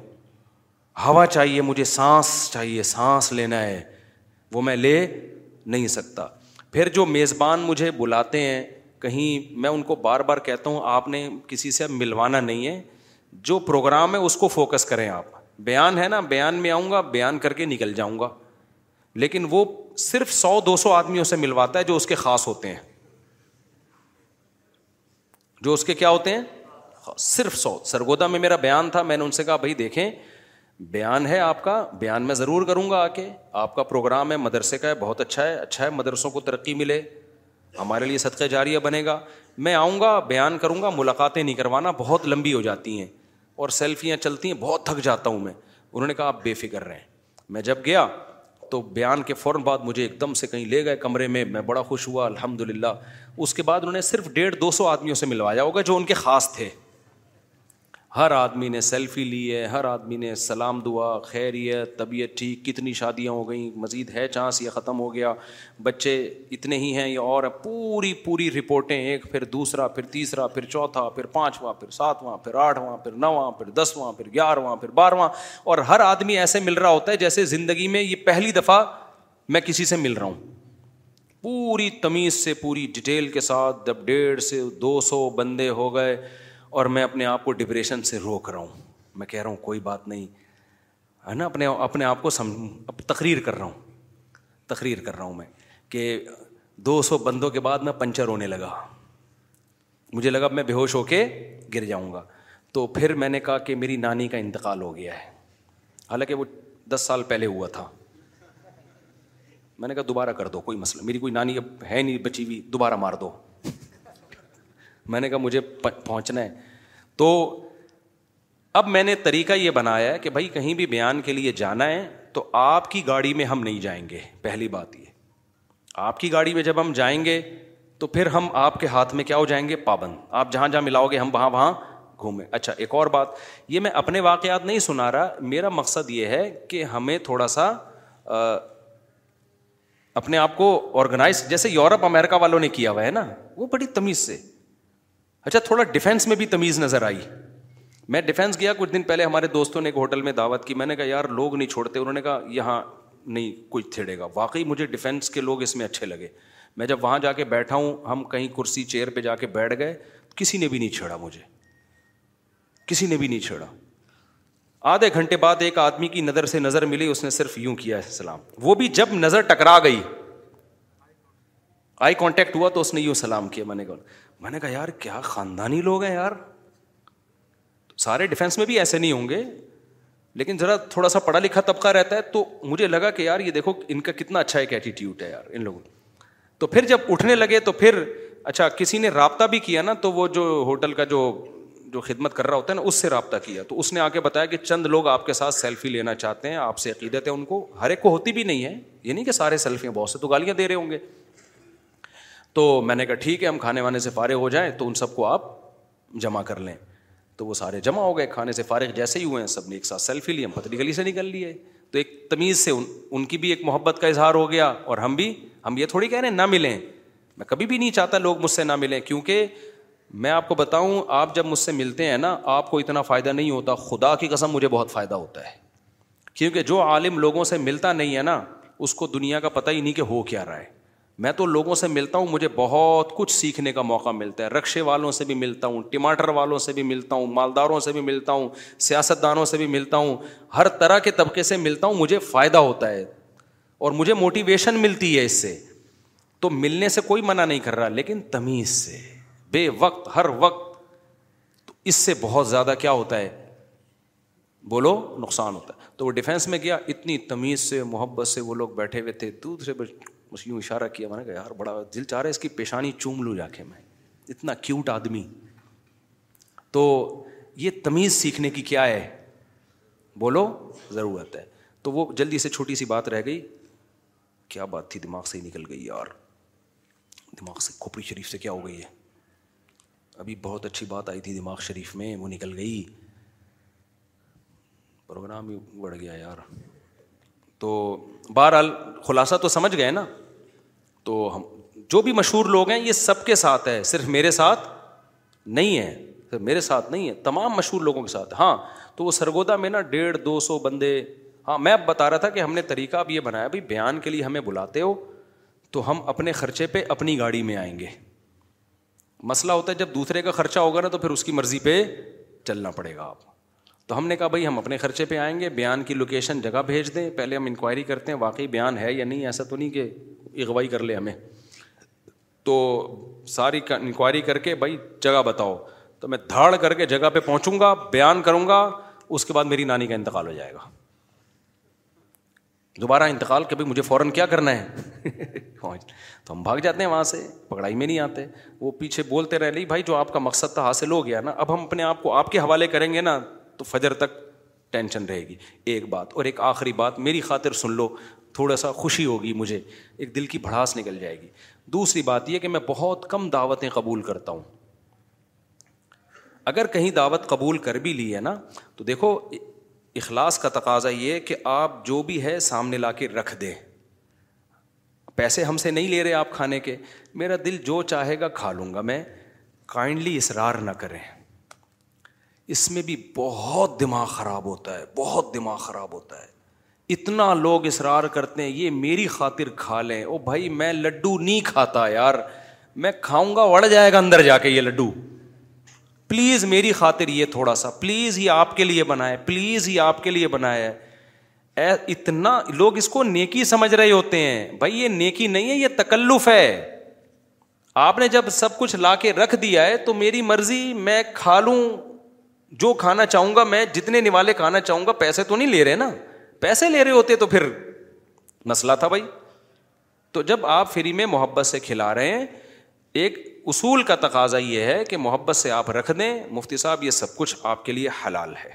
ہوا چاہیے مجھے سانس چاہیے سانس لینا ہے وہ میں لے نہیں سکتا پھر جو میزبان مجھے بلاتے ہیں کہیں میں ان کو بار بار کہتا ہوں آپ نے کسی سے ملوانا نہیں ہے جو پروگرام ہے اس کو فوکس کریں آپ بیان ہے نا بیان میں آؤں گا بیان کر کے نکل جاؤں گا لیکن وہ صرف سو دو سو آدمیوں سے ملواتا ہے جو اس کے خاص ہوتے ہیں جو اس کے کیا ہوتے ہیں صرف سو سرگودا میں میرا بیان تھا میں نے ان سے کہا بھائی دیکھیں بیان ہے آپ کا بیان میں ضرور کروں گا آ کے آپ کا پروگرام ہے مدرسے کا ہے بہت اچھا ہے اچھا ہے مدرسوں کو ترقی ملے ہمارے لیے صدقہ جاریہ بنے گا میں آؤں گا بیان کروں گا ملاقاتیں نہیں کروانا بہت لمبی ہو جاتی ہیں اور سیلفیاں چلتی ہیں بہت تھک جاتا ہوں میں انہوں نے کہا آپ بے فکر رہیں میں جب گیا تو بیان کے فوراً بعد مجھے ایک دم سے کہیں لے گئے کمرے میں میں بڑا خوش ہوا الحمد للہ اس کے بعد انہوں نے صرف ڈیڑھ دو سو آدمیوں سے ملوایا ہوگا جو ان کے خاص تھے ہر آدمی نے سیلفی لی ہے ہر آدمی نے سلام دعا خیریت طبیعت ٹھیک کتنی شادیاں ہو گئیں مزید ہے چانس یہ ختم ہو گیا بچے اتنے ہی ہیں یا اور پوری پوری رپورٹیں ایک پھر دوسرا پھر تیسرا پھر چوتھا پھر پانچواں پھر ساتواں پھر آٹھواں پھر نواں پھر دسواں پھر گیارہواں پھر بارہواں اور ہر آدمی ایسے مل رہا ہوتا ہے جیسے زندگی میں یہ پہلی دفعہ میں کسی سے مل رہا ہوں پوری تمیز سے پوری ڈیٹیل کے ساتھ جب ڈیڑھ سے دو سو بندے ہو گئے اور میں اپنے آپ کو ڈپریشن سے روک رہا ہوں میں کہہ رہا ہوں کوئی بات نہیں ہے نا اپنے اپنے آپ کو سمجھ تقریر کر رہا ہوں تقریر کر رہا ہوں میں کہ دو سو بندوں کے بعد میں پنچر ہونے لگا مجھے لگا میں بے ہوش ہو کے گر جاؤں گا تو پھر میں نے کہا کہ میری نانی کا انتقال ہو گیا ہے حالانکہ وہ دس سال پہلے ہوا تھا میں نے کہا دوبارہ کر دو کوئی مسئلہ میری کوئی نانی اب ہے نہیں بچی ہوئی دوبارہ مار دو میں نے کہا مجھے پہنچنا ہے تو اب میں نے طریقہ یہ بنایا ہے کہ بھائی کہیں بھی بیان کے لیے جانا ہے تو آپ کی گاڑی میں ہم نہیں جائیں گے پہلی بات یہ آپ کی گاڑی میں جب ہم جائیں گے تو پھر ہم آپ کے ہاتھ میں کیا ہو جائیں گے پابند آپ جہاں جہاں ملاؤ گے ہم وہاں وہاں گھومیں اچھا ایک اور بات یہ میں اپنے واقعات نہیں سنا رہا میرا مقصد یہ ہے کہ ہمیں تھوڑا سا اپنے آپ کو آرگنائز جیسے یورپ امیرکا والوں نے کیا ہوا ہے نا وہ بڑی تمیز سے اچھا تھوڑا ڈیفینس میں بھی تمیز نظر آئی میں ڈیفینس گیا کچھ دن پہلے ہمارے دوستوں نے ایک ہوٹل میں دعوت کی میں نے کہا یار لوگ نہیں چھوڑتے انہوں نے کہا یہاں نہیں کچھ تھیڑے گا واقعی مجھے ڈیفینس کے لوگ اس میں اچھے لگے میں جب وہاں جا کے بیٹھا ہوں ہم کہیں کرسی چیئر پہ جا کے بیٹھ گئے کسی نے بھی نہیں چھیڑا مجھے کسی نے بھی نہیں چھیڑا آدھے گھنٹے بعد ایک آدمی کی نظر سے نظر ملی اس نے صرف یوں کیا سلام وہ بھی جب نظر ٹکرا گئی آئی کانٹیکٹ ہوا تو اس نے یوں سلام کیا میں نے کہا میں نے کہا یار کیا خاندانی لوگ ہیں یار سارے ڈیفینس میں بھی ایسے نہیں ہوں گے لیکن ذرا تھوڑا سا پڑھا لکھا طبقہ رہتا ہے تو مجھے لگا کہ یار یہ دیکھو ان کا کتنا اچھا ایک ایٹیٹیوڈ ہے یار ان لوگوں تو پھر جب اٹھنے لگے تو پھر اچھا کسی نے رابطہ بھی کیا نا تو وہ جو ہوٹل کا جو جو خدمت کر رہا ہوتا ہے نا اس سے رابطہ کیا تو اس نے آ کے بتایا کہ چند لوگ آپ کے ساتھ سیلفی لینا چاہتے ہیں آپ سے عقیدت ہے ان کو ہر ایک کو ہوتی بھی نہیں ہے یہ نہیں کہ سارے سیلفیاں بہت سے تو گالیاں دے رہے ہوں گے تو میں نے کہا ٹھیک ہے ہم کھانے وانے سے فارغ ہو جائیں تو ان سب کو آپ جمع کر لیں تو وہ سارے جمع ہو گئے کھانے سے فارغ جیسے ہی ہوئے ہیں سب نے ایک ساتھ سیلفی لی ہم پتلی گلی سے نکل لیے تو ایک تمیز سے ان ان کی بھی ایک محبت کا اظہار ہو گیا اور ہم بھی ہم یہ تھوڑی کہہ رہے ہیں نہ ملیں میں کبھی بھی نہیں چاہتا لوگ مجھ سے نہ ملیں کیونکہ میں آپ کو بتاؤں آپ جب مجھ سے ملتے ہیں نا آپ کو اتنا فائدہ نہیں ہوتا خدا کی قسم مجھے بہت فائدہ ہوتا ہے کیونکہ جو عالم لوگوں سے ملتا نہیں ہے نا اس کو دنیا کا پتہ ہی نہیں کہ ہو کیا رہا ہے میں تو لوگوں سے ملتا ہوں مجھے بہت کچھ سیکھنے کا موقع ملتا ہے رکشے والوں سے بھی ملتا ہوں ٹماٹر والوں سے بھی ملتا ہوں مالداروں سے بھی ملتا ہوں سیاست دانوں سے بھی ملتا ہوں ہر طرح کے طبقے سے ملتا ہوں مجھے فائدہ ہوتا ہے اور مجھے موٹیویشن ملتی ہے اس سے تو ملنے سے کوئی منع نہیں کر رہا لیکن تمیز سے بے وقت ہر وقت اس سے بہت زیادہ کیا ہوتا ہے بولو نقصان ہوتا ہے تو وہ ڈیفینس میں گیا اتنی تمیز سے محبت سے وہ لوگ بیٹھے ہوئے تھے دوسرے یوں اشارہ کیا میں نے کہا یار بڑا دل چاہ رہا ہے اس کی پیشانی چوم لو جا کے میں اتنا کیوٹ آدمی تو یہ تمیز سیکھنے کی کیا ہے بولو ضرورت ہے تو وہ جلدی سے چھوٹی سی بات رہ گئی کیا بات تھی دماغ سے ہی نکل گئی یار دماغ سے کھوپڑی شریف سے کیا ہو گئی ہے ابھی بہت اچھی بات آئی تھی دماغ شریف میں وہ نکل گئی پروگرام ہی بڑھ گیا یار تو بہرحال خلاصہ تو سمجھ گئے نا تو ہم جو بھی مشہور لوگ ہیں یہ سب کے ساتھ ہے صرف میرے ساتھ نہیں ہے صرف میرے ساتھ نہیں ہے تمام مشہور لوگوں کے ساتھ ہاں تو وہ سرگودا میں نا ڈیڑھ دو سو بندے ہاں میں اب بتا رہا تھا کہ ہم نے طریقہ اب یہ بنایا بھائی بیان کے لیے ہمیں بلاتے ہو تو ہم اپنے خرچے پہ اپنی گاڑی میں آئیں گے مسئلہ ہوتا ہے جب دوسرے کا خرچہ ہوگا نا تو پھر اس کی مرضی پہ چلنا پڑے گا آپ تو ہم نے کہا بھائی ہم اپنے خرچے پہ آئیں گے بیان کی لوکیشن جگہ بھیج دیں پہلے ہم انکوائری کرتے ہیں واقعی بیان ہے یا نہیں ایسا تو نہیں کہ اغوائی کر لے ہمیں تو ساری انکوائری کر کے بھائی جگہ بتاؤ تو میں دھاڑ کر کے جگہ پہ پہنچوں گا بیان کروں گا اس کے بعد میری نانی کا انتقال ہو جائے گا دوبارہ انتقال کہ بھائی مجھے فوراً کیا کرنا ہے تو ہم بھاگ جاتے ہیں وہاں سے پکڑائی میں نہیں آتے وہ پیچھے بولتے رہ لی بھائی جو آپ کا مقصد تھا حاصل ہو گیا نا اب ہم اپنے آپ کو آپ کے حوالے کریں گے نا تو فجر تک ٹینشن رہے گی ایک بات اور ایک آخری بات میری خاطر سن لو تھوڑا سا خوشی ہوگی مجھے ایک دل کی بھڑاس نکل جائے گی دوسری بات یہ کہ میں بہت کم دعوتیں قبول کرتا ہوں اگر کہیں دعوت قبول کر بھی لی ہے نا تو دیکھو اخلاص کا تقاضا یہ کہ آپ جو بھی ہے سامنے لا کے رکھ دیں پیسے ہم سے نہیں لے رہے آپ کھانے کے میرا دل جو چاہے گا کھا لوں گا میں کائنڈلی اصرار نہ کریں اس میں بھی بہت دماغ خراب ہوتا ہے بہت دماغ خراب ہوتا ہے اتنا لوگ اصرار کرتے ہیں یہ میری خاطر کھا لیں او بھائی میں لڈو نہیں کھاتا یار میں کھاؤں گا اڑ جائے گا اندر جا کے یہ لڈو پلیز میری خاطر یہ تھوڑا سا پلیز یہ آپ کے لیے بنائے پلیز یہ آپ کے لیے بنایا ہے اتنا لوگ اس کو نیکی سمجھ رہے ہوتے ہیں بھائی یہ نیکی نہیں ہے یہ تکلف ہے آپ نے جب سب کچھ لا کے رکھ دیا ہے تو میری مرضی میں کھا لوں جو کھانا چاہوں گا میں جتنے نوالے کھانا چاہوں گا پیسے تو نہیں لے رہے نا پیسے لے رہے ہوتے تو پھر مسئلہ تھا بھائی تو جب آپ فری میں محبت سے کھلا رہے ہیں ایک اصول کا تقاضا یہ ہے کہ محبت سے آپ رکھ دیں مفتی صاحب یہ سب کچھ آپ کے لیے حلال ہے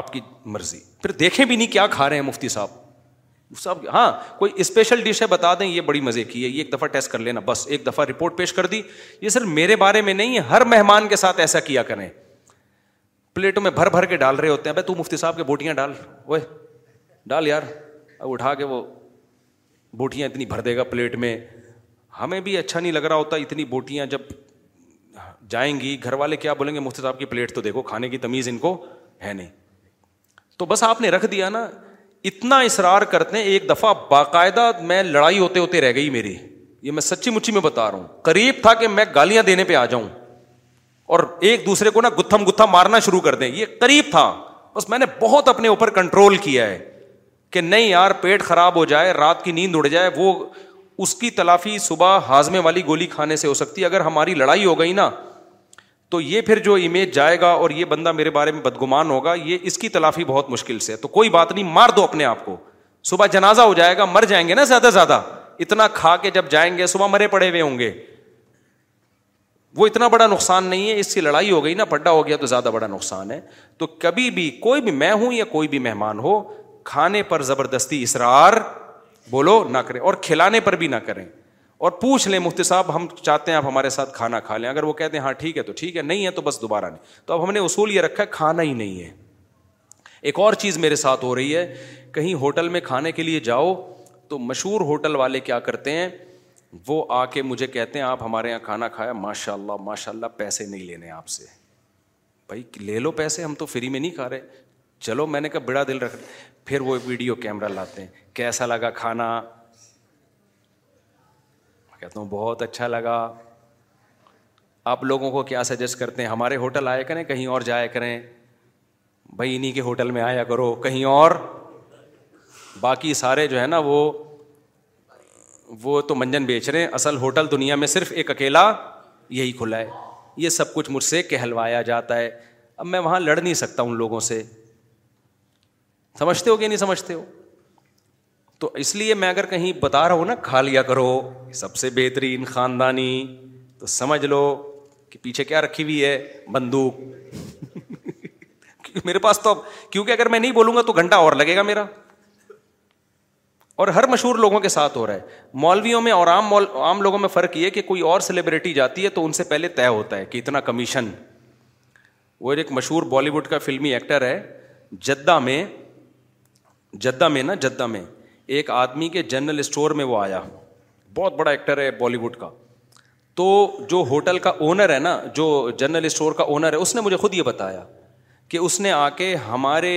آپ کی مرضی پھر دیکھیں بھی نہیں کیا کھا رہے ہیں مفتی صاحب سب ہاں کوئی اسپیشل ڈش ہے بتا دیں یہ بڑی مزے کی ہے یہ ایک دفعہ ٹیسٹ کر لینا بس ایک دفعہ رپورٹ پیش کر دی یہ صرف میرے بارے میں نہیں ہے ہر مہمان کے ساتھ ایسا کیا کریں پلیٹوں میں بھر بھر کے ڈال رہے ہوتے ہیں بھائی تو مفتی صاحب کے بوٹیاں ڈال وہ ڈال یار اب اٹھا کے وہ بوٹیاں اتنی بھر دے گا پلیٹ میں ہمیں بھی اچھا نہیں لگ رہا ہوتا اتنی بوٹیاں جب جائیں گی گھر والے کیا بولیں گے مفتی صاحب کی پلیٹ تو دیکھو کھانے کی تمیز ان کو ہے نہیں تو بس آپ نے رکھ دیا نا اتنا اصرار کرتے ہیں ایک دفعہ باقاعدہ میں لڑائی ہوتے ہوتے رہ گئی میری یہ میں سچی مچی میں بتا رہا ہوں قریب تھا کہ میں گالیاں دینے پہ آ جاؤں اور ایک دوسرے کو نا گتھم گتھا مارنا شروع کر دیں یہ قریب تھا بس میں نے بہت اپنے اوپر کنٹرول کیا ہے کہ نہیں یار پیٹ خراب ہو جائے رات کی نیند اڑ جائے وہ اس کی تلافی صبح ہاضمے والی گولی کھانے سے ہو سکتی اگر ہماری لڑائی ہو گئی نا تو یہ پھر جو امیج جائے گا اور یہ بندہ میرے بارے میں بدگمان ہوگا یہ اس کی تلافی بہت مشکل سے تو کوئی بات نہیں مار دو اپنے آپ کو صبح جنازہ ہو جائے گا مر جائیں گے نا زیادہ زیادہ اتنا کھا کے جب جائیں گے صبح مرے پڑے ہوئے ہوں گے وہ اتنا بڑا نقصان نہیں ہے اس کی لڑائی ہو گئی نا پڈا ہو گیا تو زیادہ بڑا نقصان ہے تو کبھی بھی کوئی بھی میں ہوں یا کوئی بھی مہمان ہو کھانے پر زبردستی اسرار بولو نہ کریں اور کھلانے پر بھی نہ کریں اور پوچھ لیں مفتی صاحب ہم چاہتے ہیں آپ ہمارے ساتھ کھانا کھا لیں اگر وہ کہتے ہیں ہاں ٹھیک ہے تو ٹھیک ہے نہیں ہے تو بس دوبارہ نہیں تو اب ہم نے اصول یہ رکھا ہے کھانا ہی نہیں ہے ایک اور چیز میرے ساتھ ہو رہی ہے کہیں ہوٹل میں کھانے کے لیے جاؤ تو مشہور ہوٹل والے کیا کرتے ہیں وہ آ کے مجھے کہتے ہیں آپ ہمارے یہاں کھانا کھایا ماشاء اللہ ماشاء اللہ پیسے نہیں لینے آپ سے بھائی لے لو پیسے ہم تو فری میں نہیں کھا رہے چلو میں نے کہا بڑا دل رکھ پھر وہ ویڈیو کیمرہ لاتے ہیں کیسا لگا کھانا کہتا ہوں بہت اچھا لگا آپ لوگوں کو کیا سجیسٹ کرتے ہیں ہمارے ہوٹل آیا کریں کہیں اور جایا کریں بھائی انہیں کے ہوٹل میں آیا کرو کہیں اور باقی سارے جو ہے نا وہ وہ تو منجن بیچ رہے ہیں اصل ہوٹل دنیا میں صرف ایک اکیلا یہی کھلا ہے یہ سب کچھ مجھ سے کہلوایا جاتا ہے اب میں وہاں لڑ نہیں سکتا ان لوگوں سے سمجھتے ہو کہ نہیں سمجھتے ہو تو اس لیے میں اگر کہیں بتا رہا ہوں نا کھا لیا کرو سب سے بہترین خاندانی تو سمجھ لو کہ پیچھے کیا رکھی ہوئی ہے بندوق میرے پاس تو اب کیونکہ اگر میں نہیں بولوں گا تو گھنٹہ اور لگے گا میرا اور ہر مشہور لوگوں کے ساتھ ہو رہا ہے مولویوں میں اور عام عام لوگوں میں فرق یہ کہ کوئی اور سیلیبریٹی جاتی ہے تو ان سے پہلے طے ہوتا ہے کہ اتنا کمیشن وہ ایک مشہور بالی ووڈ کا فلمی ایکٹر ہے جدہ میں جدہ میں نا جدہ میں ایک آدمی کے جنرل اسٹور میں وہ آیا بہت بڑا ایکٹر ہے بالی ووڈ کا تو جو ہوٹل کا اونر ہے نا جو جنرل اسٹور کا اونر ہے اس نے مجھے خود یہ بتایا کہ اس نے آ کے ہمارے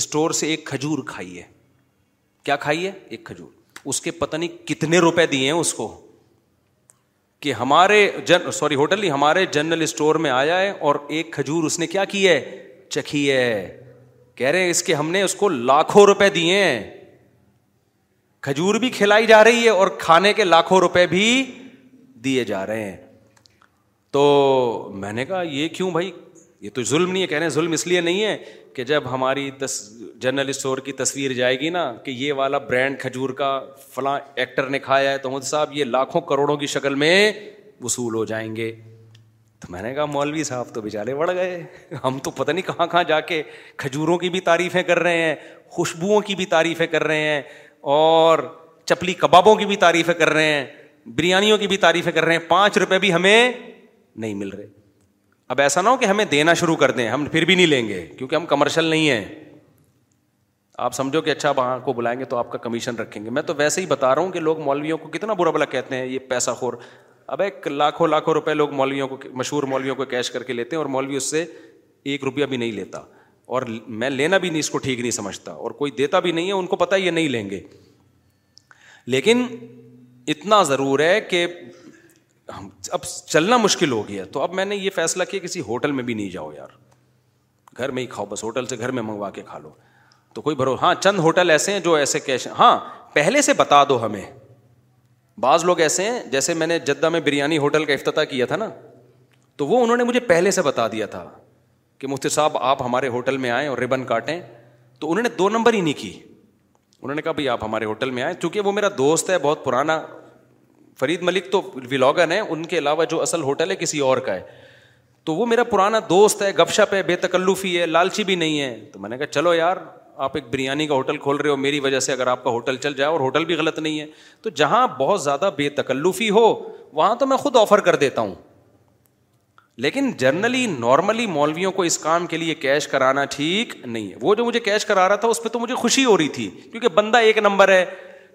اسٹور سے ایک کھجور کھائی ہے کیا کھائی ہے ایک کھجور اس کے پتہ نہیں کتنے روپے دیے ہیں اس کو کہ ہمارے جن سوری ہوٹل نہیں ہمارے جنرل اسٹور میں آیا ہے اور ایک کھجور اس نے کیا کی ہے چکھی ہے کہہ رہے ہیں اس کے ہم نے اس کو لاکھوں روپے دیے ہیں کھجور بھی کھلائی جا رہی ہے اور کھانے کے لاکھوں روپے بھی دیے جا رہے ہیں تو میں نے کہا یہ کیوں بھائی یہ تو ظلم نہیں ہے کہنے ظلم اس لیے نہیں ہے کہ جب ہماری تس جنرل اسٹور کی تصویر جائے گی نا کہ یہ والا برانڈ کھجور کا فلاں ایکٹر نے کھایا ہے تو مود صاحب یہ لاکھوں کروڑوں کی شکل میں وصول ہو جائیں گے تو میں نے کہا مولوی صاحب تو بیچارے بڑھ گئے ہم تو پتہ نہیں کہاں کہاں جا کے کھجوروں کی بھی تعریفیں کر رہے ہیں خوشبوؤں کی بھی تعریفیں کر رہے ہیں اور چپلی کبابوں کی بھی تعریفیں کر رہے ہیں بریانیوں کی بھی تعریفیں کر رہے ہیں پانچ روپے بھی ہمیں نہیں مل رہے اب ایسا نہ ہو کہ ہمیں دینا شروع کر دیں ہم پھر بھی نہیں لیں گے کیونکہ ہم کمرشل نہیں ہیں آپ سمجھو کہ اچھا وہاں کو بلائیں گے تو آپ کا کمیشن رکھیں گے میں تو ویسے ہی بتا رہا ہوں کہ لوگ مولویوں کو کتنا برا بلا کہتے ہیں یہ پیسہ خور اب ایک لاکھوں لاکھوں روپئے لوگ مولویوں کو مشہور مولویوں کو کیش کر کے لیتے ہیں اور مولوی اس سے ایک روپیہ بھی نہیں لیتا اور میں لینا بھی نہیں اس کو ٹھیک نہیں سمجھتا اور کوئی دیتا بھی نہیں ہے ان کو پتا یہ نہیں لیں گے لیکن اتنا ضرور ہے کہ اب چلنا مشکل ہو گیا تو اب میں نے یہ فیصلہ کیا کسی ہوٹل میں بھی نہیں جاؤ یار گھر میں ہی کھاؤ بس ہوٹل سے گھر میں منگوا کے کھا لو تو کوئی بھرو ہاں چند ہوٹل ایسے ہیں جو ایسے کیش ہاں پہلے سے بتا دو ہمیں بعض لوگ ایسے ہیں جیسے میں نے جدہ میں بریانی ہوٹل کا افتتاح کیا تھا نا تو وہ انہوں نے مجھے پہلے سے بتا دیا تھا کہ مفتی صاحب آپ ہمارے ہوٹل میں آئیں اور ربن کاٹیں تو انہوں نے دو نمبر ہی نہیں کی انہوں نے کہا بھائی آپ ہمارے ہوٹل میں آئیں چونکہ وہ میرا دوست ہے بہت پرانا فرید ملک تو ولاگن ہیں ان کے علاوہ جو اصل ہوٹل ہے کسی اور کا ہے تو وہ میرا پرانا دوست ہے گپ شپ ہے بے تکلفی ہے لالچی بھی نہیں ہے تو میں نے کہا چلو یار آپ ایک بریانی کا ہوٹل کھول رہے ہو میری وجہ سے اگر آپ کا ہوٹل چل جائے اور ہوٹل بھی غلط نہیں ہے تو جہاں بہت زیادہ بے تکلفی ہو وہاں تو میں خود آفر کر دیتا ہوں لیکن جنرلی نارملی مولویوں کو اس کام کے لیے کیش کرانا ٹھیک نہیں ہے وہ جو مجھے کیش کرا رہا تھا اس پہ تو مجھے خوشی ہو رہی تھی کیونکہ بندہ ایک نمبر ہے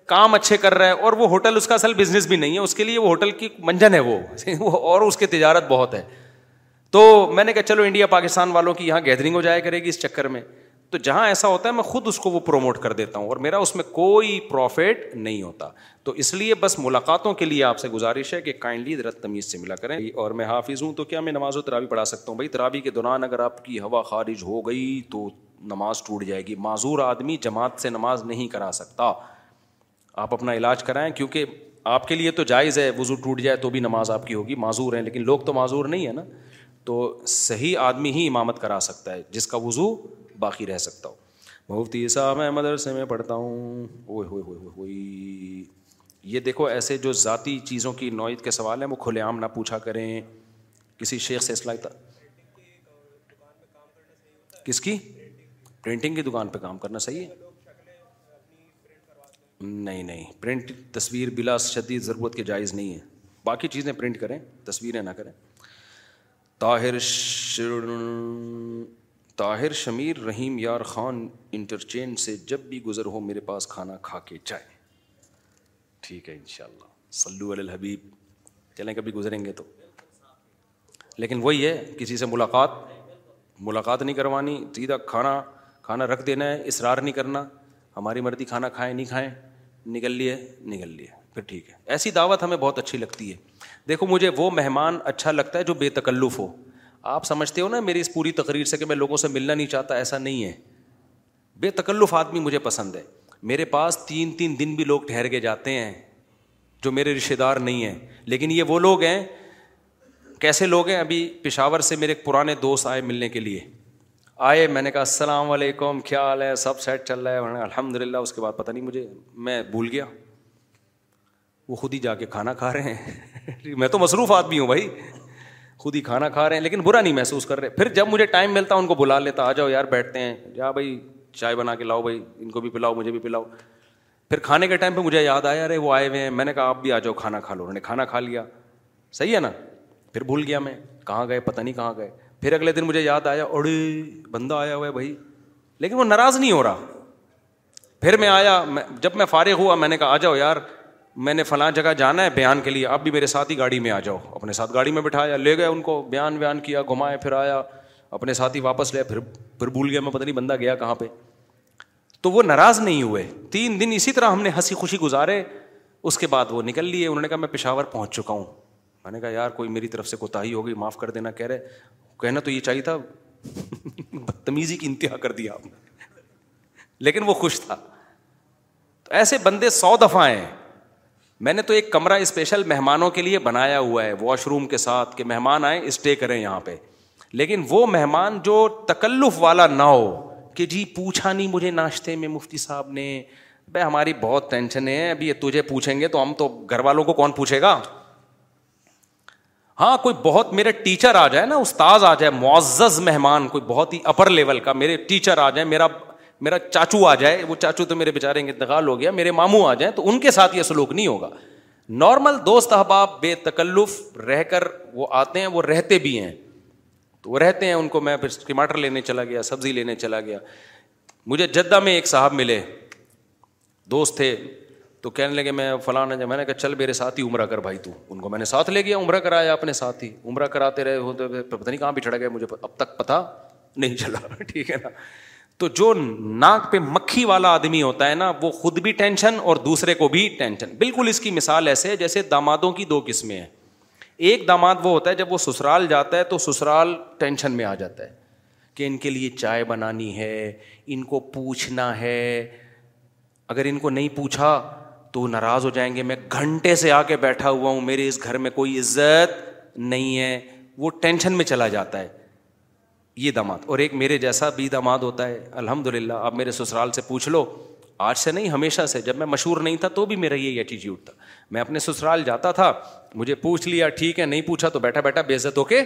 کام اچھے کر رہا ہے اور وہ ہوٹل اس کا اصل بزنس بھی نہیں ہے اس کے لیے وہ ہوٹل کی منجن ہے وہ اور اس کی تجارت بہت ہے تو میں نے کہا چلو انڈیا پاکستان والوں کی یہاں گیدرنگ ہو جایا کرے گی اس چکر میں تو جہاں ایسا ہوتا ہے میں خود اس کو وہ پروموٹ کر دیتا ہوں اور میرا اس میں کوئی پروفٹ نہیں ہوتا تو اس لیے بس ملاقاتوں کے لیے آپ سے گزارش ہے کہ کائنڈلی رت تمیز سے ملا کریں اور میں حافظ ہوں تو کیا میں نماز و تراوی پڑھا سکتا ہوں بھائی تراوی کے دوران اگر آپ کی ہوا خارج ہو گئی تو نماز ٹوٹ جائے گی معذور آدمی جماعت سے نماز نہیں کرا سکتا آپ اپنا علاج کرائیں کیونکہ آپ کے لیے تو جائز ہے وضو ٹوٹ جائے تو بھی نماز آپ کی ہوگی معذور ہیں لیکن لوگ تو معذور نہیں ہیں نا تو صحیح آدمی ہی امامت کرا سکتا ہے جس کا وضو باقی رہ سکتا ہوں صاحب میں مدرسے میں پڑھتا ہوں اوئے ہوئے ہوئے ہوئے یہ دیکھو ایسے جو ذاتی چیزوں کی نوعیت کے سوال ہیں وہ کھلے عام نہ پوچھا کریں کسی شیخ سے کس کی پرنٹنگ کی دکان پہ کام کرنا صحیح ہے نہیں پرنٹ تصویر بلا شدید ضرورت کے جائز نہیں ہے باقی چیزیں پرنٹ کریں تصویریں نہ کریں طاہر طاہر شمیر رحیم یار خان انٹرچین سے جب بھی گزر ہو میرے پاس کھانا کھا کے جائیں ٹھیک ہے انشاءاللہ شاء اللہ سلو چلیں کبھی گزریں گے تو لیکن وہی ہے کسی سے ملاقات ملاقات نہیں کروانی سیدھا کھانا کھانا رکھ دینا ہے اصرار نہیں کرنا ہماری مرضی کھانا کھائیں نہیں کھائیں نکل لیے نکل لیے پھر ٹھیک ہے ایسی دعوت ہمیں بہت اچھی لگتی ہے دیکھو مجھے وہ مہمان اچھا لگتا ہے جو بے تکلف ہو آپ سمجھتے ہو نا میری اس پوری تقریر سے کہ میں لوگوں سے ملنا نہیں چاہتا ایسا نہیں ہے بے تکلف آدمی مجھے پسند ہے میرے پاس تین تین دن بھی لوگ ٹھہر کے جاتے ہیں جو میرے رشتے دار نہیں ہیں لیکن یہ وہ لوگ ہیں کیسے لوگ ہیں ابھی پشاور سے میرے پرانے دوست آئے ملنے کے لیے آئے میں نے کہا السلام علیکم کیا حال ہے سب سیٹ چل رہا ہے الحمد للہ اس کے بعد پتہ نہیں مجھے میں بھول گیا وہ خود ہی جا کے کھانا کھا رہے ہیں میں تو مصروف آدمی ہوں بھائی خود ہی کھانا کھا رہے ہیں لیکن برا نہیں محسوس کر رہے پھر جب مجھے ٹائم ملتا ان کو بلا لیتا آ جاؤ یار بیٹھتے ہیں یا بھائی چائے بنا کے لاؤ بھائی ان کو بھی پلاؤ مجھے بھی پلاؤ پھر کھانے کے ٹائم پہ مجھے یاد آیا ارے وہ آئے ہوئے ہیں میں نے کہا آپ بھی آ جاؤ کھانا کھا لو انہوں نے کھانا کھا لیا صحیح ہے نا پھر بھول گیا میں کہاں گئے پتہ نہیں کہاں گئے پھر اگلے دن مجھے یاد آیا اڑی بندہ آیا ہوا ہے بھائی لیکن وہ ناراض نہیں ہو رہا پھر میں آیا جب میں فارغ ہوا میں نے کہا آ جاؤ یار میں نے فلاں جگہ جانا ہے بیان کے لیے آپ بھی میرے ساتھ ہی گاڑی میں آ جاؤ اپنے ساتھ گاڑی میں بٹھایا لے گئے ان کو بیان ویان کیا گھمایا پھرایا اپنے ساتھ ہی واپس لیا پھر پھر بھول گیا میں پتہ نہیں بندہ گیا کہاں پہ تو وہ ناراض نہیں ہوئے تین دن اسی طرح ہم نے ہنسی خوشی گزارے اس کے بعد وہ نکل لیے انہوں نے کہا میں پشاور پہنچ چکا ہوں میں نے کہا یار کوئی میری طرف سے کوتا ہی ہو گئی معاف کر دینا کہہ رہے کہنا تو یہ چاہیے تھا بدتمیزی کی انتہا کر دیا آپ نے لیکن وہ خوش تھا تو ایسے بندے سو دفعہ ہیں میں نے تو ایک کمرہ اسپیشل مہمانوں کے لیے بنایا ہوا ہے واش روم کے ساتھ کہ مہمان آئے اسٹے کریں یہاں پہ لیکن وہ مہمان جو تکلف والا نہ ہو کہ جی پوچھا نہیں مجھے ناشتے میں مفتی صاحب نے بھائی ہماری بہت ٹینشن ہے ابھی یہ تجھے پوچھیں گے تو ہم تو گھر والوں کو کون پوچھے گا ہاں کوئی بہت میرے ٹیچر آ جائے نا استاذ آ جائے معزز مہمان کوئی بہت ہی اپر لیول کا میرے ٹیچر آ جائے میرا میرا چاچو آ جائے وہ چاچو تو میرے بیچارے انتقال ہو گیا میرے ماموں آ جائیں تو ان کے ساتھ یہ سلوک نہیں ہوگا نارمل دوست احباب بے تکلف رہ کر وہ آتے ہیں وہ رہتے بھی ہیں تو وہ رہتے ہیں ان کو میں پھر ٹماٹر لینے چلا گیا سبزی لینے چلا گیا مجھے جدہ میں ایک صاحب ملے دوست تھے تو کہنے لگے میں فلاں جا میں نے کہا چل میرے ساتھ ہی عمرہ کر بھائی تو ان کو میں نے ساتھ لے گیا عمرہ کرایا اپنے ساتھ ہی عمرہ کراتے رہے ہوتے پتہ نہیں کہاں بھی گئے مجھے اب تک پتہ نہیں چلا ٹھیک ہے نا تو جو ناک پہ مکھی والا آدمی ہوتا ہے نا وہ خود بھی ٹینشن اور دوسرے کو بھی ٹینشن بالکل اس کی مثال ایسے ہے جیسے دامادوں کی دو قسمیں ہیں ایک داماد وہ ہوتا ہے جب وہ سسرال جاتا ہے تو سسرال ٹینشن میں آ جاتا ہے کہ ان کے لیے چائے بنانی ہے ان کو پوچھنا ہے اگر ان کو نہیں پوچھا تو ناراض ہو جائیں گے میں گھنٹے سے آ کے بیٹھا ہوا ہوں میرے اس گھر میں کوئی عزت نہیں ہے وہ ٹینشن میں چلا جاتا ہے یہ داماد اور ایک میرے جیسا بھی داماد ہوتا ہے الحمد للہ آپ میرے سسرال سے پوچھ لو آج سے نہیں ہمیشہ سے جب میں مشہور نہیں تھا تو بھی میرا یہ ایٹیٹیوڈ تھا میں اپنے سسرال جاتا تھا مجھے پوچھ لیا ٹھیک ہے نہیں پوچھا تو بیٹھا بیٹھا بے عزت ہو کے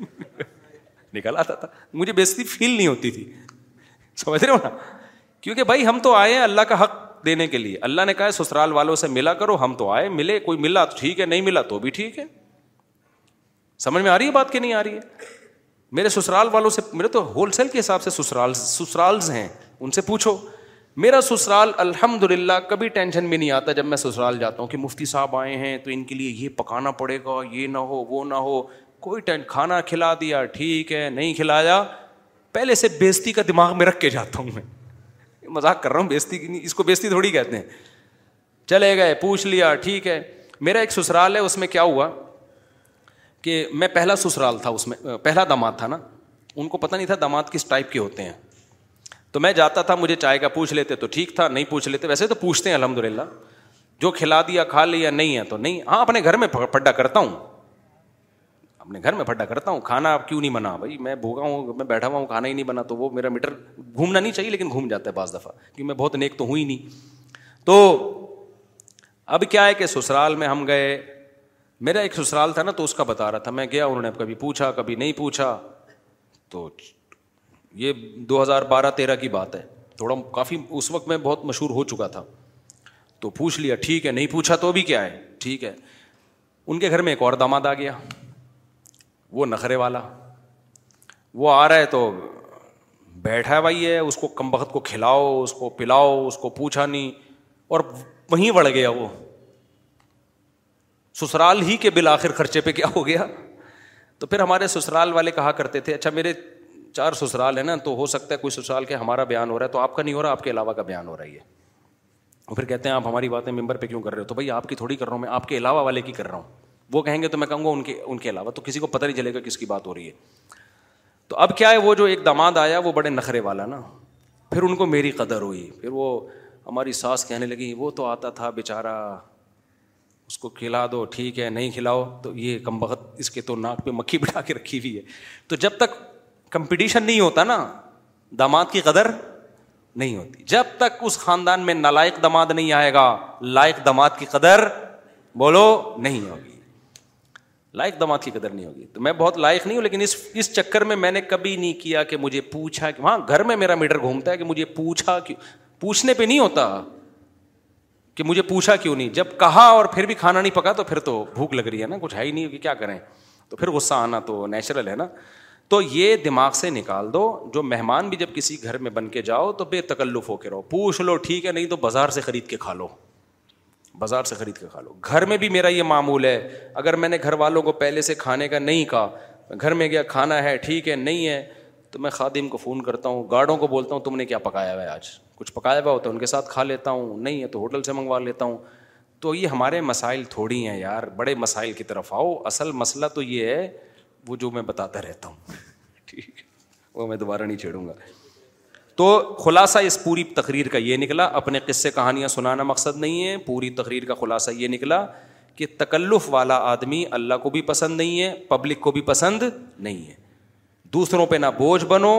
نکل آتا تھا مجھے بےزتی فیل نہیں ہوتی تھی سمجھ رہے ہو نا کیونکہ بھائی ہم تو آئے ہیں اللہ کا حق دینے کے لیے اللہ نے کہا ہے سسرال والوں سے ملا کرو ہم تو آئے ملے کوئی ملا تو ٹھیک ہے نہیں ملا تو بھی ٹھیک ہے سمجھ میں آ رہی ہے بات کہ نہیں آ رہی ہے میرے سسرال والوں سے میرے تو ہول سیل کے حساب سے سسرال سسرالز ہیں ان سے پوچھو میرا سسرال الحمد للہ کبھی ٹینشن میں نہیں آتا جب میں سسرال جاتا ہوں کہ مفتی صاحب آئے ہیں تو ان کے لیے یہ پکانا پڑے گا یہ نہ ہو وہ نہ ہو کوئی ٹین کھانا کھلا دیا ٹھیک ہے نہیں کھلایا پہلے سے بیزتی کا دماغ میں رکھ کے جاتا ہوں میں مذاق کر رہا ہوں بیزتی کی نہیں اس کو بیزتی تھوڑی کہتے ہیں چلے گئے پوچھ لیا ٹھیک ہے میرا ایک سسرال ہے اس میں کیا ہوا کہ میں پہلا سسرال تھا اس میں پہلا داماد تھا نا ان کو پتہ نہیں تھا داماد کس ٹائپ کے ہوتے ہیں تو میں جاتا تھا مجھے چائے کا پوچھ لیتے تو ٹھیک تھا نہیں پوچھ لیتے ویسے تو پوچھتے ہیں الحمد للہ جو کھلا دیا کھا لیا نہیں ہے تو نہیں ہاں اپنے گھر میں پڈا کرتا ہوں اپنے گھر میں پڈا کرتا ہوں کھانا اب کیوں نہیں بنا بھائی میں بھوکا ہوں میں بیٹھا ہوا ہوں کھانا ہی نہیں بنا تو وہ میرا میٹر گھومنا نہیں چاہیے لیکن گھوم جاتا ہے بعض دفعہ کیونکہ میں بہت نیک تو ہوں ہی نہیں تو اب کیا ہے کہ سسرال میں ہم گئے میرا ایک سسرال تھا نا تو اس کا بتا رہا تھا میں گیا انہوں نے کبھی پوچھا کبھی نہیں پوچھا تو یہ دو ہزار بارہ تیرہ کی بات ہے تھوڑا کافی اس وقت میں بہت مشہور ہو چکا تھا تو پوچھ لیا ٹھیک ہے نہیں پوچھا تو بھی کیا ہے ٹھیک ہے ان کے گھر میں ایک اور داماد آ گیا وہ نخرے والا وہ آ رہا ہے تو بیٹھا بھائی ہے اس کو کم وقت کو کھلاؤ اس کو پلاؤ اس کو پوچھا نہیں اور وہیں بڑھ گیا وہ سسرال ہی کے بالآخر خرچے پہ کیا ہو گیا تو پھر ہمارے سسرال والے کہا کرتے تھے اچھا میرے چار سسرال ہیں نا تو ہو سکتا ہے کوئی سسرال کے ہمارا بیان ہو رہا ہے تو آپ کا نہیں ہو رہا آپ کے علاوہ کا بیان ہو رہا ہے اور پھر کہتے ہیں آپ ہماری باتیں ممبر پہ کیوں کر رہے ہو تو بھائی آپ کی تھوڑی کر رہا ہوں میں آپ کے علاوہ والے کی کر رہا ہوں وہ کہیں گے تو میں کہوں گا ان کے ان کے علاوہ تو کسی کو پتہ نہیں چلے گا کس کی بات ہو رہی ہے تو اب کیا ہے وہ جو ایک داماد آیا وہ بڑے نخرے والا نا پھر ان کو میری قدر ہوئی پھر وہ ہماری ساس کہنے لگی وہ تو آتا تھا بیچارہ اس کو کھلا دو ٹھیک ہے نہیں کھلاؤ تو یہ کم بخت اس کے تو ناک پہ مکھی بٹھا کے رکھی ہوئی ہے تو جب تک کمپٹیشن نہیں ہوتا نا داماد کی قدر نہیں ہوتی جب تک اس خاندان میں نالائق دماد نہیں آئے گا لائق دماد کی قدر بولو نہیں ہوگی لائق دماد کی قدر نہیں ہوگی تو میں بہت لائق نہیں ہوں لیکن اس اس چکر میں میں نے کبھی نہیں کیا کہ مجھے پوچھا کہ ہاں گھر میں میرا میٹر گھومتا ہے کہ مجھے پوچھا کیوں پوچھنے پہ نہیں ہوتا کہ مجھے پوچھا کیوں نہیں جب کہا اور پھر بھی کھانا نہیں پکا تو پھر تو بھوک لگ رہی ہے نا کچھ ہے ہی نہیں کہ کیا کریں تو پھر غصہ آنا تو نیچرل ہے نا تو یہ دماغ سے نکال دو جو مہمان بھی جب کسی گھر میں بن کے جاؤ تو بے تکلف ہو کے رہو پوچھ لو ٹھیک ہے نہیں تو بازار سے خرید کے کھا لو بازار سے خرید کے کھا لو گھر میں بھی میرا یہ معمول ہے اگر میں نے گھر والوں کو پہلے سے کھانے کا نہیں کہا گھر میں گیا کھانا ہے ٹھیک ہے نہیں ہے تو میں خادم کو فون کرتا ہوں گارڈوں کو بولتا ہوں تم نے کیا پکایا ہوا ہے آج کچھ پکایا ہوا ہوتا ہے ان کے ساتھ کھا لیتا ہوں نہیں ہے تو ہوٹل سے منگوا لیتا ہوں تو یہ ہمارے مسائل تھوڑی ہیں یار بڑے مسائل کی طرف آؤ اصل مسئلہ تو یہ ہے وہ جو میں بتاتا رہتا ہوں ٹھیک وہ میں دوبارہ نہیں چھیڑوں گا تو خلاصہ اس پوری تقریر کا یہ نکلا اپنے قصے کہانیاں سنانا مقصد نہیں ہے پوری تقریر کا خلاصہ یہ نکلا کہ تکلف والا آدمی اللہ کو بھی پسند نہیں ہے پبلک کو بھی پسند نہیں ہے دوسروں پہ نہ بوجھ بنو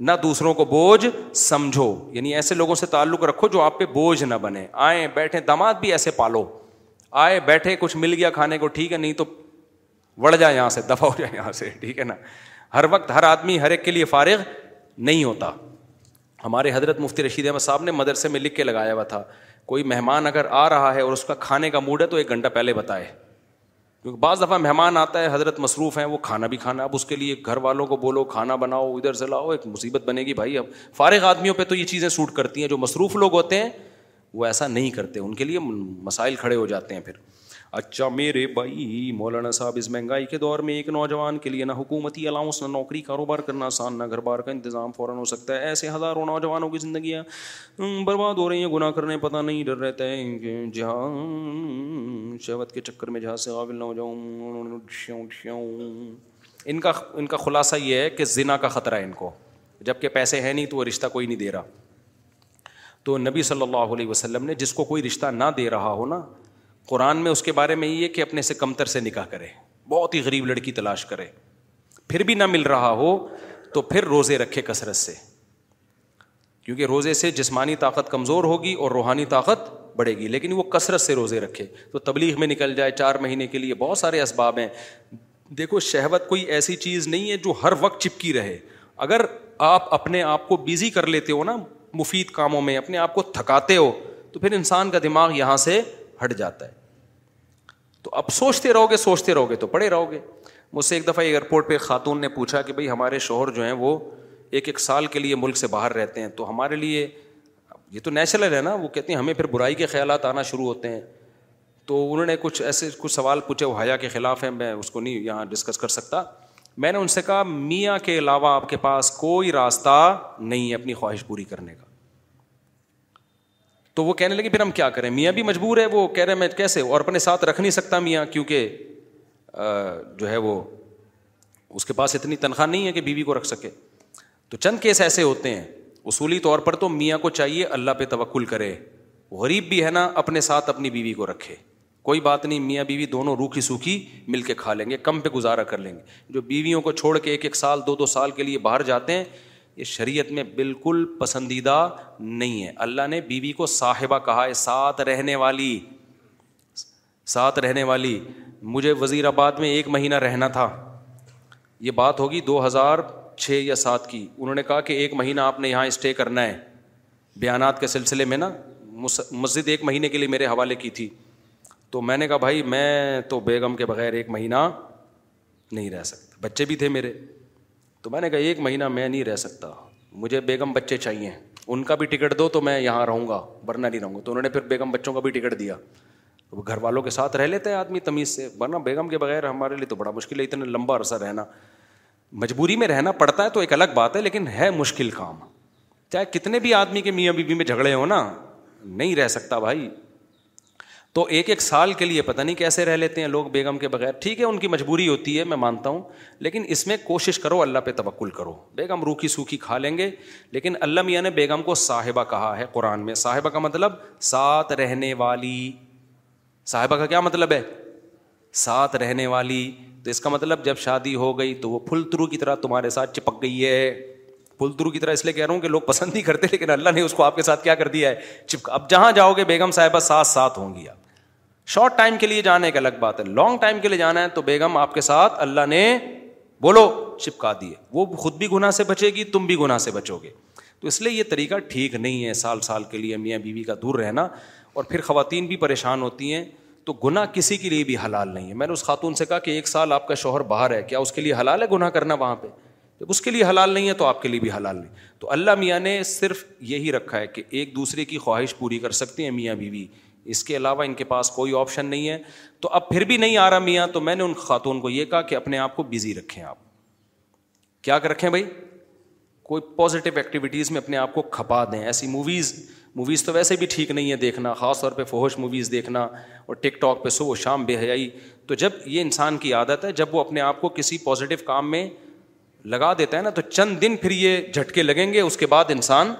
نہ دوسروں کو بوجھ سمجھو یعنی ایسے لوگوں سے تعلق رکھو جو آپ پہ بوجھ نہ بنے آئے بیٹھے دماد بھی ایسے پالو آئے بیٹھے کچھ مل گیا کھانے کو ٹھیک ہے نہیں تو وڑ جائے یہاں سے دفاع ہو جائے یہاں سے ٹھیک ہے نا ہر وقت ہر آدمی ہر ایک کے لیے فارغ نہیں ہوتا ہمارے حضرت مفتی رشید احمد صاحب نے مدرسے میں لکھ کے لگایا ہوا تھا کوئی مہمان اگر آ رہا ہے اور اس کا کھانے کا موڈ ہے تو ایک گھنٹہ پہلے بتائے کیونکہ بعض دفعہ مہمان آتا ہے حضرت مصروف ہیں وہ کھانا بھی کھانا اب اس کے لیے گھر والوں کو بولو کھانا بناؤ ادھر سے لاؤ ایک مصیبت بنے گی بھائی اب فارغ آدمیوں پہ تو یہ چیزیں سوٹ کرتی ہیں جو مصروف لوگ ہوتے ہیں وہ ایسا نہیں کرتے ان کے لیے مسائل کھڑے ہو جاتے ہیں پھر اچھا میرے بھائی مولانا صاحب اس مہنگائی کے دور میں ایک نوجوان کے لیے نہ حکومتی الاؤنس نہ نوکری کاروبار کرنا آسان نہ گھر بار کا انتظام فوراً ہو سکتا ہے ایسے ہزاروں نوجوانوں کی زندگیاں برباد ہو رہی ہیں گناہ کرنے پتہ نہیں ڈر رہتا ہے جہاں جی جہاں شہوت کے چکر میں سے قابل نہ ہو جاؤں ان ان کا کا خلاصہ یہ ہے کہ زنا کا خطرہ ہے ان کو جب کہ پیسے ہیں نہیں تو وہ رشتہ کوئی نہیں دے رہا تو نبی صلی اللہ علیہ وسلم نے جس کو کوئی رشتہ نہ دے رہا ہو نا قرآن میں اس کے بارے میں یہ ہے کہ اپنے سے کمتر سے نکاح کرے بہت ہی غریب لڑکی تلاش کرے پھر بھی نہ مل رہا ہو تو پھر روزے رکھے کثرت سے کیونکہ روزے سے جسمانی طاقت کمزور ہوگی اور روحانی طاقت بڑھے گی لیکن وہ کثرت سے روزے رکھے تو تبلیغ میں نکل جائے چار مہینے کے لیے بہت سارے اسباب ہیں دیکھو شہوت کوئی ایسی چیز نہیں ہے جو ہر وقت چپکی رہے اگر آپ اپنے آپ کو بزی کر لیتے ہو نا مفید کاموں میں اپنے آپ کو تھکاتے ہو تو پھر انسان کا دماغ یہاں سے جاتا ہے تو اب سوچتے رہو گے سوچتے رہو گے تو پڑے رہو گے مجھ سے ایک دفعہ ایئرپورٹ پہ خاتون نے پوچھا کہ بھائی ہمارے شوہر جو ہیں وہ ایک ایک سال کے لیے ملک سے باہر رہتے ہیں تو ہمارے لیے یہ تو نیچرل ہے نا وہ کہتے ہیں ہمیں پھر برائی کے خیالات آنا شروع ہوتے ہیں تو انہوں نے کچھ ایسے کچھ سوال پوچھے وہ حیا کے خلاف ہیں میں اس کو نہیں یہاں ڈسکس کر سکتا میں نے ان سے کہا میاں کے علاوہ آپ کے پاس کوئی راستہ نہیں ہے اپنی خواہش پوری کرنے کا تو وہ کہنے لگے پھر ہم کیا کریں میاں بھی مجبور ہے وہ کہہ رہے میں کیسے اور اپنے ساتھ رکھ نہیں سکتا میاں کیونکہ جو ہے وہ اس کے پاس اتنی تنخواہ نہیں ہے کہ بیوی کو رکھ سکے تو چند کیس ایسے ہوتے ہیں اصولی طور پر تو میاں کو چاہیے اللہ پہ توکل کرے غریب بھی ہے نا اپنے ساتھ اپنی بیوی کو رکھے کوئی بات نہیں میاں بیوی دونوں روکھی سوکھی مل کے کھا لیں گے کم پہ گزارا کر لیں گے جو بیویوں کو چھوڑ کے ایک ایک سال دو دو سال کے لیے باہر جاتے ہیں یہ شریعت میں بالکل پسندیدہ نہیں ہے اللہ نے بیوی بی کو صاحبہ کہا ہے ساتھ رہنے والی ساتھ رہنے والی مجھے وزیر آباد میں ایک مہینہ رہنا تھا یہ بات ہوگی دو ہزار چھ یا سات کی انہوں نے کہا کہ ایک مہینہ آپ نے یہاں اسٹے کرنا ہے بیانات کے سلسلے میں نا مسجد ایک مہینے کے لیے میرے حوالے کی تھی تو میں نے کہا بھائی میں تو بیگم کے بغیر ایک مہینہ نہیں رہ سکتا بچے بھی تھے میرے تو میں نے کہا ایک مہینہ میں نہیں رہ سکتا مجھے بیگم بچے چاہیے ان کا بھی ٹکٹ دو تو میں یہاں رہوں گا ورنہ نہیں رہوں گا تو انہوں نے پھر بیگم بچوں کا بھی ٹکٹ دیا وہ گھر والوں کے ساتھ رہ لیتے ہیں آدمی تمیز سے ورنہ بیگم کے بغیر ہمارے لیے تو بڑا مشکل ہے اتنا لمبا عرصہ رہنا مجبوری میں رہنا پڑتا ہے تو ایک الگ بات ہے لیکن ہے مشکل کام چاہے کتنے بھی آدمی کے میاں بیوی میں جھگڑے ہو نا نہیں رہ سکتا بھائی تو ایک ایک سال کے لیے پتہ نہیں کیسے رہ لیتے ہیں لوگ بیگم کے بغیر ٹھیک ہے ان کی مجبوری ہوتی ہے میں مانتا ہوں لیکن اس میں کوشش کرو اللہ پہ توکل کرو بیگم روکھی سوکھی کھا لیں گے لیکن اللہ میاں نے بیگم کو صاحبہ کہا ہے قرآن میں صاحبہ کا مطلب ساتھ رہنے والی صاحبہ کا کیا مطلب ہے ساتھ رہنے والی تو اس کا مطلب جب شادی ہو گئی تو وہ پھل ترو کی طرح تمہارے ساتھ چپک گئی ہے ترو کی طرح اس لیے کہہ رہا ہوں کہ لوگ پسند نہیں کرتے لیکن اللہ نے اس کو آپ کے ساتھ کیا کر دیا ہے چپک اب جہاں جاؤ گے بیگم صاحبہ ساتھ ساتھ ہوں گی آپ شارٹ ٹائم کے لیے جانا ایک الگ بات ہے لانگ ٹائم کے لیے جانا ہے تو بیگم آپ کے ساتھ اللہ نے بولو چپکا دیے وہ خود بھی گناہ سے بچے گی تم بھی گناہ سے بچو گے تو اس لیے یہ طریقہ ٹھیک نہیں ہے سال سال کے لیے میاں بیوی کا دور رہنا اور پھر خواتین بھی پریشان ہوتی ہیں تو گناہ کسی کے لیے بھی حلال نہیں ہے میں نے اس خاتون سے کہا کہ ایک سال آپ کا شوہر باہر ہے کیا اس کے لیے حلال ہے گناہ کرنا وہاں پہ جب اس کے لیے حلال نہیں ہے تو آپ کے لیے بھی حلال نہیں تو اللہ میاں نے صرف یہی رکھا ہے کہ ایک دوسرے کی خواہش پوری کر سکتے ہیں میاں بیوی بی اس کے علاوہ ان کے پاس کوئی آپشن نہیں ہے تو اب پھر بھی نہیں آ رہا میاں تو میں نے ان خاتون کو یہ کہا کہ اپنے آپ کو بزی رکھیں آپ کیا رکھیں بھائی کوئی پازیٹیو ایکٹیویٹیز میں اپنے آپ کو کھپا دیں ایسی موویز موویز تو ویسے بھی ٹھیک نہیں ہے دیکھنا خاص طور پہ فوہش موویز دیکھنا اور ٹک ٹاک پہ صبح شام بے حیائی تو جب یہ انسان کی عادت ہے جب وہ اپنے آپ کو کسی پازیٹیو کام میں لگا دیتا ہے نا تو چند دن پھر یہ جھٹکے لگیں گے اس کے بعد انسان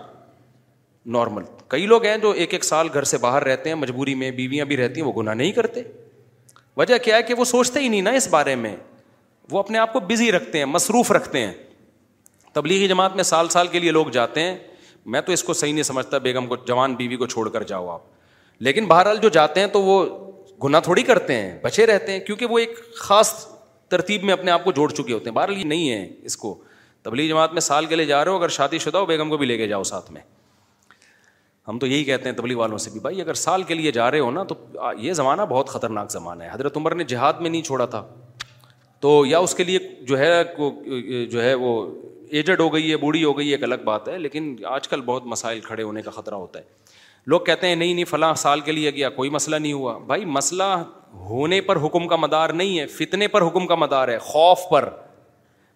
نارمل کئی لوگ ہیں جو ایک ایک سال گھر سے باہر رہتے ہیں مجبوری میں بیویاں بھی رہتی ہیں وہ گناہ نہیں کرتے وجہ کیا ہے کہ وہ سوچتے ہی نہیں نا اس بارے میں وہ اپنے آپ کو بزی رکھتے ہیں مصروف رکھتے ہیں تبلیغی جماعت میں سال سال کے لیے لوگ جاتے ہیں میں تو اس کو صحیح نہیں سمجھتا بیگم کو جوان بیوی کو چھوڑ کر جاؤ آپ لیکن بہرحال جو جاتے ہیں تو وہ گناہ تھوڑی کرتے ہیں بچے رہتے ہیں کیونکہ وہ ایک خاص ترتیب میں اپنے آپ کو جوڑ چکے ہوتے ہیں بہرحال یہ نہیں ہے اس کو تبلیغی جماعت میں سال کے لیے جا رہے ہو اگر شادی شدہ ہو بیگم کو بھی لے کے جاؤ ساتھ میں ہم تو یہی کہتے ہیں تبلیغ والوں سے بھی بھائی اگر سال کے لیے جا رہے ہو نا تو یہ زمانہ بہت خطرناک زمانہ ہے حضرت عمر نے جہاد میں نہیں چھوڑا تھا تو یا اس کے لیے جو ہے جو ہے وہ ایجڈ ہو گئی ہے بوڑھی ہو گئی ہے ایک الگ بات ہے لیکن آج کل بہت مسائل کھڑے ہونے کا خطرہ ہوتا ہے لوگ کہتے ہیں نہیں نہیں فلاں سال کے لیے گیا کوئی مسئلہ نہیں ہوا بھائی مسئلہ ہونے پر حکم کا مدار نہیں ہے فتنے پر حکم کا مدار ہے خوف پر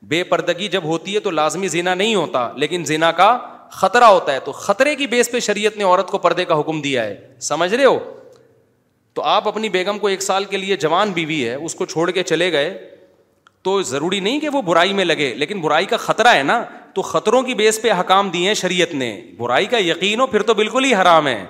بے پردگی جب ہوتی ہے تو لازمی زینا نہیں ہوتا لیکن زینا کا خطرہ ہوتا ہے تو خطرے کی بیس پہ شریعت نے عورت کو پردے کا حکم دیا ہے سمجھ رہے ہو تو آپ اپنی بیگم کو ایک سال کے لیے جوان بیوی ہے اس کو چھوڑ کے چلے گئے تو ضروری نہیں کہ وہ برائی میں لگے لیکن برائی کا خطرہ ہے نا تو خطروں کی بیس پہ حکام دیے ہیں شریعت نے برائی کا یقین ہو پھر تو بالکل ہی حرام ہے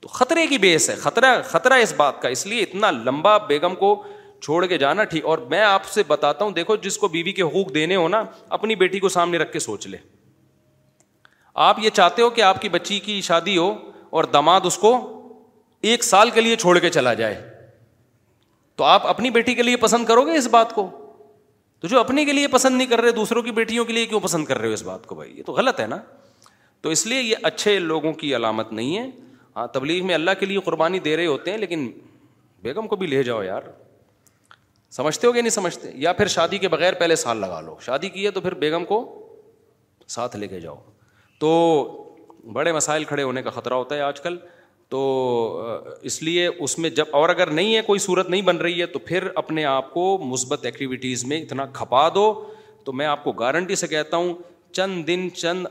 تو خطرے کی بیس ہے خطرہ خطرہ اس بات کا اس لیے اتنا لمبا بیگم کو چھوڑ کے جانا ٹھیک اور میں آپ سے بتاتا ہوں دیکھو جس کو بیوی کے حقوق دینے ہو نا اپنی بیٹی کو سامنے رکھ کے سوچ لے آپ یہ چاہتے ہو کہ آپ کی بچی کی شادی ہو اور دماد اس کو ایک سال کے لیے چھوڑ کے چلا جائے تو آپ اپنی بیٹی کے لیے پسند کرو گے اس بات کو تو جو اپنے کے لیے پسند نہیں کر رہے دوسروں کی بیٹیوں کے لیے کیوں پسند کر رہے ہو اس بات کو بھائی یہ تو غلط ہے نا تو اس لیے یہ اچھے لوگوں کی علامت نہیں ہے ہاں تبلیغ میں اللہ کے لیے قربانی دے رہے ہوتے ہیں لیکن بیگم کو بھی لے جاؤ یار سمجھتے ہو گے نہیں سمجھتے یا پھر شادی کے بغیر پہلے سال لگا لو شادی کی ہے تو پھر بیگم کو ساتھ لے کے جاؤ تو بڑے مسائل کھڑے ہونے کا خطرہ ہوتا ہے آج کل تو اس لیے اس میں جب اور اگر نہیں ہے کوئی صورت نہیں بن رہی ہے تو پھر اپنے آپ کو مثبت ایکٹیویٹیز میں اتنا کھپا دو تو میں آپ کو گارنٹی سے کہتا ہوں چند دن چند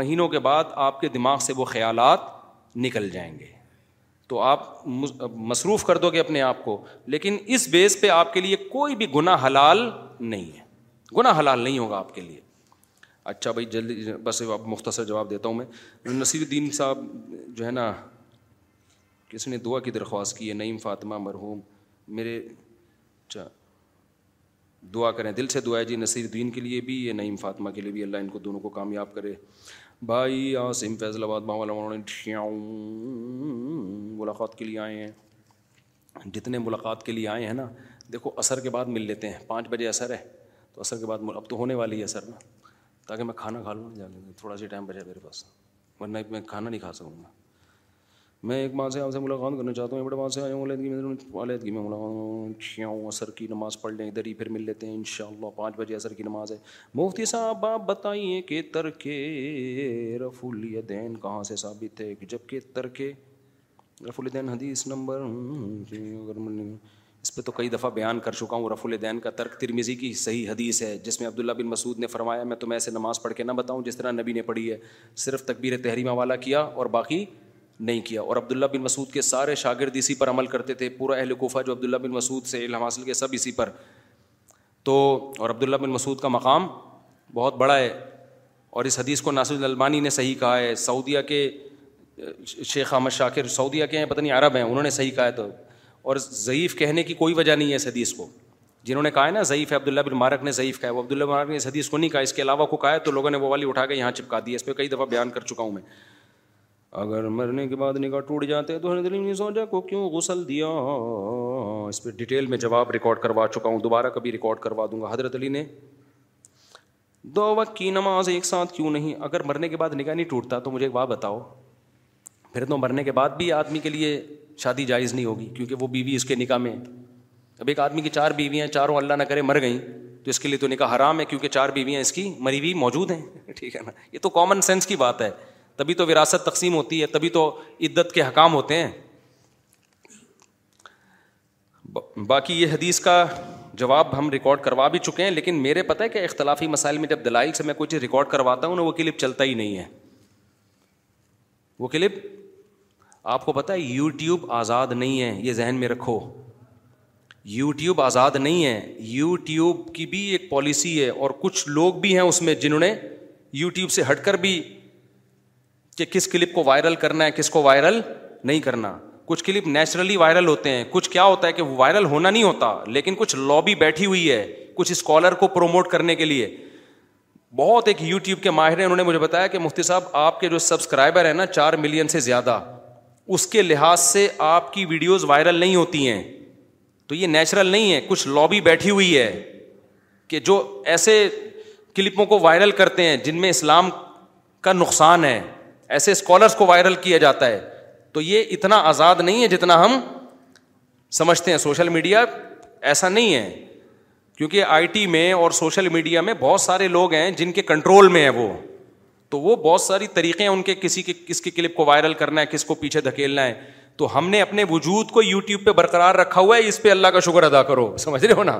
مہینوں کے بعد آپ کے دماغ سے وہ خیالات نکل جائیں گے تو آپ مصروف کر دو گے اپنے آپ کو لیکن اس بیس پہ آپ کے لیے کوئی بھی گناہ حلال نہیں ہے گناہ حلال نہیں ہوگا آپ کے لیے اچھا بھائی جلدی بس اب مختصر جواب دیتا ہوں میں نصیر الدین صاحب جو ہے نا کس نے دعا کی درخواست کی ہے نعیم فاطمہ مرحوم میرے اچھا دعا کریں دل سے دعا ہے جی نصیر الدین کے لیے بھی یہ نعیم فاطمہ کے لیے بھی اللہ ان کو دونوں کو کامیاب کرے بھائی آصم فیضل آباد ماں والا ملاقات کے لیے آئے ہیں جتنے ملاقات کے لیے آئے ہیں نا دیکھو عصر کے بعد مل لیتے ہیں پانچ بجے اثر ہے تو عصر کے بعد اب تو ہونے والی ہے سر نا تاکہ میں کھانا کھا لوں جا کے تھوڑا سا ٹائم بچا میرے پاس ورنہ میں کھانا نہیں کھا سکوں گا میں ایک ماں سے آپ سے ملاقات کرنا چاہتا ہوں ایک بڑے ماں سے آیا ہوں علیحدگی علیحدگی میں ملاقات ہوں عصر کی نماز پڑھ لیں ادھر ہی پھر مل لیتے ہیں ان شاء اللہ پانچ بجے عصر کی نماز ہے مفتی صاحب آپ بتائیے کہ ترک رف الدین کہاں سے ثابت ہے کہ جب کہ ترک رف الدین حدیث نمبر اس پہ تو کئی دفعہ بیان کر چکا ہوں رف الدین کا ترک ترمیزی کی صحیح حدیث ہے جس میں عبداللہ بن مسعود نے فرمایا میں تمہیں ایسے نماز پڑھ کے نہ بتاؤں جس طرح نبی نے پڑھی ہے صرف تقبیر تحریمہ والا کیا اور باقی نہیں کیا اور عبداللہ بن مسعود کے سارے شاگرد اسی پر عمل کرتے تھے پورا اہل کوفہ جو عبداللہ بن مسعود سے علم حاصل کے سب اسی پر تو اور عبداللہ بن مسعود کا مقام بہت بڑا ہے اور اس حدیث کو ناصر البانی نے صحیح کہا ہے سعودیہ کے شیخ احمد شاکر سعودیہ کے ہیں پتہ نہیں عرب ہیں انہوں نے صحیح کہا ہے تو اور ضعیف کہنے کی کوئی وجہ نہیں ہے اس حدیث کو جنہوں نے کہا ہے نا ضعیف ہے عبداللہ بن مارک نے ضعیف کہا وہ عبداللہ بن مارک نے اس حدیث کو نہیں کہا اس کے علاوہ کو کہا ہے تو لوگوں نے وہ والی اٹھا کے یہاں چپکا دی اس پہ کئی دفعہ بیان کر چکا ہوں میں اگر مرنے کے بعد نگاہ ٹوٹ جاتے ہیں تو حضرت علی سوجا کو کیوں غسل دیا اس پہ ڈیٹیل میں جواب ریکارڈ کروا چکا ہوں دوبارہ کبھی ریکارڈ کروا دوں گا حضرت علی نے دو وقت کی نماز ایک ساتھ کیوں نہیں اگر مرنے کے بعد نگاہ نہیں ٹوٹتا تو مجھے ایک بات بتاؤ پھر تو مرنے کے بعد بھی آدمی کے لیے شادی جائز نہیں ہوگی کیونکہ وہ بیوی اس کے نکاح میں ہے اب ایک آدمی کی چار بیویاں چاروں اللہ نہ کرے مر گئیں تو اس کے لیے تو نکاح حرام ہے کیونکہ چار بیویاں اس کی مری بھی موجود ہیں ٹھیک ہے نا یہ تو کامن سینس کی بات ہے تبھی تو وراثت تقسیم ہوتی ہے تبھی تو عدت کے حکام ہوتے ہیں باقی یہ حدیث کا جواب ہم ریکارڈ کروا بھی چکے ہیں لیکن میرے پتہ ہے کہ اختلافی مسائل میں جب دلائل سے میں کوئی چیز ریکارڈ کرواتا ہوں نا وہ کلپ چلتا ہی نہیں ہے وہ کلپ آپ کو پتا ہے یو ٹیوب آزاد نہیں ہے یہ ذہن میں رکھو یو ٹیوب آزاد نہیں ہے یو ٹیوب کی بھی ایک پالیسی ہے اور کچھ لوگ بھی ہیں اس میں جنہوں نے یو ٹیوب سے ہٹ کر بھی کہ کس کلپ کو وائرل کرنا ہے کس کو وائرل نہیں کرنا کچھ کلپ نیچرلی وائرل ہوتے ہیں کچھ کیا ہوتا ہے کہ وائرل ہونا نہیں ہوتا لیکن کچھ لابی بیٹھی ہوئی ہے کچھ اسکالر کو پروموٹ کرنے کے لیے بہت ایک یو ٹیوب کے ماہر ہیں انہوں نے مجھے بتایا کہ مفتی صاحب آپ کے جو سبسکرائبر ہیں نا چار ملین سے زیادہ اس کے لحاظ سے آپ کی ویڈیوز وائرل نہیں ہوتی ہیں تو یہ نیچرل نہیں ہے کچھ لابی بیٹھی ہوئی ہے کہ جو ایسے کلپوں کو وائرل کرتے ہیں جن میں اسلام کا نقصان ہے ایسے اسکالرس کو وائرل کیا جاتا ہے تو یہ اتنا آزاد نہیں ہے جتنا ہم سمجھتے ہیں سوشل میڈیا ایسا نہیں ہے کیونکہ آئی ٹی میں اور سوشل میڈیا میں بہت سارے لوگ ہیں جن کے کنٹرول میں ہے وہ تو وہ بہت ساری طریقے ہیں ان کے کسی کے کی کلپ کو وائرل کرنا ہے کس کو پیچھے دھکیلنا ہے تو ہم نے اپنے وجود کو یوٹیوب پہ برقرار رکھا ہوا ہے اس پہ اللہ کا شکر ادا کرو سمجھ رہے ہو نا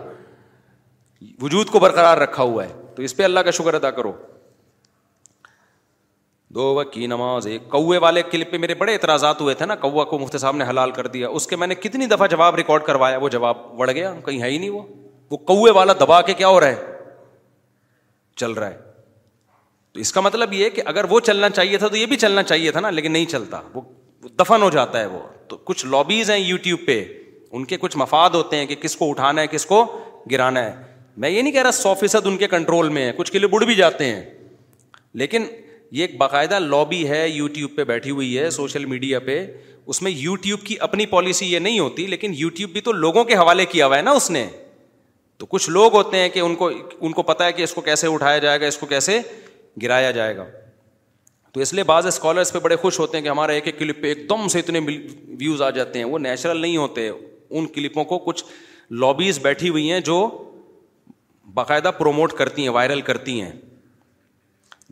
وجود کو برقرار رکھا ہوا ہے تو اس پہ اللہ کا شکر ادا کرو دو وقت کی نماز ایک کوے والے کلپ پہ میرے بڑے اعتراضات ہوئے تھے نا کوا کو مفتی صاحب نے حلال کر دیا اس کے میں نے کتنی دفعہ جواب ریکارڈ کروایا وہ جواب وڑ گیا کہیں ہے ہی نہیں وہ وہ کوے والا دبا کے کیا ہو رہا ہے چل رہا ہے اس کا مطلب یہ کہ اگر وہ چلنا چاہیے تھا تو یہ بھی چلنا چاہیے تھا نا لیکن نہیں چلتا وہ دفن ہو جاتا ہے وہ تو کچھ لابیز ہیں یو ٹیوب پہ ان کے کچھ مفاد ہوتے ہیں کہ کس کو اٹھانا ہے کس کو گرانا ہے میں یہ نہیں کہہ رہا سو فیصد ان کے کنٹرول میں ہے کچھ کے لیے بڑھ بھی جاتے ہیں لیکن یہ ایک باقاعدہ لابی ہے یو ٹیوب پہ بیٹھی ہوئی ہے سوشل میڈیا پہ اس میں یو ٹیوب کی اپنی پالیسی یہ نہیں ہوتی لیکن یو ٹیوب بھی تو لوگوں کے حوالے کیا ہوا ہے نا اس نے تو کچھ لوگ ہوتے ہیں کہ ان کو ان کو پتا ہے کہ اس کو کیسے اٹھایا جائے گا اس کو کیسے گرایا جائے گا تو اس لیے بعض اسکالرس پہ بڑے خوش ہوتے ہیں کہ ہمارا ایک ایک کلپ پہ ایک دم سے اتنے ویوز آ جاتے ہیں وہ نیچرل نہیں ہوتے ان کلپوں کو کچھ لابیز بیٹھی ہوئی ہیں جو باقاعدہ پروموٹ کرتی ہیں وائرل کرتی ہیں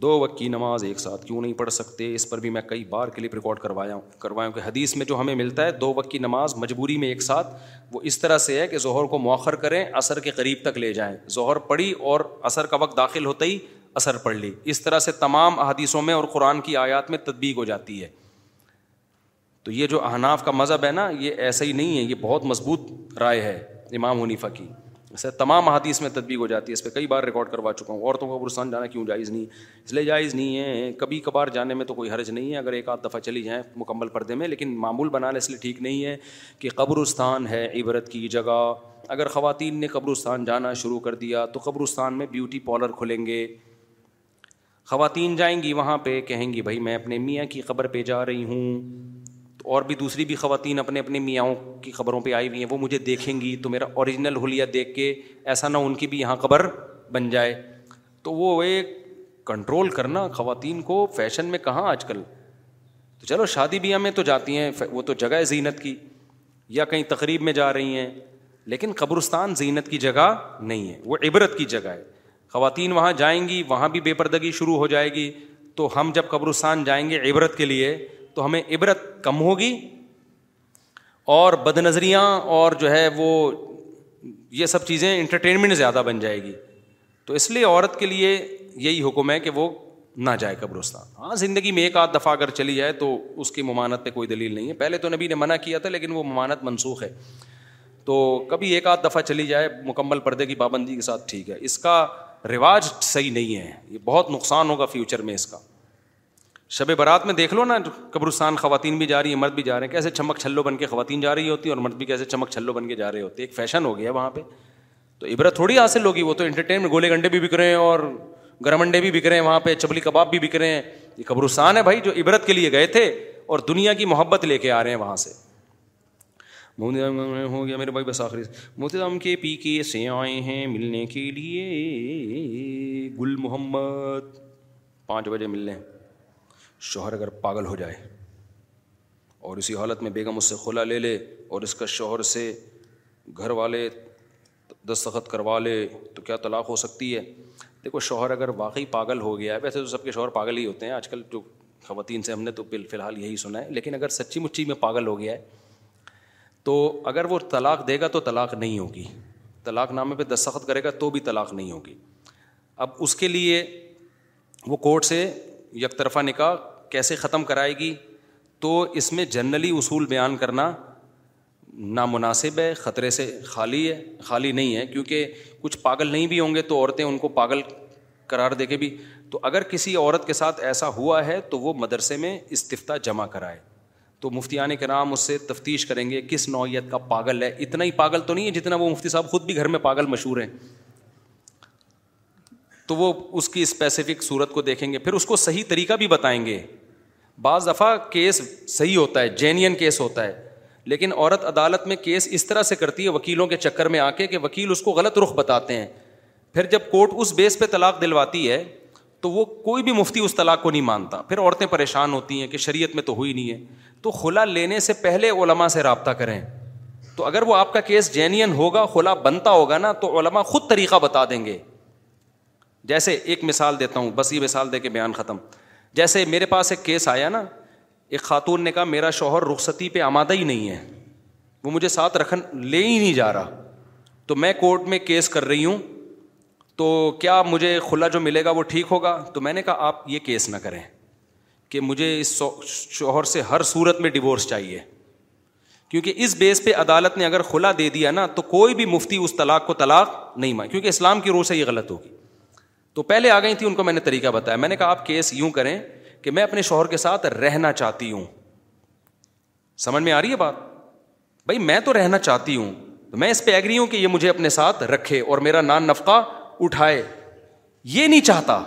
دو وقت کی نماز ایک ساتھ کیوں نہیں پڑھ سکتے اس پر بھی میں کئی بار کلپ ریکارڈ کروایا ہوں کروایا ہوں کہ حدیث میں جو ہمیں ملتا ہے دو وقت کی نماز مجبوری میں ایک ساتھ وہ اس طرح سے ہے کہ ظہر کو مؤخر کریں اثر کے قریب تک لے جائیں ظہر پڑھی اور اثر کا وقت داخل ہوتا ہی اثر پڑ لی اس طرح سے تمام احادیثوں میں اور قرآن کی آیات میں تدبی ہو جاتی ہے تو یہ جو احناف کا مذہب ہے نا یہ ایسا ہی نہیں ہے یہ بہت مضبوط رائے ہے امام حنیفہ کی ایسے تمام احادیث میں تدبی ہو جاتی ہے اس پہ کئی بار ریکارڈ کروا چکا ہوں عورتوں کو قبرستان جانا کیوں جائز نہیں اس لیے جائز نہیں ہے کبھی کبھار جانے میں تو کوئی حرج نہیں ہے اگر ایک آدھ دفعہ چلی جائیں مکمل پردے میں لیکن معمول بنانا اس لیے ٹھیک نہیں ہے کہ قبرستان ہے عبرت کی جگہ اگر خواتین نے قبرستان جانا شروع کر دیا تو قبرستان میں بیوٹی پارلر کھلیں گے خواتین جائیں گی وہاں پہ کہیں گی بھائی میں اپنے میاں کی خبر پہ جا رہی ہوں تو اور بھی دوسری بھی خواتین اپنے اپنے میاں کی خبروں پہ آئی ہوئی ہیں وہ مجھے دیکھیں گی تو میرا اوریجنل ہولیا دیکھ کے ایسا نہ ان کی بھی یہاں قبر بن جائے تو وہ ایک کنٹرول کرنا خواتین کو فیشن میں کہاں آج کل تو چلو شادی بیاہ میں تو جاتی ہیں وہ تو جگہ ہے زینت کی یا کہیں تقریب میں جا رہی ہیں لیکن قبرستان زینت کی جگہ نہیں ہے وہ عبرت کی جگہ ہے خواتین وہاں جائیں گی وہاں بھی بے پردگی شروع ہو جائے گی تو ہم جب قبرستان جائیں گے عبرت کے لیے تو ہمیں عبرت کم ہوگی اور بد نظریاں اور جو ہے وہ یہ سب چیزیں انٹرٹینمنٹ زیادہ بن جائے گی تو اس لیے عورت کے لیے یہی حکم ہے کہ وہ نہ جائے قبرستان ہاں زندگی میں ایک آدھ دفعہ اگر چلی جائے تو اس کی ممانت پہ کوئی دلیل نہیں ہے پہلے تو نبی نے منع کیا تھا لیکن وہ ممانت منسوخ ہے تو کبھی ایک آدھ دفعہ چلی جائے مکمل پردے کی پابندی کے ساتھ ٹھیک ہے اس کا رواج صحیح نہیں ہے یہ بہت نقصان ہوگا فیوچر میں اس کا شب برات میں دیکھ لو نا قبرستان خواتین بھی جا رہی ہیں مرد بھی جا رہے ہیں کیسے چمک چھلو بن کے خواتین جا رہی ہوتی ہیں اور مرد بھی کیسے چمک چھلو بن کے جا رہے ہوتے ہیں ایک فیشن ہو گیا وہاں پہ تو عبرت تھوڑی حاصل ہوگی وہ تو انٹرٹین گولے گنڈے بھی بک رہے ہیں اور گرم انڈے بھی بک رہے ہیں وہاں پہ چپلی کباب بھی بک رہے ہیں یہ قبرستان ہے بھائی جو عبرت کے لیے گئے تھے اور دنیا کی محبت لے کے آ رہے ہیں وہاں سے بہت ہو گیا میرے بھائی بس آخری محتظام کے پی کے سے آئے ہیں ملنے کے لیے گل محمد پانچ بجے ملنے شوہر اگر پاگل ہو جائے اور اسی حالت میں بیگم اس سے کھلا لے لے اور اس کا شوہر سے گھر والے دستخط کروا لے تو کیا طلاق ہو سکتی ہے دیکھو شوہر اگر واقعی پاگل ہو گیا ہے ویسے تو سب کے شوہر پاگل ہی ہوتے ہیں آج کل جو خواتین سے ہم نے تو فی الحال یہی سنا ہے لیکن اگر سچی مچی میں پاگل ہو گیا ہے تو اگر وہ طلاق دے گا تو طلاق نہیں ہوگی طلاق نامے پہ دستخط کرے گا تو بھی طلاق نہیں ہوگی اب اس کے لیے وہ کورٹ سے یک طرفہ نکاح کیسے ختم کرائے گی تو اس میں جنرلی اصول بیان کرنا نامناسب ہے خطرے سے خالی ہے خالی نہیں ہے کیونکہ کچھ پاگل نہیں بھی ہوں گے تو عورتیں ان کو پاگل قرار دے کے بھی تو اگر کسی عورت کے ساتھ ایسا ہوا ہے تو وہ مدرسے میں استفتا جمع کرائے مفتی آنے کے نام اس سے تفتیش کریں گے کس نوعیت کا پاگل ہے اتنا ہی پاگل تو نہیں ہے جتنا وہ مفتی صاحب خود بھی گھر میں پاگل مشہور ہیں تو وہ اس کی اسپیسیفک صورت کو دیکھیں گے پھر اس کو صحیح طریقہ بھی بتائیں گے بعض دفعہ کیس صحیح ہوتا ہے جینین کیس ہوتا ہے لیکن عورت عدالت میں کیس اس طرح سے کرتی ہے وکیلوں کے چکر میں آ کے کہ وکیل اس کو غلط رخ بتاتے ہیں پھر جب کورٹ اس بیس پہ طلاق دلواتی ہے تو وہ کوئی بھی مفتی اس طلاق کو نہیں مانتا پھر عورتیں پریشان ہوتی ہیں کہ شریعت میں تو ہوئی نہیں ہے تو خلا لینے سے پہلے علما سے رابطہ کریں تو اگر وہ آپ کا کیس جینین ہوگا خلا بنتا ہوگا نا تو علما خود طریقہ بتا دیں گے جیسے ایک مثال دیتا ہوں بس یہ مثال دے کے بیان ختم جیسے میرے پاس ایک کیس آیا نا ایک خاتون نے کہا میرا شوہر رخصتی پہ آمادہ ہی نہیں ہے وہ مجھے ساتھ رکھن لے ہی نہیں جا رہا تو میں کورٹ میں کیس کر رہی ہوں تو کیا مجھے کھلا جو ملے گا وہ ٹھیک ہوگا تو میں نے کہا آپ یہ کیس نہ کریں کہ مجھے اس شوہر سے ہر صورت میں ڈیورس چاہیے کیونکہ اس بیس پہ عدالت نے اگر کھلا دے دیا نا تو کوئی بھی مفتی اس طلاق کو طلاق نہیں مان کیونکہ اسلام کی روح سے یہ غلط ہوگی تو پہلے آ گئی تھی ان کو میں نے طریقہ بتایا میں نے کہا آپ کیس یوں کریں کہ میں اپنے شوہر کے ساتھ رہنا چاہتی ہوں سمجھ میں آ رہی ہے بات بھائی میں تو رہنا چاہتی ہوں میں اس پہ ایگری ہوں کہ یہ مجھے اپنے ساتھ رکھے اور میرا نان نفقہ اٹھائے یہ نہیں چاہتا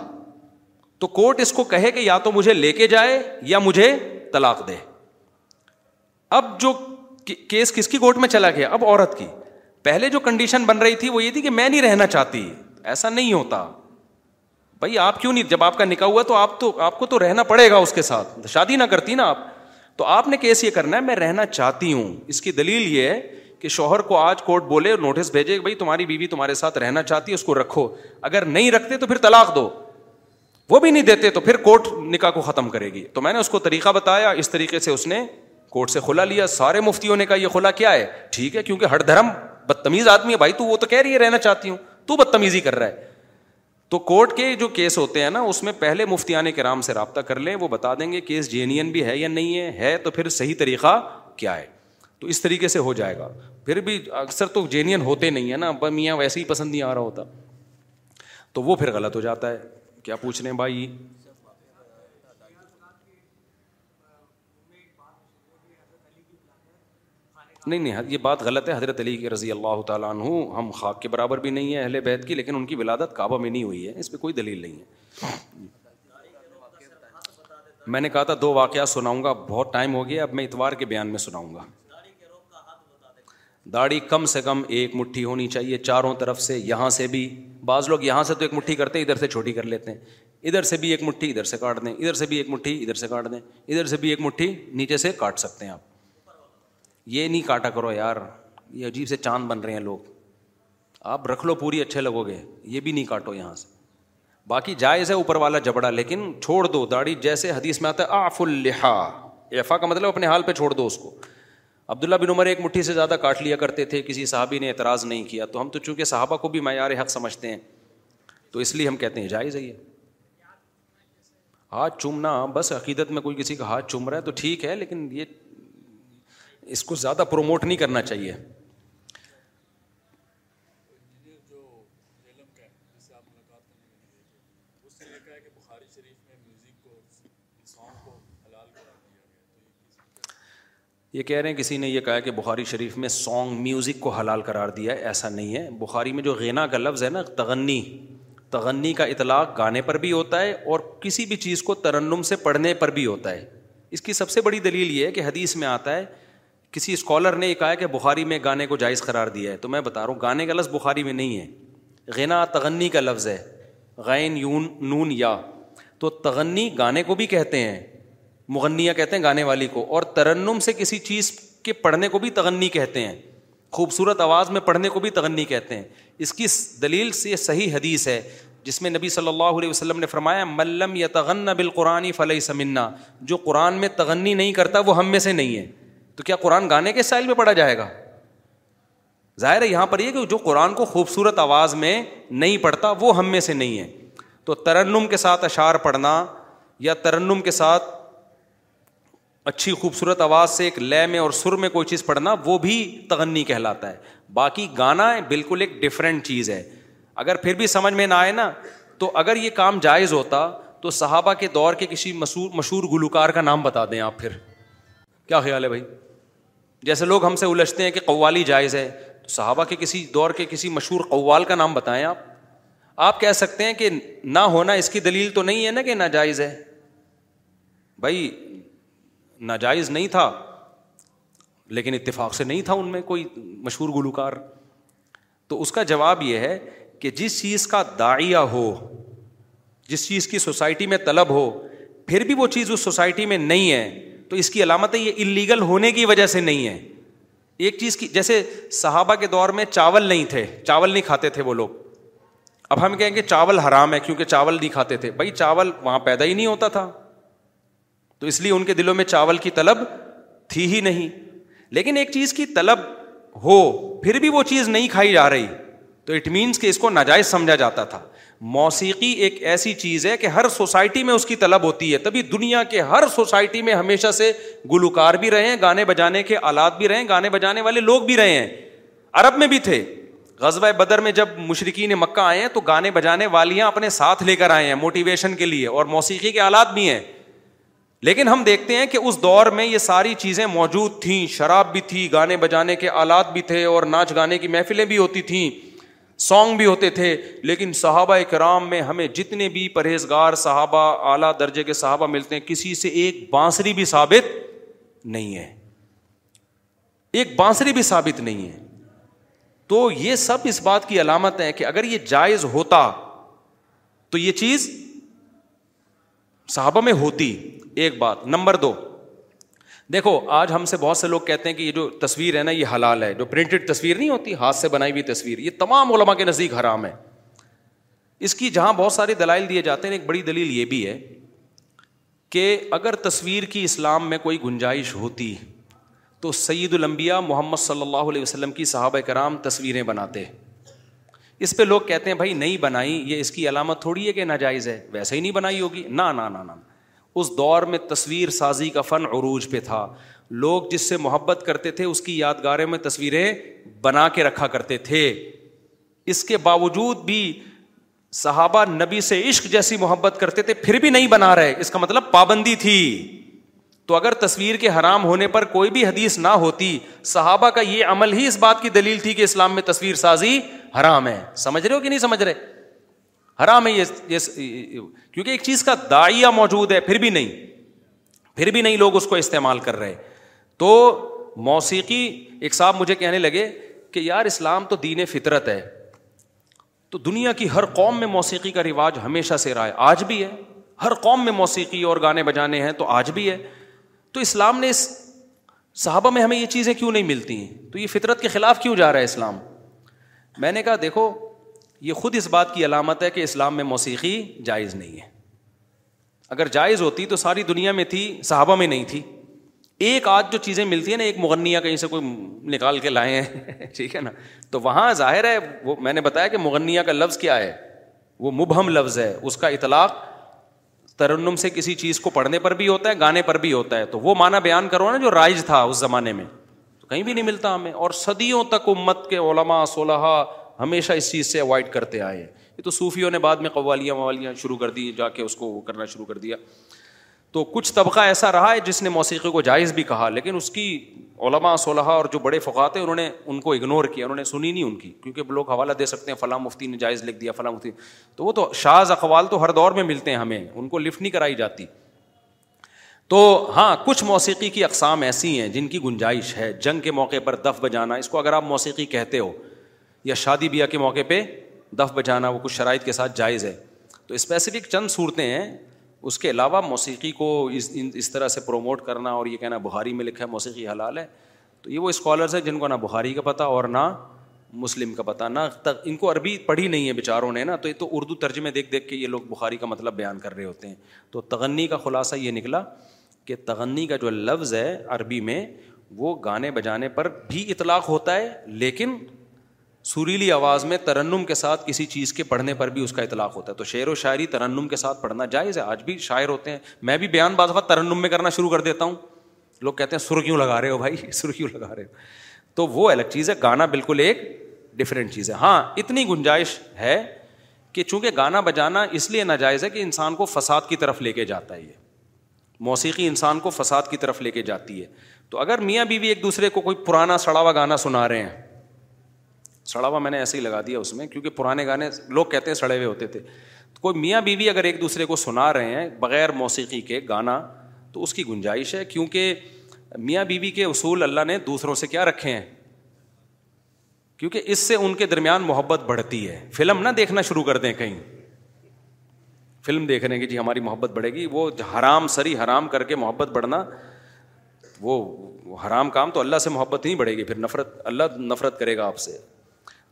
تو کورٹ اس کو کہے کہ یا تو مجھے لے کے جائے یا مجھے طلاق دے اب جو کیس کس کی کورٹ میں چلا گیا اب عورت کی پہلے جو کنڈیشن بن رہی تھی وہ یہ تھی کہ میں نہیں رہنا چاہتی ایسا نہیں ہوتا بھائی آپ کیوں نہیں جب آپ کا نکاح ہوا تو آپ تو آپ کو تو رہنا پڑے گا اس کے ساتھ شادی نہ کرتی نا آپ تو آپ نے کیس یہ کرنا ہے میں رہنا چاہتی ہوں اس کی دلیل یہ ہے کہ شوہر کو آج کورٹ بولے نوٹس بھیجے کہ بھائی تمہاری بیوی تمہارے ساتھ رہنا چاہتی ہے اس کو رکھو اگر نہیں رکھتے تو پھر طلاق دو وہ بھی نہیں دیتے تو پھر کورٹ نکاح کو ختم کرے گی تو میں نے اس کو طریقہ بتایا اس طریقے سے اس نے کورٹ سے کھلا لیا سارے مفتیوں نے کہا یہ کھلا کیا ہے ٹھیک ہے کیونکہ ہر دھرم بدتمیز آدمی ہے بھائی تو وہ تو کہہ رہی ہے رہنا چاہتی ہوں تو بدتمیزی کر رہا ہے تو کورٹ کے جو کیس ہوتے ہیں نا اس میں پہلے مفتیان کرام کے رام سے رابطہ کر لیں وہ بتا دیں گے کیس جے این بھی ہے یا نہیں ہے ہے تو پھر صحیح طریقہ کیا ہے تو اس طریقے سے ہو جائے گا پھر بھی اکثر تو جینین ہوتے نہیں ہیں نا میاں ویسے ہی پسند نہیں آ رہا ہوتا تو وہ پھر غلط ہو جاتا ہے کیا پوچھ رہے ہیں بھائی نہیں نہیں یہ بات غلط ہے حضرت علی کی رضی اللہ تعالیٰ عنہ ہم خاک کے برابر بھی نہیں ہیں اہل بیت کی لیکن ان کی ولادت کعبہ میں نہیں ہوئی ہے اس پہ کوئی دلیل نہیں ہے میں نے کہا تھا دو واقعات سناؤں گا بہت ٹائم ہو گیا اب میں اتوار کے بیان میں سناؤں گا داڑھی کم سے کم ایک مٹھی ہونی چاہیے چاروں طرف سے یہاں سے بھی بعض لوگ یہاں سے تو ایک مٹھی کرتے ہیں ادھر سے چھوٹی کر لیتے ہیں ادھر سے بھی ایک مٹھی ادھر سے کاٹ دیں ادھر سے بھی ایک مٹھی ادھر سے کاٹ دیں ادھر سے بھی ایک مٹھی نیچے سے کاٹ سکتے ہیں آپ یہ نہیں کاٹا کرو یار یہ عجیب سے چاند بن رہے ہیں لوگ آپ رکھ لو پوری اچھے لگو گے یہ بھی نہیں کاٹو یہاں سے باقی جائز ہے اوپر والا جبڑا لیکن چھوڑ دو داڑھی جیسے حدیث میں آتا ہے آف الحا ایفا کا مطلب اپنے حال پہ چھوڑ دو اس کو عبداللہ بن عمر ایک مٹھی سے زیادہ کاٹ لیا کرتے تھے کسی صحابی نے اعتراض نہیں کیا تو ہم تو چونکہ صحابہ کو بھی معیار حق سمجھتے ہیں تو اس لیے ہم کہتے ہیں جائز ہے یہ ہاتھ چومنا بس عقیدت میں کوئی کسی کا ہاتھ چوم رہا ہے تو ٹھیک ہے لیکن یہ اس کو زیادہ پروموٹ نہیں کرنا چاہیے یہ کہہ رہے ہیں کسی نے یہ کہا کہ بخاری شریف میں سانگ میوزک کو حلال قرار دیا ہے ایسا نہیں ہے بخاری میں جو غینا کا لفظ ہے نا تغنی تغنی کا اطلاق گانے پر بھی ہوتا ہے اور کسی بھی چیز کو ترنم سے پڑھنے پر بھی ہوتا ہے اس کی سب سے بڑی دلیل یہ ہے کہ حدیث میں آتا ہے کسی اسکالر نے یہ کہا کہ بخاری میں گانے کو جائز قرار دیا ہے تو میں بتا رہا ہوں گانے کا لفظ بخاری میں نہیں ہے غینا تغنی کا لفظ ہے غین یون نون یا تو تغنی گانے کو بھی کہتے ہیں مغنیا کہتے ہیں گانے والی کو اور ترنم سے کسی چیز کے پڑھنے کو بھی تغنی کہتے ہیں خوبصورت آواز میں پڑھنے کو بھی تغنی کہتے ہیں اس کی دلیل سے صحیح حدیث ہے جس میں نبی صلی اللہ علیہ وسلم نے فرمایا ملم یا تغن قرآن فلحِ سمنا جو قرآن میں تغنی نہیں کرتا وہ ہم میں سے نہیں ہے تو کیا قرآن گانے کے اسٹائل میں پڑھا جائے گا ظاہر ہے یہاں پر یہ کہ جو قرآن کو خوبصورت آواز میں نہیں پڑھتا وہ ہم میں سے نہیں ہے تو ترنم کے ساتھ اشعار پڑھنا یا ترنم کے ساتھ اچھی خوبصورت آواز سے ایک لے میں اور سر میں کوئی چیز پڑھنا وہ بھی تغنی کہلاتا ہے باقی گانا بالکل ایک ڈفرینٹ چیز ہے اگر پھر بھی سمجھ میں نہ آئے نا تو اگر یہ کام جائز ہوتا تو صحابہ کے دور کے کسی مشہور گلوکار کا نام بتا دیں آپ پھر کیا خیال ہے بھائی جیسے لوگ ہم سے الجھتے ہیں کہ قوالی جائز ہے صحابہ کے کسی دور کے کسی مشہور قوال کا نام بتائیں آپ آپ کہہ سکتے ہیں کہ نہ ہونا اس کی دلیل تو نہیں ہے نا کہ ناجائز ہے بھائی ناجائز نہیں تھا لیکن اتفاق سے نہیں تھا ان میں کوئی مشہور گلوکار تو اس کا جواب یہ ہے کہ جس چیز کا دائیہ ہو جس چیز کی سوسائٹی میں طلب ہو پھر بھی وہ چیز اس سوسائٹی میں نہیں ہے تو اس کی علامتیں یہ انلیگل ہونے کی وجہ سے نہیں ہے ایک چیز کی جیسے صحابہ کے دور میں چاول نہیں تھے چاول نہیں کھاتے تھے وہ لوگ اب ہم کہیں گے چاول حرام ہے کیونکہ چاول نہیں کھاتے تھے بھائی چاول وہاں پیدا ہی نہیں ہوتا تھا تو اس لیے ان کے دلوں میں چاول کی طلب تھی ہی نہیں لیکن ایک چیز کی طلب ہو پھر بھی وہ چیز نہیں کھائی جا رہی تو اٹ مینس کہ اس کو ناجائز سمجھا جاتا تھا موسیقی ایک ایسی چیز ہے کہ ہر سوسائٹی میں اس کی طلب ہوتی ہے تبھی دنیا کے ہر سوسائٹی میں ہمیشہ سے گلوکار بھی رہے ہیں گانے بجانے کے آلات بھی رہے ہیں گانے بجانے والے لوگ بھی رہے ہیں عرب میں بھی تھے غزبۂ بدر میں جب مشرقی نے مکہ آئے ہیں تو گانے بجانے والیاں اپنے ساتھ لے کر آئے ہیں موٹیویشن کے لیے اور موسیقی کے آلات بھی ہیں لیکن ہم دیکھتے ہیں کہ اس دور میں یہ ساری چیزیں موجود تھیں شراب بھی تھی گانے بجانے کے آلات بھی تھے اور ناچ گانے کی محفلیں بھی ہوتی تھیں سانگ بھی ہوتے تھے لیکن صحابہ اکرام میں ہمیں جتنے بھی پرہیزگار صحابہ اعلیٰ درجے کے صحابہ ملتے ہیں کسی سے ایک بانسری بھی ثابت نہیں ہے ایک بانسری بھی ثابت نہیں ہے تو یہ سب اس بات کی علامت ہے کہ اگر یہ جائز ہوتا تو یہ چیز صحابہ میں ہوتی ایک بات نمبر دو دیکھو آج ہم سے بہت سے لوگ کہتے ہیں کہ یہ جو تصویر ہے نا یہ حلال ہے جو پرنٹڈ تصویر نہیں ہوتی ہاتھ سے بنائی ہوئی تصویر یہ تمام علما کے نزدیک حرام ہے اس کی جہاں بہت سارے دلائل دیے جاتے ہیں ایک بڑی دلیل یہ بھی ہے کہ اگر تصویر کی اسلام میں کوئی گنجائش ہوتی تو سعید المبیا محمد صلی اللہ علیہ وسلم کی صحابہ کرام تصویریں بناتے اس پہ لوگ کہتے ہیں بھائی نہیں بنائی یہ اس کی علامت تھوڑی ہے کہ ناجائز ہے ویسے ہی نہیں بنائی ہوگی نہ اس دور میں تصویر سازی کا فن عروج پہ تھا لوگ جس سے محبت کرتے تھے اس کی یادگاروں میں تصویریں بنا کے رکھا کرتے تھے اس کے باوجود بھی صحابہ نبی سے عشق جیسی محبت کرتے تھے پھر بھی نہیں بنا رہے اس کا مطلب پابندی تھی تو اگر تصویر کے حرام ہونے پر کوئی بھی حدیث نہ ہوتی صحابہ کا یہ عمل ہی اس بات کی دلیل تھی کہ اسلام میں تصویر سازی حرام ہے سمجھ رہے ہو کہ نہیں سمجھ رہے حرام ہے یہ کیونکہ ایک چیز کا دائیا موجود ہے پھر بھی نہیں پھر بھی نہیں لوگ اس کو استعمال کر رہے تو موسیقی ایک صاحب مجھے کہنے لگے کہ یار اسلام تو دین فطرت ہے تو دنیا کی ہر قوم میں موسیقی کا رواج ہمیشہ سے رہا ہے آج بھی ہے ہر قوم میں موسیقی اور گانے بجانے ہیں تو آج بھی ہے تو اسلام نے اس صحابہ میں ہمیں یہ چیزیں کیوں نہیں ملتی ہیں تو یہ فطرت کے خلاف کیوں جا رہا ہے اسلام میں نے کہا دیکھو یہ خود اس بات کی علامت ہے کہ اسلام میں موسیقی جائز نہیں ہے اگر جائز ہوتی تو ساری دنیا میں تھی صحابہ میں نہیں تھی ایک آج جو چیزیں ملتی ہیں نا ایک مغنیہ کہیں سے کوئی نکال کے لائے ہیں ٹھیک ہے نا تو وہاں ظاہر ہے وہ میں نے بتایا کہ مغنیہ کا لفظ کیا ہے وہ مبہم لفظ ہے اس کا اطلاق ترنم سے کسی چیز کو پڑھنے پر بھی ہوتا ہے گانے پر بھی ہوتا ہے تو وہ معنی بیان کرو نا جو رائج تھا اس زمانے میں تو کہیں بھی نہیں ملتا ہمیں اور صدیوں تک امت کے علماء صلیحہ ہمیشہ اس چیز سے اوائڈ کرتے آئے ہیں یہ تو صوفیوں نے بعد میں قوالیاں موالیاں شروع کر دی جا کے اس کو وہ کرنا شروع کر دیا تو کچھ طبقہ ایسا رہا ہے جس نے موسیقی کو جائز بھی کہا لیکن اس کی علماء صلیحا اور جو بڑے فقات ہیں انہوں نے ان کو اگنور کیا انہوں نے سنی نہیں ان کی کیونکہ لوگ حوالہ دے سکتے ہیں فلاں مفتی نے جائز لکھ دیا فلاں مفتی تو وہ تو شاز اقوال تو ہر دور میں ملتے ہیں ہمیں ان کو لفٹ نہیں کرائی جاتی تو ہاں کچھ موسیقی کی اقسام ایسی ہیں جن کی گنجائش ہے جنگ کے موقع پر دف بجانا اس کو اگر آپ موسیقی کہتے ہو یا شادی بیاہ کے موقع پہ دف بجانا وہ کچھ شرائط کے ساتھ جائز ہے تو اسپیسیفک چند صورتیں ہیں اس کے علاوہ موسیقی کو اس اس طرح سے پروموٹ کرنا اور یہ کہنا بہاری میں لکھا ہے موسیقی حلال ہے تو یہ وہ اسکالرس ہیں جن کو نہ بہاری کا پتہ اور نہ مسلم کا پتہ نہ ان کو عربی پڑھی نہیں ہے بیچاروں نے نا تو یہ تو اردو ترجمے دیکھ دیکھ کے یہ لوگ بخاری کا مطلب بیان کر رہے ہوتے ہیں تو تغنی کا خلاصہ یہ نکلا کہ تغنی کا جو لفظ ہے عربی میں وہ گانے بجانے پر بھی اطلاق ہوتا ہے لیکن سریلی آواز میں ترنم کے ساتھ کسی چیز کے پڑھنے پر بھی اس کا اطلاق ہوتا ہے تو شعر و شاعری ترنم کے ساتھ پڑھنا جائز ہے آج بھی شاعر ہوتے ہیں میں بھی بیان بعض وقت ترنم میں کرنا شروع کر دیتا ہوں لوگ کہتے ہیں سر کیوں لگا رہے ہو بھائی سر کیوں لگا رہے ہو تو وہ الگ چیز ہے گانا بالکل ایک ڈفرینٹ چیز ہے ہاں اتنی گنجائش ہے کہ چونکہ گانا بجانا اس لیے ناجائز ہے کہ انسان کو فساد کی طرف لے کے جاتا ہے یہ موسیقی انسان کو فساد کی طرف لے کے جاتی ہے تو اگر میاں بیوی بی ایک دوسرے کو کوئی پرانا سڑا ہوا گانا سنا رہے ہیں سڑا ہوا میں نے ایسے ہی لگا دیا اس میں کیونکہ پرانے گانے لوگ کہتے ہیں سڑے ہوئے ہوتے تھے کوئی میاں بیوی اگر ایک دوسرے کو سنا رہے ہیں بغیر موسیقی کے گانا تو اس کی گنجائش ہے کیونکہ میاں بیوی کے اصول اللہ نے دوسروں سے کیا رکھے ہیں کیونکہ اس سے ان کے درمیان محبت بڑھتی ہے فلم نہ دیکھنا شروع کر دیں کہیں فلم دیکھ رہے ہیں کہ جی ہماری محبت بڑھے گی وہ حرام سری حرام کر کے محبت بڑھنا وہ حرام کام تو اللہ سے محبت نہیں بڑھے گی پھر نفرت اللہ نفرت کرے گا آپ سے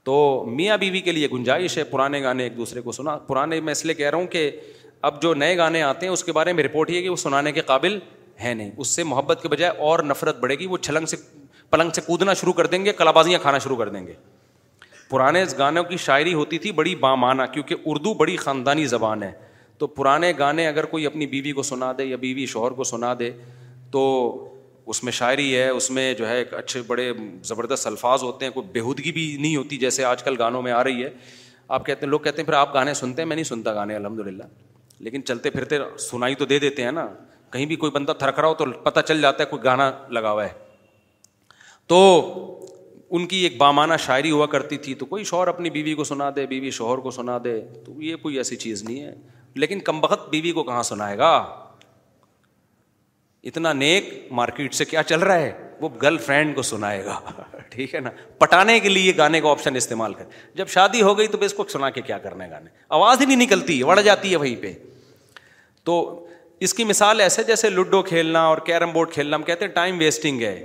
تو میاں بیوی کے لیے گنجائش ہے پرانے گانے ایک دوسرے کو سنا پرانے میں اس لیے کہہ رہا ہوں کہ اب جو نئے گانے آتے ہیں اس کے بارے میں رپورٹ یہ ہے کہ وہ سنانے کے قابل ہے نہیں اس سے محبت کے بجائے اور نفرت بڑھے گی وہ چھلنگ سے پلنگ سے کودنا شروع کر دیں گے کلابازیاں کھانا شروع کر دیں گے پرانے گانوں کی شاعری ہوتی تھی بڑی بامانہ کیونکہ اردو بڑی خاندانی زبان ہے تو پرانے گانے اگر کوئی اپنی بیوی کو سنا دے یا بیوی شوہر کو سنا دے تو اس میں شاعری ہے اس میں جو ہے ایک اچھے بڑے زبردست الفاظ ہوتے ہیں کوئی بےحودگی بھی نہیں ہوتی جیسے آج کل گانوں میں آ رہی ہے آپ کہتے ہیں لوگ کہتے ہیں پھر آپ گانے سنتے ہیں میں نہیں سنتا گانے الحمد للہ لیکن چلتے پھرتے سنائی تو دے دیتے ہیں نا کہیں بھی کوئی بندہ تھرک رہا ہو تو پتہ چل جاتا ہے کوئی گانا لگا ہوا ہے تو ان کی ایک بامانہ شاعری ہوا کرتی تھی تو کوئی شوہر اپنی بیوی کو سنا دے بیوی شوہر کو سنا دے تو یہ کوئی ایسی چیز نہیں ہے لیکن کم بخت بیوی کو کہاں سنائے گا اتنا نیک مارکیٹ سے کیا چل رہا ہے وہ گرل فرینڈ کو سنائے گا ٹھیک ہے نا پٹانے کے لیے گانے کا آپشن استعمال کر جب شادی ہو گئی تو اس کو سنا کے کیا کرنا ہے گانے آواز ہی نہیں نکلتی بڑھ جاتی ہے وہیں پہ تو اس کی مثال ایسے جیسے لوڈو کھیلنا اور کیرم بورڈ کھیلنا ہم کہتے ہیں ٹائم ویسٹنگ ہے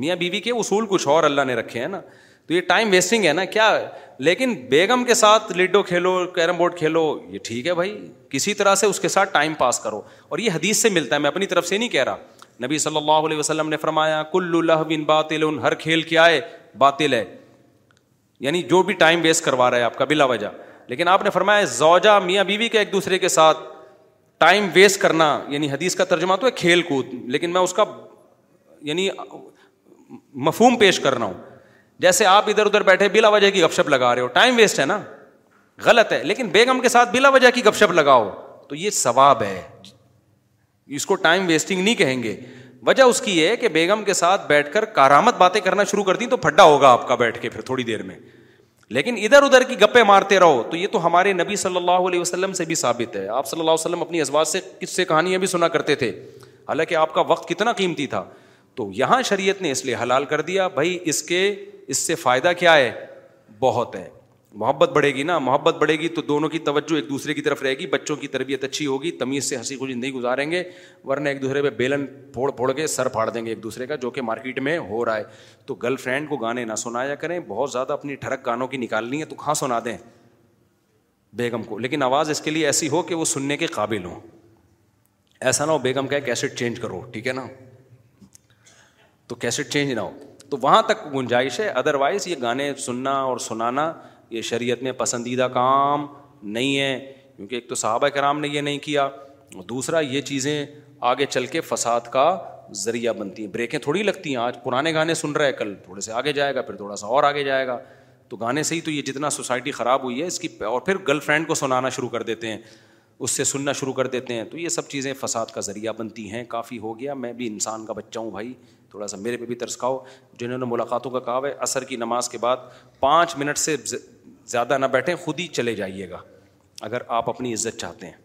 میاں بیوی کے اصول کچھ اور اللہ نے رکھے ہیں نا تو یہ ٹائم ویسٹنگ ہے نا کیا لیکن بیگم کے ساتھ لڈو کھیلو کیرم بورڈ کھیلو یہ ٹھیک ہے بھائی کسی طرح سے اس کے ساتھ ٹائم پاس کرو اور یہ حدیث سے ملتا ہے میں اپنی طرف سے نہیں کہہ رہا نبی صلی اللہ علیہ وسلم نے فرمایا کل اللہ بن ان ہر کھیل کیا ہے باطل ہے یعنی جو بھی ٹائم ویسٹ کروا رہا ہے آپ کا بلا وجہ لیکن آپ نے فرمایا زوجا میاں بیوی کے ایک دوسرے کے ساتھ ٹائم ویسٹ کرنا یعنی حدیث کا ترجمہ تو ہے کھیل کود لیکن میں اس کا یعنی مفہوم پیش کر رہا ہوں جیسے آپ ادھر ادھر بیٹھے بلا وجہ کی گپ شپ لگا رہے ہو ٹائم ویسٹ ہے نا غلط ہے لیکن بیگم کے ساتھ بلا وجہ کی گپ شپ لگاؤ تو یہ ثواب ہے اس کو ٹائم ویسٹنگ نہیں کہیں گے وجہ اس کی ہے کہ بیگم کے ساتھ بیٹھ کر کارآمد باتیں کرنا شروع کر دیں تو پھڈا ہوگا آپ کا بیٹھ کے پھر تھوڑی دیر میں لیکن ادھر ادھر کی گپے مارتے رہو تو یہ تو ہمارے نبی صلی اللہ علیہ وسلم سے بھی ثابت ہے آپ صلی اللہ علیہ وسلم اپنی ازواج سے کس سے کہانیاں بھی سنا کرتے تھے حالانکہ آپ کا وقت کتنا قیمتی تھا تو یہاں شریعت نے اس لیے حلال کر دیا بھائی اس کے اس سے فائدہ کیا ہے بہت ہے محبت بڑھے گی نا محبت بڑھے گی تو دونوں کی توجہ ایک دوسرے کی طرف رہے گی بچوں کی تربیت اچھی ہوگی تمیز سے ہنسی خوشی نہیں گزاریں گے ورنہ ایک دوسرے پہ بیلن پھوڑ پھوڑ کے سر پھاڑ دیں گے ایک دوسرے کا جو کہ مارکیٹ میں ہو رہا ہے تو گرل فرینڈ کو گانے نہ سنایا کریں بہت زیادہ اپنی ٹھڑک گانوں کی نکالنی ہے تو کہاں سنا دیں بیگم کو لیکن آواز اس کے لیے ایسی ہو کہ وہ سننے کے قابل ہوں ایسا نہ ہو بیگم کا کیسٹ چینج کرو ٹھیک ہے نا تو کیسٹ چینج نہ ہو تو وہاں تک گنجائش ہے ادروائز یہ گانے سننا اور سنانا یہ شریعت میں پسندیدہ کام نہیں ہے کیونکہ ایک تو صحابہ کرام نے یہ نہیں کیا دوسرا یہ چیزیں آگے چل کے فساد کا ذریعہ بنتی ہیں بریکیں تھوڑی لگتی ہیں آج پرانے گانے سن رہے ہیں کل تھوڑے سے آگے جائے گا پھر تھوڑا سا اور آگے جائے گا تو گانے سے ہی تو یہ جتنا سوسائٹی خراب ہوئی ہے اس کی اور پھر گرل فرینڈ کو سنانا شروع کر دیتے ہیں اس سے سننا شروع کر دیتے ہیں تو یہ سب چیزیں فساد کا ذریعہ بنتی ہیں کافی ہو گیا میں بھی انسان کا بچہ ہوں بھائی تھوڑا سا میرے پہ بھی ترس کھاؤ جنہوں نے ملاقاتوں کا کہا ہے عصر کی نماز کے بعد پانچ منٹ سے زیادہ نہ بیٹھیں خود ہی چلے جائیے گا اگر آپ اپنی عزت چاہتے ہیں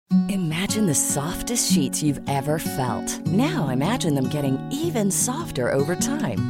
Imagine the softest sheets you've ever felt. Now imagine them getting even softer over time.